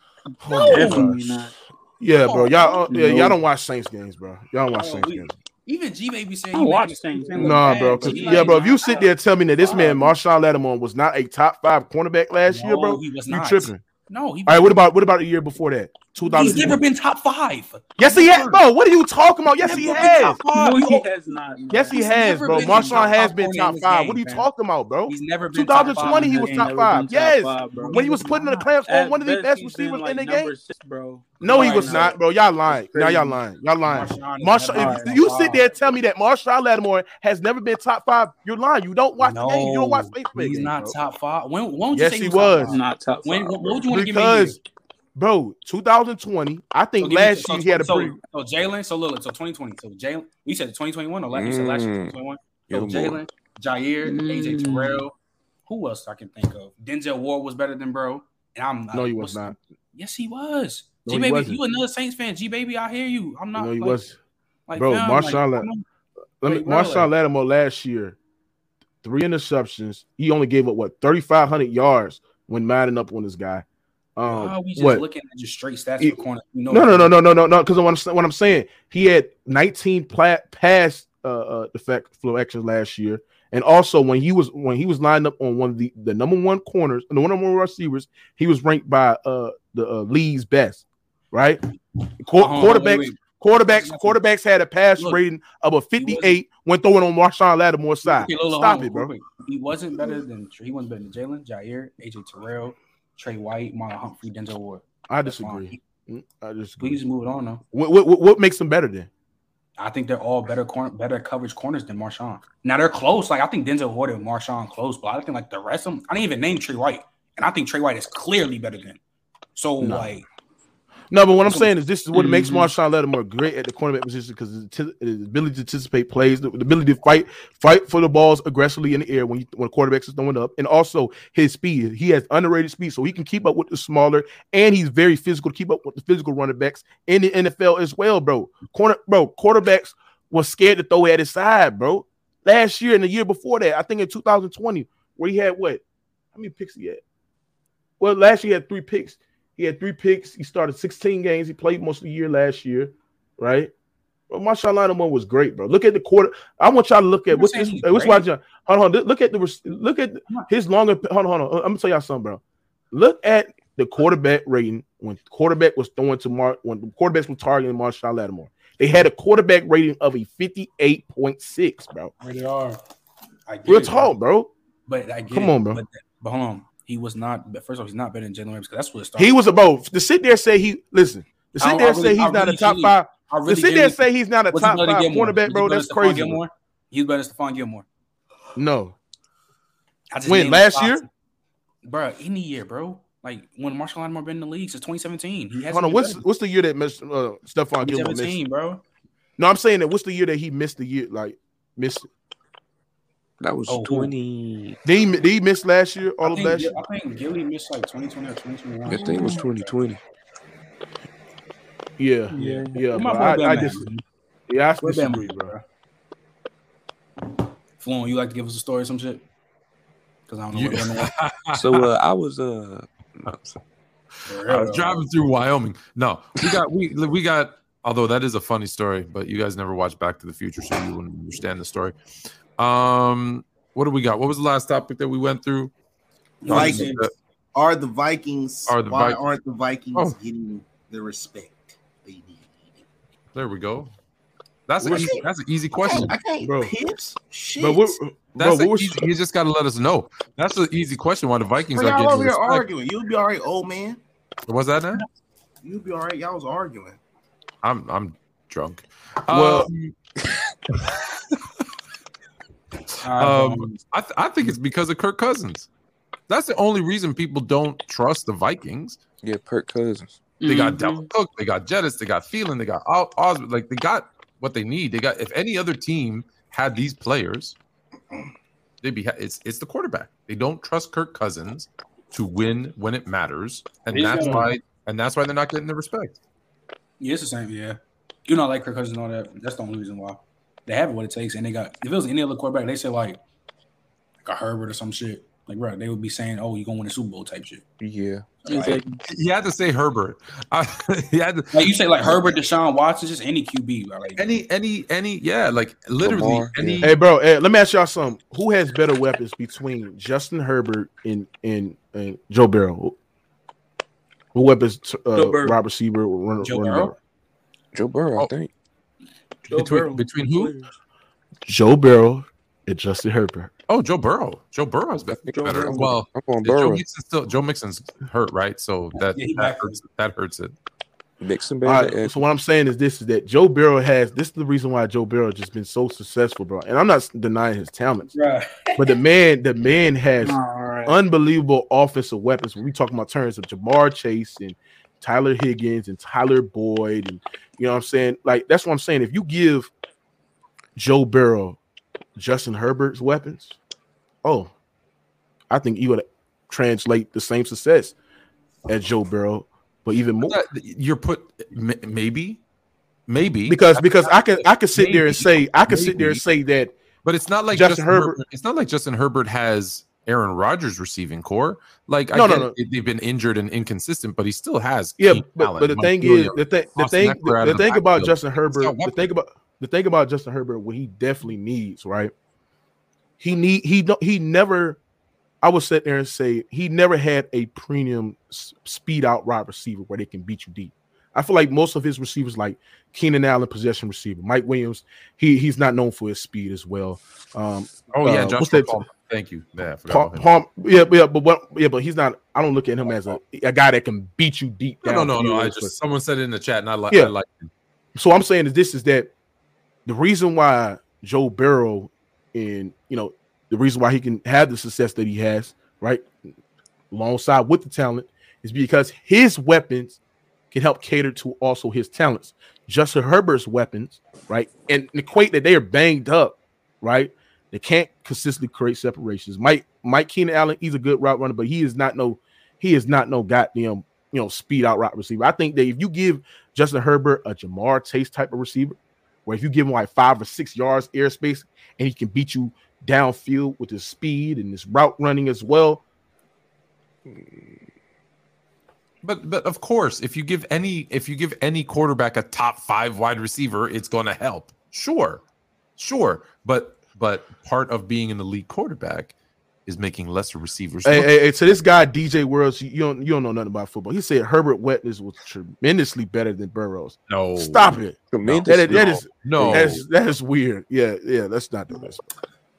S3: Oh,
S8: Definitely not.
S3: Yeah, bro. Y'all, uh, yeah,
S8: No.
S3: y'all don't watch Saints games, bro. Y'all don't watch
S5: Oh,
S3: Saints games.
S5: Even G may be saying
S8: I
S5: he
S8: watch
S5: making
S8: Saints.
S5: him look
S3: Nah, bro.
S5: but
S3: 'cause-
S5: he
S3: yeah, bro. If you sit there and tell me that this man
S5: Wow.
S3: Marshawn Lattimore was not a top five cornerback last year, bro,
S5: he was
S3: you
S5: not.
S3: tripping.
S5: No, he.
S3: All right, what about what about the year before that? Two thousand.
S5: He's never been top five.
S3: Yes, he has, bro. What are you talking about? Yes,
S5: Never
S3: he has.
S5: top.
S8: No, he has not. man.
S3: Yes, he
S5: He's
S3: has, bro.
S5: been
S3: Marshawn has been top five.
S5: game,
S3: What are you
S5: fam.
S3: talking about, bro?
S5: He's never been top
S3: 2020,
S5: five
S3: he was top
S5: game.
S8: Never been
S3: five.
S8: top
S3: Yes.
S8: five, bro.
S3: When he was putting the clamps on one of the
S8: best,
S3: best
S8: he's been
S3: receivers
S8: like
S3: in the game.
S8: six, bro.
S3: No, he was not, bro. Y'all lying. Now y'all lying. Y'all lying.
S5: Marshawn
S3: Marshawn, if
S5: been
S3: you
S5: top
S3: sit there and tell me that Marshawn Lattimore has never been top five, you're lying. You don't watch the game. You don't watch
S5: No,
S3: Saints
S5: He's
S3: games,
S5: not
S3: bro.
S5: top five. When, when would you
S3: Yes,
S5: say
S3: he
S5: was? top
S3: was.
S5: five?
S8: Not top
S5: When,
S8: five.
S5: what, would you want to give me?
S3: Because, bro, 2020. I
S5: So
S3: think
S5: me-
S3: last
S5: so-
S3: year he had a
S5: so,
S3: pretty.
S5: So Jalen, so look, so 2020. So Jalen, you said 2021 or last? You said last year
S4: Mm.
S5: 2021.
S4: Yo,
S5: So. Jalen, Jaire, AJ
S8: Mm.
S5: Terrell. Who else I can think of? Denzel Ward was better than bro. And I'm not.
S3: No, he
S5: what's-
S3: was not.
S5: Yes, he was. G baby, you another Saints fan? G baby, I hear you. I'm not.
S3: No, he
S5: like,
S3: was.
S5: Like,
S3: Bro,
S5: fam,
S3: Marshawn
S5: like,
S3: Let me,
S5: Wait?
S3: Marshawn Lattimore last year, three interceptions. He only gave up what 3,500 yards when matting up on this guy. Um,
S5: are we just
S3: what?
S5: looking at just straight stats for corner? You know
S3: No, no, no, no, no, no, no. Because what what I'm saying, he had 19 pla- pass uh, uh defect deflections last year, And also when he was when he was lined up on one of the, the number one corners, and the one number one receivers, he was ranked by uh the uh, league's best, right? Qu- quarterbacks,
S5: wait.
S3: quarterbacks, quarterbacks had a pass
S5: Look,
S3: rating of a 58 when throwing on Marshawn Lattimore's side.
S5: Okay, Lola,
S3: Stop it, bro.
S5: quick. He wasn't better than he wasn't better than Jalen, Jaire, AJ Terrell, Trey White, Marlon Humphrey, Denzel Ward.
S3: I disagree. Mm, I
S5: We
S3: disagree.
S5: can just move it on though.
S3: What, what, what makes them better then?
S5: I think they're all better corner, better coverage corners than Marshawn. Now they're close. Like I think Denzel Ward and Marshawn close, but I think like the rest of them, I didn't even name Trey White, and I think Trey White is clearly better than. So
S3: No.
S5: like,
S3: No, but what I'm saying is this is what makes
S5: Mhm.
S3: Marshawn Lattimore great at the cornerback position because his, ability to anticipate plays, the, the ability to fight, fight for the balls aggressively in the air when you, when quarterbacks is throwing up, and also his speed. He has underrated speed, so he can keep up with the smaller, and he's very physical to keep up with the physical running backs in the NFL as well, bro. Corner, bro, quarterbacks was scared to throw at his side, bro. Last year and the year before that, I think in 2020, where he had what? How many picks he had? Well, last year he had three picks. He had three picks. He started 16 games. He played most of the year last year, right? But Marshawn Lattimore was great, bro. Look at the quarter. I want y'all to look at
S5: I'm not
S3: what's
S5: saying
S3: this.
S5: he's
S3: uh,
S5: What's
S3: why John? Hold on. Look at the look at his longer. Hold on, hold on. I'm gonna tell y'all something, bro. Look at the quarterback rating when quarterback was throwing to Mar when the quarterbacks were targeting Marshawn Lattimore. They had a quarterback rating of a 58.6, bro.
S5: rated R. I get
S3: Real
S5: it,
S3: talk, bro.
S5: But I get
S3: Come
S5: it,
S3: on, bro.
S5: But, but hold on, he was not. But first of all, he's not better than Jalen Ramsey because that's what it started.
S3: He was about to sit there and say he listen. To sit there
S5: really-
S3: say he's
S5: I
S3: not a top five.
S5: I really
S3: to sit there say he's not a top five cornerback, bro, that's crazy.
S5: Gilmore? He's better than Stephon Gilmore.
S3: No,
S5: I just
S3: When, last year?
S5: bro. Any year, bro. Like when Marshall Lattimore been in the league since 2017. He has
S3: hold on. What's what's the year that missed, uh, Stephon Gilmore missed?
S5: 2017, bro.
S3: No, I'm saying that what's the year that he missed the year like missed?
S4: That was
S5: Oh,
S4: 20.
S3: Did he, did he miss last year? All
S5: I
S3: of
S5: think,
S3: last year?
S5: I think Gilly missed like 2020 or 2021.
S4: I think it was 2020.
S3: Yeah,
S5: Yeah,
S3: yeah.
S5: Where
S3: Bro.
S5: my
S3: I,
S5: boy
S3: I
S5: Bam
S3: dis-
S5: at, man?
S3: yeah, I
S5: Where
S3: disagree, bro.
S5: Flown, you like to give us a story or some shit? Because I don't know
S7: You-
S5: what Bam.
S4: So uh, I was uh,
S7: I was driving through Wyoming. No, we got we we got. Although that is a funny story, but you guys never watched Back to the Future, so you wouldn't understand the story. Um, what do we got? What was the last topic that we went through?
S2: Vikings. Are the Vikings?
S7: Are the
S2: why
S7: Vikings-
S2: aren't the Vikings
S7: Oh.
S2: getting the respect they need?
S7: There we go. That's an easy, that's an easy
S2: I
S7: question.
S2: can't, I can't
S3: Bro.
S2: piss shit.
S3: But what, bro,
S7: That's
S3: what
S7: easy, you just got to let us know. That's an easy question. Why the Vikings
S2: Bro,
S7: are
S2: y'all
S7: getting
S2: over here
S7: respect.
S2: arguing. You'll be all right, old man.
S7: What's that now?
S2: You'll be all right. Y'all was arguing.
S7: I'm I'm drunk.
S3: Well-
S7: Um,
S5: All right,
S7: Um. I, th- I think it's because of Kirk Cousins. That's the only reason people don't trust the Vikings.
S4: yeah, Kirk Cousins.
S7: They got
S5: Mhm.
S7: Dalvin Cook, they got Jettas, they got Thielen, they got Os- Osborn. Like they got what they need. They got if any other team had these players, they'd be. ha- It's it's the quarterback. They don't trust Kirk Cousins to win when it matters, and
S5: He's
S7: that's
S5: gonna-
S7: why and that's why they're not getting the respect.
S5: Yeah, it's the same. Yeah, you know, like Kirk Cousins and all that. That's the only reason why they have what it takes. And they got if it was any other quarterback, they say like like a Herbert or some shit. Like, bro, they would be saying, "Oh, you're gonna win a Super Bowl" type shit.
S4: Yeah.
S5: Like,
S7: You had to say Herbert. I, he to,
S5: like you say, like Herbert, Deshaun Watson, just any QB. bro. Like,
S7: any any any yeah, like literally
S4: Lamar,
S7: any.
S3: hey, bro, hey, let me ask y'all something. Who has better weapons between Justin Herbert and and, and Joe Burrow? Who weapons? Uh,
S5: Joe Burrow.
S3: Robert Receiver, running,
S5: Joe
S3: running
S5: Burrow?
S3: back?
S4: Joe Burrow,
S7: Oh.
S4: I think.
S7: Between, between who?
S3: Joe Burrow and Justin Herbert.
S7: Oh, Joe Burrow. Joe Burrow
S4: is
S7: better.
S4: Burrow.
S7: Well,
S4: I'm on
S7: Joe
S4: Burrow.
S7: Mixon still Joe Mixon's hurt, right? So that
S5: Yeah,
S7: that hurts, that hurts it.
S4: Mixon, baby.
S3: right, so what I'm saying is this: is that Joe Burrow has this is the reason why Joe Burrow has just been so successful, bro. And I'm not denying his talents,
S5: right.
S3: but the man, the man has
S5: All right.
S3: unbelievable offensive weapons. When we talking about terms of Ja'Marr Chase and Tyler Higgins and Tyler Boyd, and you know what I'm saying? Like that's what I'm saying. If you give Joe Burrow Justin Herbert's weapons, oh, I think you would translate the same success as Joe Burrow, but even more.
S7: You're put maybe, maybe
S3: Because because I can I can sit there and say I can sit there and say that
S7: but it's not like
S3: Justin
S7: Justin,
S3: Herbert-
S7: Herbert. It's not like Justin Herbert has Aaron Rodgers receiving core. Like I
S3: No, no, no.
S7: they've been injured and inconsistent, but he still has.
S3: Yeah, but, but the thing is, the thing, the thing, the, the thing about. Justin Herbert, the thing about the thing about Justin Herbert, what he definitely needs, right? he need he don't he never. I would sit there and say he never had a premium speed out wide receiver where they can beat you deep. I feel like most of his receivers, like Keenan Allen, possession receiver, Mike Williams, he he's not known for his speed as well. Um,
S7: Oh yeah,
S3: uh, that-
S7: Palmer. Thank you. Yeah,
S3: Palm. Palm, yeah, yeah, but what? Yeah, but he's not. I don't look at him as a, a guy that can beat you deep.
S7: No, no, no, no. I just someone said it in the chat, and I like.
S3: Yeah.
S7: I like. him.
S3: so I'm saying is this is that the reason why Joe Burrow and you know the reason why he can have the success that he has, right, alongside with the talent, is because his weapons can help cater to also his talents. Justin Herbert's weapons, right, and equate that they are banged up, right. They can't consistently create separations. Mike Mike Keenan Allen, he's a good route runner, but he is not no he is not no goddamn you know speed out route receiver. I think that if you give Justin Herbert a Ja'Marr Chase type of receiver, where if you give him like five or six yards airspace and he can beat you downfield with his speed and his route running as well.
S7: But but of course, if you give any if you give any quarterback a top five wide receiver, it's going to help. Sure, sure. But but part of being an elite quarterback is making lesser receivers.
S3: Hey, hey, hey, so this guy DJ Worlds, you, you don't you don't know nothing about football. He said Herbert Wetness was tremendously better than Burrows.
S7: no,
S3: Stop it.
S4: Tremendous.
S3: That is, that is
S7: no.
S3: that is that is weird. Yeah, yeah, let's not the best.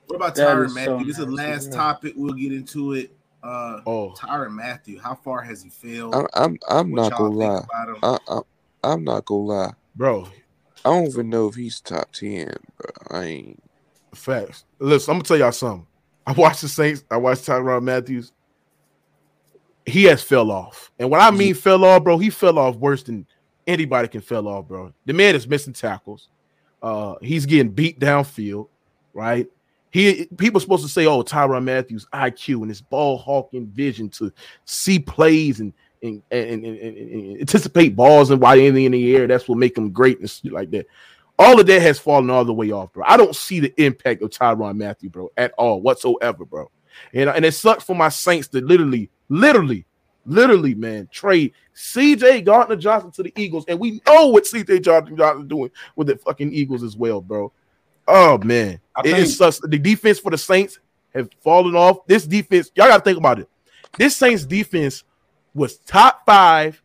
S2: What about
S8: Tyrann
S2: Mathieu?
S8: so
S2: this is the last topic. We'll get into it. Uh,
S3: Oh,
S2: Tyrann Mathieu, how far has he failed?
S4: I'm I'm, I'm
S2: What
S4: not gonna lie. I, I I'm not gonna lie.
S3: bro,
S4: I don't even know if he's top ten, bro. I ain't.
S3: facts. Listen, I'm gonna tell y'all something. I watched the Saints. I watched Tyrann Matthews. He has fell off, and what I mean fell off, bro, he fell off worse than anybody can fell off, bro. The man is missing tackles. Uh, he's getting beat downfield, right? He people supposed to say, "Oh, Tyrann Mathieu's IQ and his ball hawking vision to see plays and and and, and, and- anticipate balls and why anything in the air. That's what make him great and shit like that." All of that has fallen all the way off, bro. I don't see the impact of Tyrann Mathieu, bro, at all whatsoever, bro. And and it sucks for my Saints to literally, literally, literally, man, trade CJ Gardner Johnson to the Eagles, and we know what CJ Gardner Johnson doing with the fucking Eagles as well, bro. Oh man,
S5: I
S3: it, it
S5: think-
S3: sucks. The defense for the Saints have fallen off. This defense, y'all got to think about it. This Saints defense was top five,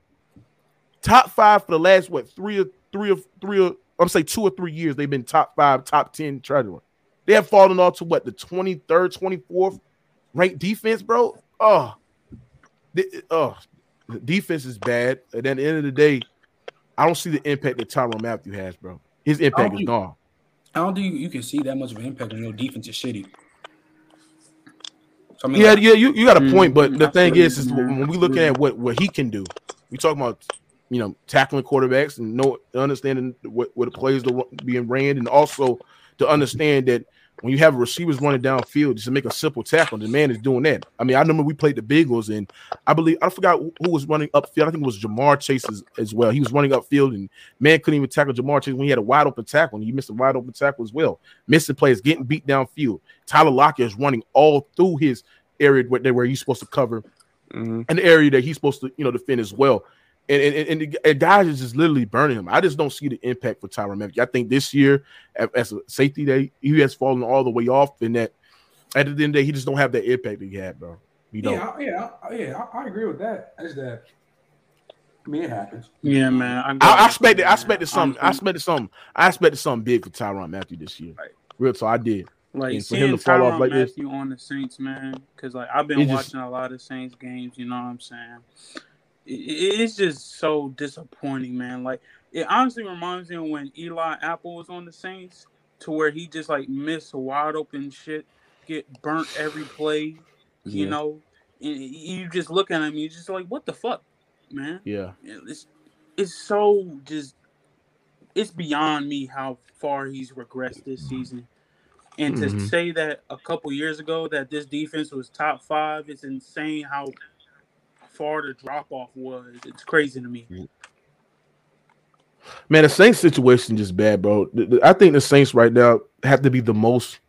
S3: top five for the last what three or three or three or I'm say two or three years. They've been top five, top ten treasurer. They have fallen off to what the 23rd, 24th ranked defense, bro. Oh, the, oh, the defense is bad. And at the end of the day, I don't see the impact that Tyrann Mathieu has, bro. His impact is gone.
S5: I don't think you, you can see that much of an impact when your defense is shitty. So, I mean,
S3: Yeah,
S5: like,
S3: yeah, you, you got a point, but
S8: Mhm,
S3: the thing is, is when we looking at what what he can do, we talking about you know tackling quarterbacks and know understanding what what the plays are being ran, and also to understand that when you have receivers running downfield, just to make a simple tackle, the man is doing that. I mean, I remember we played the Bengals, and I believe I forgot who was running upfield. I think it was Ja'Marr Chase as, as well. He was running upfield, and man couldn't even tackle Ja'Marr Chase when he had a wide open tackle, and he missed a wide open tackle as well. Missing plays, getting beat downfield. Tyler Lockett is running all through his area where, where he's supposed to cover
S4: Mhm.
S3: an area that he's supposed to, you know, defend as well. And and, and, and guys is just literally burning him. I just don't see the impact for Tyrann Mathieu. I think this year, as a safety, day he has fallen all the way off. And that at the end of the day, he just don't have that impact that he had, bro. You don't.
S5: yeah, I- yeah, I- yeah. I, I agree with that. It's that. I mean, it happens.
S8: Yeah, man. I,
S3: I, I
S8: got
S3: expected, I expected something. I expected something. I expected something big for Tyrann Mathieu this year.
S8: Right.
S3: Real so I did.
S8: like
S3: and for him
S8: seeing
S3: to fall off
S8: Tyrann
S3: like this-
S8: Matthew on the Saints, man. Because like I've been
S3: It just-
S8: watching a lot of Saints games. You know what I'm saying? It, it- it's just so disappointing, man. Like it honestly reminds me of when Eli Apple was on the Saints, to where he just like missed wide open shit, get burnt every play. You
S4: Yeah.
S8: know, and you just look at him, you just like, what the fuck, man?
S3: Yeah.
S8: It's it's so just it's beyond me how far he's regressed this season. And to
S3: Mhm.
S8: say that a couple years ago that this defense was top five, it's insane how far the drop off was. It's crazy to me.
S3: Man, the Saints situation just bad, bro. I think the Saints right now have to be the most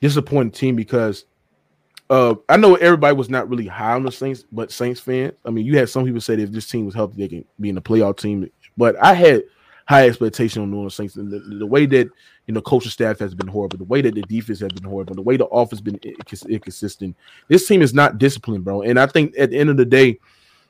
S3: disappointing team because uh I know everybody was not really high on the Saints, but Saints fans. I mean, you had some people say that if this team was healthy, they can be in the playoff team. But I had high expectation on New Orleans Saints. And the, the way that you know coaching staff has been horrible, the way that the defense has been horrible, the way the offense has been incons- inconsistent. This team is not disciplined, bro. And I think at the end of the day,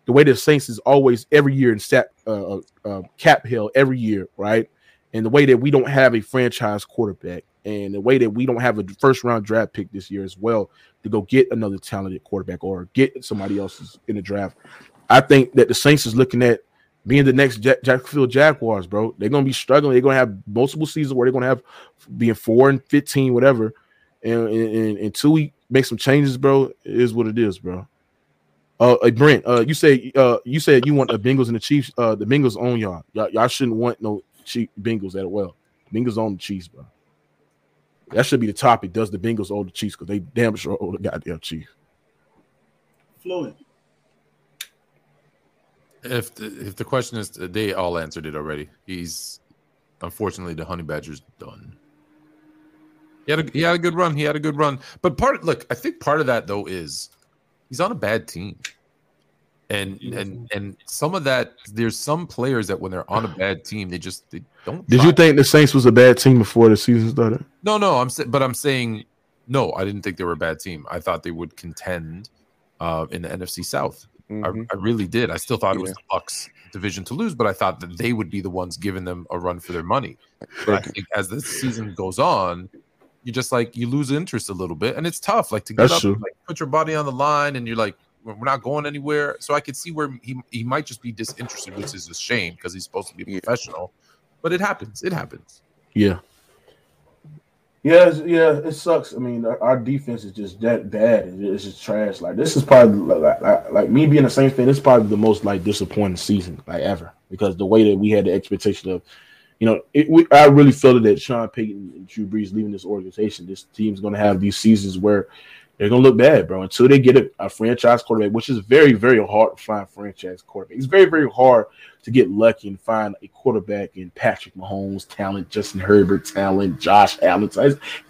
S3: the way the Saints is always every year in stat uh, uh, cap hill every year, right? And the way that we don't have a franchise quarterback, and the way that we don't have a first round draft pick this year as well to go get another talented quarterback or get somebody else in the draft. I think that the Saints is looking at being the next Jack- Jacksonville Jaguars, bro. They're gonna be struggling. They're gonna have multiple seasons where they're gonna have being four and fifteen, whatever. And, and, until we make some changes, bro, is what it is, bro. Uh, uh, Brent, uh, you say uh, you said you want the Bengals and the Chiefs. Uh, the Bengals on y'all. y'all. Y'all shouldn't want no Chief Bengals that well. Bengals on the Chiefs, bro. That should be the topic. Does the Bengals owe the Chiefs? Because they damn sure owe the goddamn Chiefs.
S2: Fluid.
S7: If the, if the question is, they all answered it already. He's unfortunately the Honey Badger's done. He had a he had a good run. He had a good run. But part look, I think part of that though is he's on a bad team. And and and some of that, there's some players that when they're on a bad team, they just they don't.
S3: Did you think the Saints was a bad team before the season started?
S7: No, no, I'm sa- but I'm saying no. I didn't think they were a bad team. I thought they would contend uh, in the NFC South.
S4: Mhm.
S7: I, I really did. I still thought it was
S4: Yeah.
S7: the Bucs division to lose, but I thought that they would be the ones giving them a run for their money. But I think as the season goes on, you just like you lose interest a little bit, and it's tough. Like to get
S3: That's
S7: up, and, like put your body on the line, and you're like, we're not going anywhere. So I could see where he he might just be disinterested, which is a shame because he's supposed to be professional. But it happens. It happens.
S3: Yeah. Yeah, yeah, it sucks. I mean, our, defense is just that bad. It's just, trash. Like this is probably like, like, like me being a Saints fan. This is probably the most like disappointing season like ever because the way that we had the expectation of, you know, it, we, I really felt that Sean Payton and Drew Brees leaving this organization, this team's going to have these seasons where they're going to look bad, bro. Until they get a, a franchise quarterback, which is very, very hard to find franchise quarterback. It's very, very hard to get lucky and find a quarterback in Patrick Mahomes talent, Justin Herbert talent, Josh Allen. It's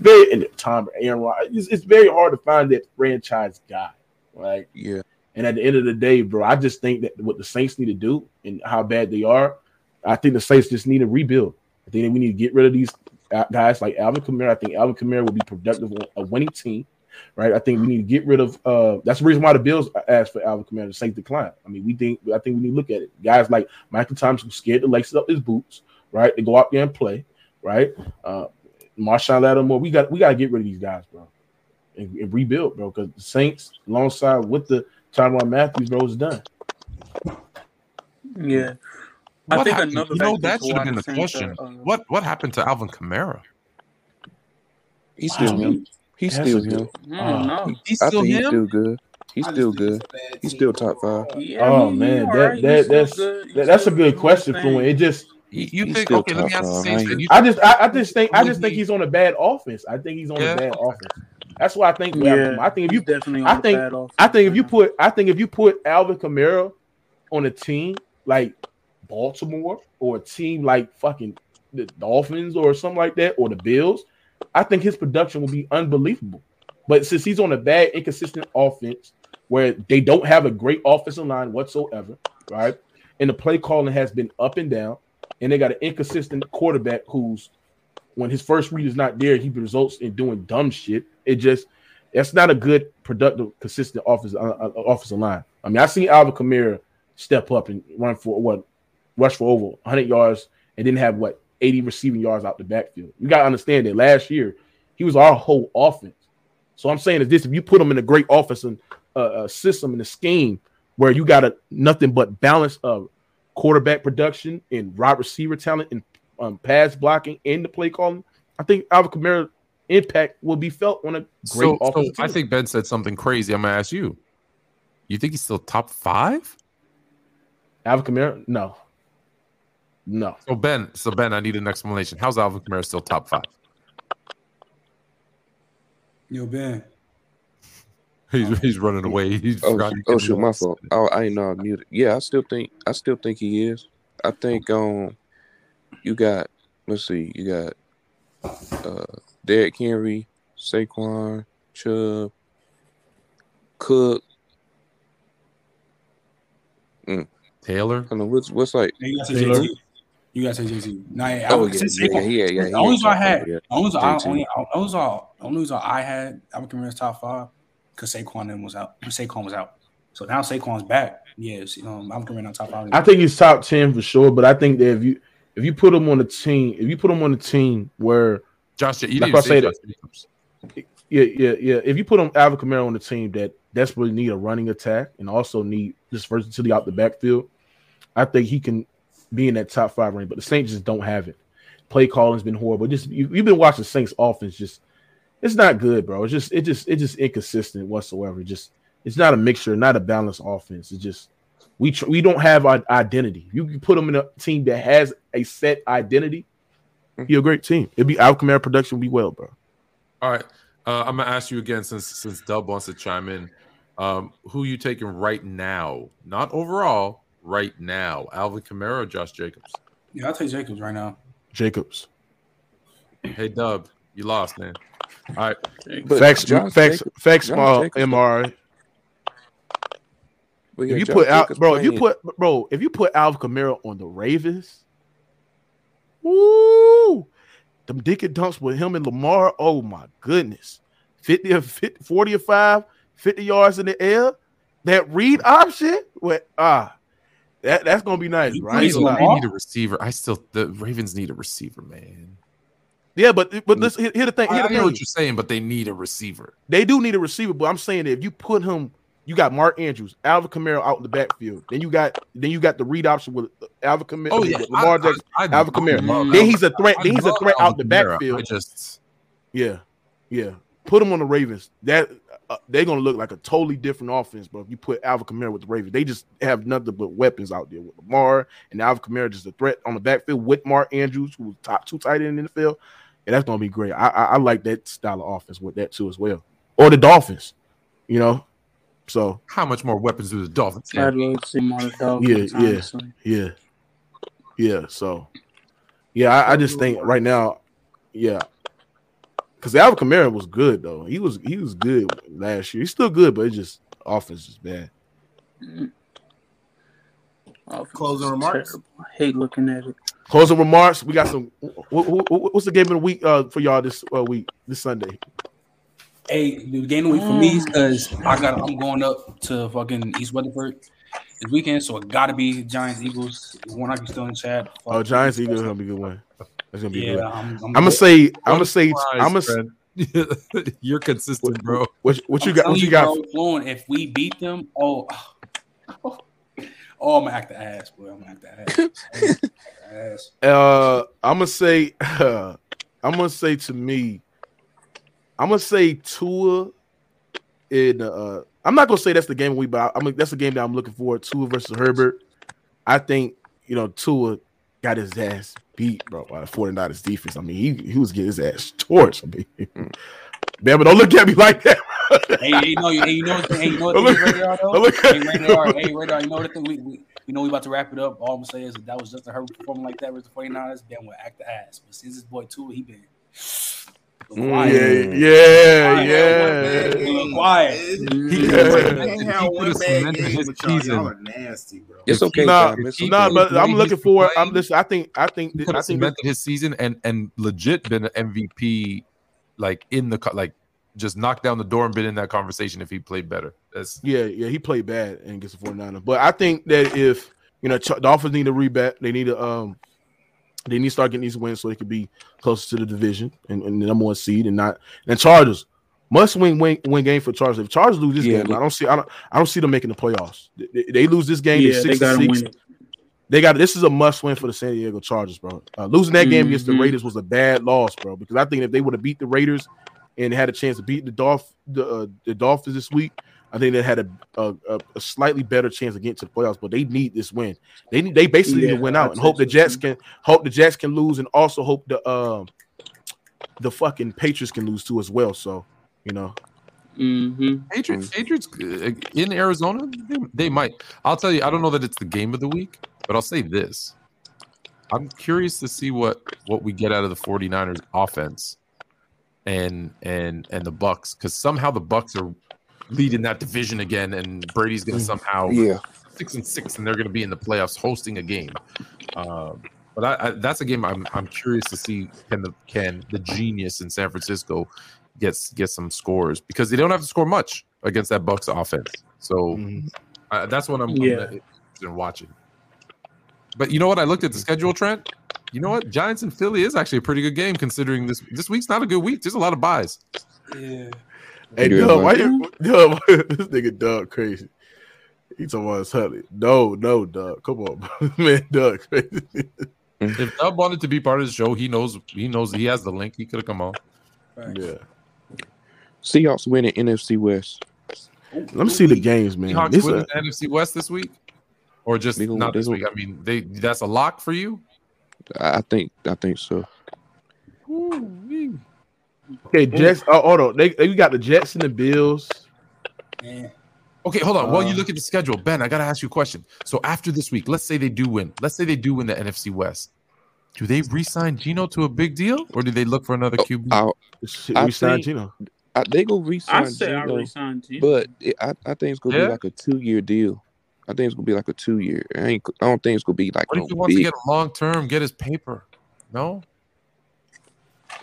S3: very and Tom Aaron Rodgers. It's, it's very hard to find that franchise guy, right?
S4: Yeah.
S3: And at the end of the day, bro, I just think that what the Saints need to do and how bad they are, I think the Saints just need to rebuild. I think that we need to get rid of these guys like Alvin Kamara. I think Alvin Kamara will be productive on a winning team, right? I think we need to get rid of. uh That's the reason why the Bills asked for Alvin Kamara to Saints decline. I mean, we think I think we need to look at it. Guys like Michael Thomas who scared to lace up his boots, right? To go out there and play, right? Uh Marshawn Lattimore, we got we got to get rid of these guys, bro, and, and rebuild, bro. Because the Saints, alongside with the Tyrann Matthews, bro, is done.
S8: Yeah. I think
S7: happened?
S8: another
S7: you know that should have been the
S8: the
S7: question.
S8: are, uh,
S7: what what happened to Alvin Kamara?
S4: He's still him. He's
S3: That's
S4: still
S3: a good-
S4: him.
S8: I don't know.
S7: He- He's
S4: I
S7: still
S4: think he's still good. He's still good. He's
S2: team.
S4: still top five.
S8: Yeah,
S3: Oh
S8: he- he
S3: man,
S8: alright.
S3: that
S8: He's
S3: that
S8: still
S3: that's that, that's a good question,
S8: his
S3: Fluent. It just
S7: You, you
S4: He's
S7: think okay? Let me
S4: top
S7: ask the same
S4: I
S7: thing.
S3: I just I, I just think I just think he's on a bad offense. I think he's on
S7: Yeah.
S3: a bad offense. That's why I think we
S8: Yeah,
S3: have- I think if you
S8: definitely on
S3: I think-
S8: bad offense
S3: I think if you put I think if you put Alvin Kamara on a team like Baltimore or a team like fucking the Dolphins or something like that or the Bills, I think his production will be unbelievable. But since he's on a bad, inconsistent offense where they don't have a great offensive line whatsoever, right? And the play calling has been up and down, and they got an inconsistent quarterback who's when his first read is not there, he results in doing dumb shit. It just that's not a good, productive, consistent offensive uh, uh, offensive line. I mean, I seen Alvin Kamara step up and run for what rush for over 100 yards and didn't have what 80 receiving yards out the backfield. You gotta understand that last year he was our whole offense. So I'm saying is this: if you put him in a great offensive uh, uh, system and a scheme where you got a nothing but balance of quarterback production and wide receiver talent and um, pass blocking and the play calling, I think Alvin Kamara impact will be felt on a great
S7: so, so I think Ben said something crazy. I'm gonna ask you. You think he's still top five?
S3: Alvin Kamara, no, no.
S7: So Ben, so Ben, I need an explanation. How's Alvin Kamara still top five?
S5: Yo, Ben.
S7: He's, he's running away. He's
S4: Oh,
S7: forgot he
S4: oh shoot, my fault. Oh, I ain't know I muted. Yeah, I still think I still think he is. I think um you got let's see, you got uh Derrick Henry, Saquon, Chubb, Cook.
S7: Taylor.
S4: I don't know what's what's like
S5: You
S3: Taylor.
S5: JT. You guys say Jay Z. Nah, yeah,
S4: Oh
S5: I,
S4: yeah, yeah,
S5: Saquon,
S4: yeah, yeah.
S5: the only reason I had,
S4: five yet.
S5: the only reason I
S4: JT.
S5: only, the only reason I, the only reason I had Alvin Kamara's top five because Saquon then was out. Saquon was out. So now Saquon's back. Yes, um, Alvin Kamara not top five.
S3: I think he's top ten for sure, but I think that if you if you put him on a team, if you put him on a team where
S7: Josh, you
S3: Like
S7: didn't
S3: I
S7: say
S3: say that- yeah, yeah, yeah. If you put him Alvin Kamara on the team that desperately need a running attack and also need this versatility out the backfield, I think he can be in that top five range. But the Saints just don't have it. Play calling's been horrible. Just you, you've been watching Saints offense, just it's not good, bro. It's just it just it just inconsistent whatsoever. Just it's not a mixture, not a balanced offense. It's just we tr- we don't have our identity. You can put them in a team that has a set identity. Be a great team. It'd be Alvin Kamara production be well, bro.
S7: All right. Uh, I'm gonna ask you again since since Dub wants to chime in. Um, who you taking right now? Not overall, right now. Alvin Kamara or Josh Jacobs?
S5: yeah, I'll take Jacobs right now.
S3: Jacobs.
S7: Hey Dub, you lost, man. All right.
S4: But
S3: facts,
S4: Josh
S3: facts,
S4: Jacobs-
S3: facts.
S4: Josh
S3: Small
S4: Jacobs-
S3: MRI. If you
S4: Josh
S3: put out,
S4: Jacobs
S3: bro, if you put, bro, if you put Alvin Kamara on the Ravens, woo, them dick and dumps with him and Lamar. Oh my goodness, 50 or 50, 40 or five, 50 yards in the air. That read option, what? Ah, that that's gonna be nice, right?
S7: They need a receiver. I still the Ravens need a receiver, man.
S3: Yeah, but but mm. let's here, here the thing.
S7: I,
S3: Here
S7: I
S3: the
S7: know
S3: thing.
S7: what you're saying, but they need a receiver.
S3: They do need a receiver, but I'm saying that if you put him, you got Mark Andrews, Alvin Kamara out in the backfield. Then you got then you got the read option with uh, Alvin Kamara,
S7: Oh yeah,
S3: Lamar
S7: I-
S3: Jackson.
S7: I- I-
S3: Alvin
S7: I
S3: Kamara. Then he's a threat.
S7: I
S3: Then he's a threat out the backfield.
S7: I just
S3: Yeah, yeah. Put him on the Ravens. That uh, they're gonna look like a totally different offense, bro. If you put Alvin Kamara with the Ravens, they just have nothing but weapons out there with Lamar and Alvin Kamara just a threat on the backfield with Mark Andrews, who's top two tight end in the field. And that's gonna be great. I, I I like that style of offense with that too as well. Or the Dolphins, you know. So
S7: how much more weapons do the Dolphins
S8: I
S7: have?
S8: didn't see more
S3: yeah,
S8: Dolphins,
S3: yeah,
S8: honestly.
S3: yeah, yeah. So yeah, I, I just think right now, yeah, because Alvin Kamara was good though. He was he was good last year. He's still good, but it's just offense is bad.
S8: Offense
S2: Closing remarks?
S8: terrible. I hate looking at it.
S3: Closing remarks. We got some. What, what, what's the game of the week uh, for y'all this uh, week this Sunday?
S5: Hey, the game of the week for me is because I got I'm going up to fucking East Weatherford this weekend, so it gotta be Giants Eagles. One I can still in the chat.
S3: Oh, Giants Eagles gonna be a good one. That's gonna be
S5: Yeah,
S3: good.
S5: I'm, I'm,
S3: I'm gonna say. I'm gonna say. I'm gonna.
S7: Fred. You're consistent, bro.
S3: What, what you got? What you got?
S5: bro, if we beat them, oh, oh, I'm gonna act the ass, boy. I'm gonna act the ass. I'm gonna act ass.
S3: Uh, I'm gonna say. I'm gonna say to me. I'm gonna say Tua. In uh, I'm not gonna say that's the game we, but I'm that's the game that I'm looking for. Tua versus Herbert. I think you know Tua got his ass beat, bro, by the 49ers defense. I mean, he, he was getting his ass torched. I mean, man, but don't look at me like that.
S5: Hey, you know, hey, you know, hey, you know what the thing radar though?
S3: look
S5: Hey, radar, hey, radar, you know what the thing? We, we, you know, we about to wrap it up. All I'm gonna say is that, that was just a her performing like that with the 49ers. Then we'll act the ass. But since this boy too, he been
S3: Mm,
S5: quiet.
S3: yeah, yeah,
S5: Quiet,
S3: yeah.
S5: He quiet.
S7: He
S3: Yeah.
S7: could've
S2: Can't
S7: cemented-
S2: have
S7: he
S2: one
S7: could've
S2: bad
S7: cemented
S2: game
S7: his
S2: with y'all.
S7: season.
S2: Y'all are nasty, bro.
S4: It's
S7: If
S4: okay,
S7: he-
S3: Nah,
S4: Tom. It's
S7: he
S4: okay.
S3: Nah,
S7: could've
S3: but I'm looking for. I'm
S7: playing-
S3: listen. I think. I think.
S7: He
S3: I think.
S7: cemented his season and and legit been an MVP, like in the like just knocked down the door and been in that conversation if he played better. That's
S3: Yeah, yeah, he played bad against the 49ers. But I think that if you know Ch- Dolphins need a rebat, they need to um they need to start getting these wins so they could be closer to the division and, and the number one seed and not and Chargers must win win, win game for Chargers. If Chargers lose this
S4: Yeah,
S3: game, I don't see I don't I don't see them making the playoffs. They, they- lose this game,
S8: Yeah, they
S3: six
S8: gotta
S3: six. They got this is a must win for the San Diego Chargers, bro. Uh, losing that game against the
S8: Mhm.
S3: Raiders was a bad loss, bro. Because I think if they would have beat the Raiders and had a chance to beat the Dolph the, uh, the Dolphins this week, I think they had a, a, a- a slightly better chance of getting to the playoffs. But they need this win. They need they basically need to win out and hope the Jets can hope the Jets can lose and also hope the um the fucking Patriots can lose too as well. So you know,
S8: Mm-hmm.
S7: Patriots. Patriots uh, in Arizona, they, they might. I'll tell you, I don't know that it's the game of the week, but I'll say this: I'm curious to see what what we get out of the 49ers offense and and and the Bucs because somehow the Bucs are leading that division again, and Brady's going to somehow
S4: Yeah.
S7: six and six, and they're going to be in the playoffs hosting a game. Um, But I, I, that's a game I'm I'm curious to see can the can the genius in San Francisco gets get some scores because they don't have to score much against that Bucs offense. So
S3: Mhm.
S7: uh, that's what I'm, I'm
S8: Yeah.
S7: interested in watching. But you know what? I looked at the schedule, Trent. You know what? Giants and Philly is actually a pretty good game considering this this week's not a good week. There's a lot of buys.
S5: Yeah.
S3: Hey,
S4: Yeah,
S3: Doug, why
S4: but-
S3: you, Doug, this nigga Doug crazy. He talking about his Huntley. No, no, Doug. Come on, man. Doug crazy.
S7: If Dub wanted to be part of the show, he knows he knows he has the link. He could have come on.
S3: Yeah.
S4: Seahawks winning NFC West.
S3: Let me see the games, man.
S7: Seahawks
S3: This
S7: win
S3: a-
S7: the NFC West this week, or just
S4: gonna-
S7: not
S4: they
S7: this
S4: gonna-
S7: week. I mean, they that's a lock for you.
S4: I I think I think so.
S3: Okay, Jets. Oh, hold on. They, they got the Jets and the Bills.
S5: Man.
S7: Okay, hold on. While you
S3: Uh,
S7: look at the schedule, Ben, I gotta ask you a question. So after this week, let's say they do win. Let's say they do win the NFC West. Do they re-sign Geno to a big deal, or do they look for another QB?
S4: I,
S3: Shit,
S4: I
S3: we signed
S4: think-
S3: Geno.
S4: I, they go
S8: I
S4: re-sign
S8: say I
S4: Geno,
S8: resigned to you.
S4: but it, I, I think it's gonna
S7: Yeah?
S4: be like a two-year deal. I think it's gonna be like a two-year. I ain't. I don't think it's gonna be like
S7: what
S4: no
S7: if he wants to get a long term, get his paper? No,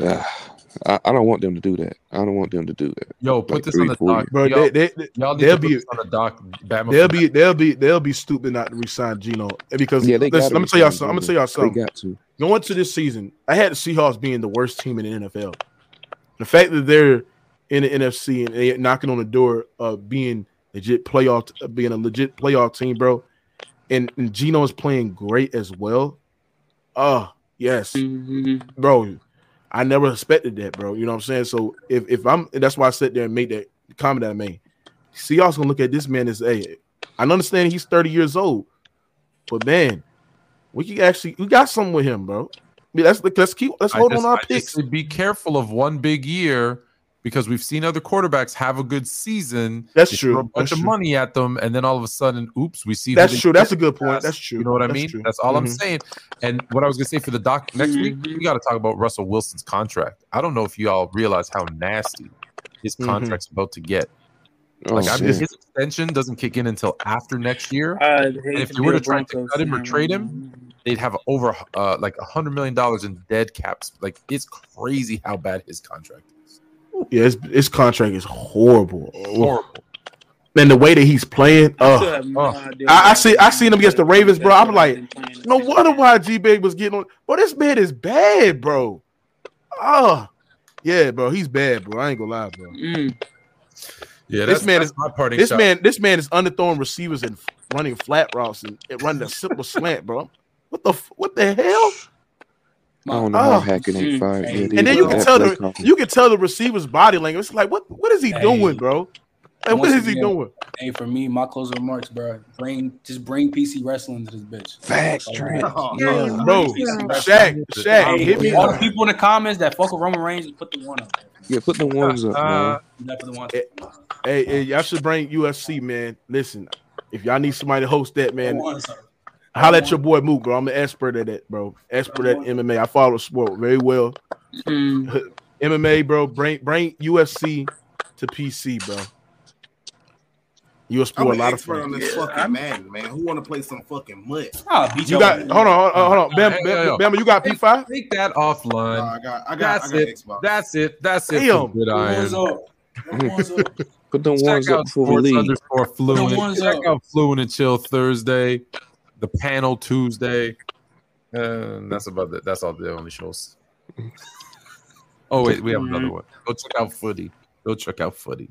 S4: Ah, I, I don't want them to do that. I don't want them to do that.
S7: yo, put
S4: Like
S7: this
S4: three,
S7: on the
S4: four
S7: doc.
S3: Bro,
S7: y'all,
S3: they, they, they,
S7: y'all need
S3: they'll
S7: to put
S3: be-
S7: this on the doc. Bama
S3: they'll be they'll be they'll be stupid not to resign Geno because
S4: Yeah, they
S3: listen,
S4: gotta
S3: let me tell y'all something. I'm gonna tell y'all
S4: They got to.
S3: Going to this season, I had the Seahawks being the worst team in the NFL. The fact that they're in the NFC and they're knocking on the door of being legit playoff, being a legit playoff team, bro, and, and Geno is playing great as well. Oh yes,
S8: Mhm.
S3: bro. I never expected that, bro. You know what I'm saying? So if if I'm that's why I sit there and made that comment that I made. Seahawks gonna look at this man as hey, I understand he's 30 years old, but man, we can actually we got something with him, bro. I mean, let's let's keep let's hold
S7: just-
S3: on our
S7: I
S3: picks.
S7: say be careful of one big year because we've seen other quarterbacks have a good season.
S3: That's true.
S7: Throw a bunch
S3: That's
S7: of
S3: true.
S7: money at them, and then all of a sudden, oops, we see.
S3: That's true. That's a good point.
S7: last.
S3: That's true.
S7: You know what I
S3: That's
S7: mean?
S3: true.
S7: That's all I'm
S3: Mhm.
S7: saying. And what I was gonna say for the doc next week,
S8: Mhm.
S7: we got to talk about Russell Wilson's contract. I don't know if you all realize how nasty his
S3: Mhm.
S7: contract's about to get.
S4: Oh,
S7: Like, I mean,
S4: shit.
S7: his extension doesn't kick in until after next year.
S8: I'd
S7: if you were to try to cut him or trade him. They'd have over uh, like a hundred million dollars in dead caps. Like it's crazy how bad his contract is.
S3: Yeah, his, his contract is horrible.
S7: Horrible.
S3: And the way that he's playing,
S8: I still
S3: uh,
S8: no
S7: oh.
S3: I- I see- I seen him against the Ravens, bro. I'm like,
S8: been playing this
S3: no wonder why G Big was getting on. Bro, this man is bad, bro. Oh, yeah, bro, he's bad, bro. I ain't gonna lie, bro.
S8: Mm.
S7: Yeah,
S3: This man is-
S7: my parting
S3: This
S7: shot.
S3: man, this man is underthrowing receivers and running flat routes and, and running a simple slant, bro. What the what the hell?
S4: I don't know
S3: Oh.
S4: how Hackett ain't fired yet.
S3: And then you can tell the
S4: calling.
S3: you can tell the receiver's body language. It's like what what is he
S5: Hey.
S3: doing, bro? Like, what is he
S5: again,
S3: doing?
S5: Hey, for me, my closing remarks, bro. Bring just bring PC wrestling to this bitch.
S4: Facts,
S5: Like,
S4: Trent.
S5: oh,
S3: Bro,
S5: PC wrestling.
S3: Shaq, Shaq,
S5: Hey,
S3: hit me
S5: all the people in the comments that fuck with Roman Reigns, just put the one up.
S4: Yeah, put the ones up,
S7: Uh,
S4: man.
S5: Left for the one.
S3: Hey, hey, y'all should bring UFC, man. Listen, if y'all need somebody to host that, man,
S5: The ones up.
S3: Holla at your boy Mook, bro. I'm an expert at it, bro. Expert at MMA. I follow sport very well.
S8: Mm.
S3: MMA, bro. Bring bring UFC to PC, bro. You'll
S2: I'm
S3: a lot of
S2: expert on
S3: fun.
S2: this
S8: Yeah,
S2: fucking
S8: I'm-
S2: Madden, man. Who want to play some fucking mud?
S3: You
S5: your
S3: got hold on, hold on, hold on. Bam,
S7: Hey,
S3: Bam,
S7: yo, yo.
S3: Bama, you got P5?
S7: Take that
S2: No,
S7: offline.
S2: I got, I got,
S7: That's
S2: I got
S7: it.
S2: Xbox.
S7: That's it. That's it.
S3: Damn.
S7: For good
S5: ones
S7: iron.
S5: The ones up.
S4: Put them
S7: Check
S4: ones up
S7: out
S4: before we
S7: underscore fluent.
S5: ones
S7: Check
S5: up.
S7: out fluent and chill Thursday. The panel Tuesday. And that's about it. That's all the only shows. Oh wait, we have another mm. one. Go check out footy. Go check out footy.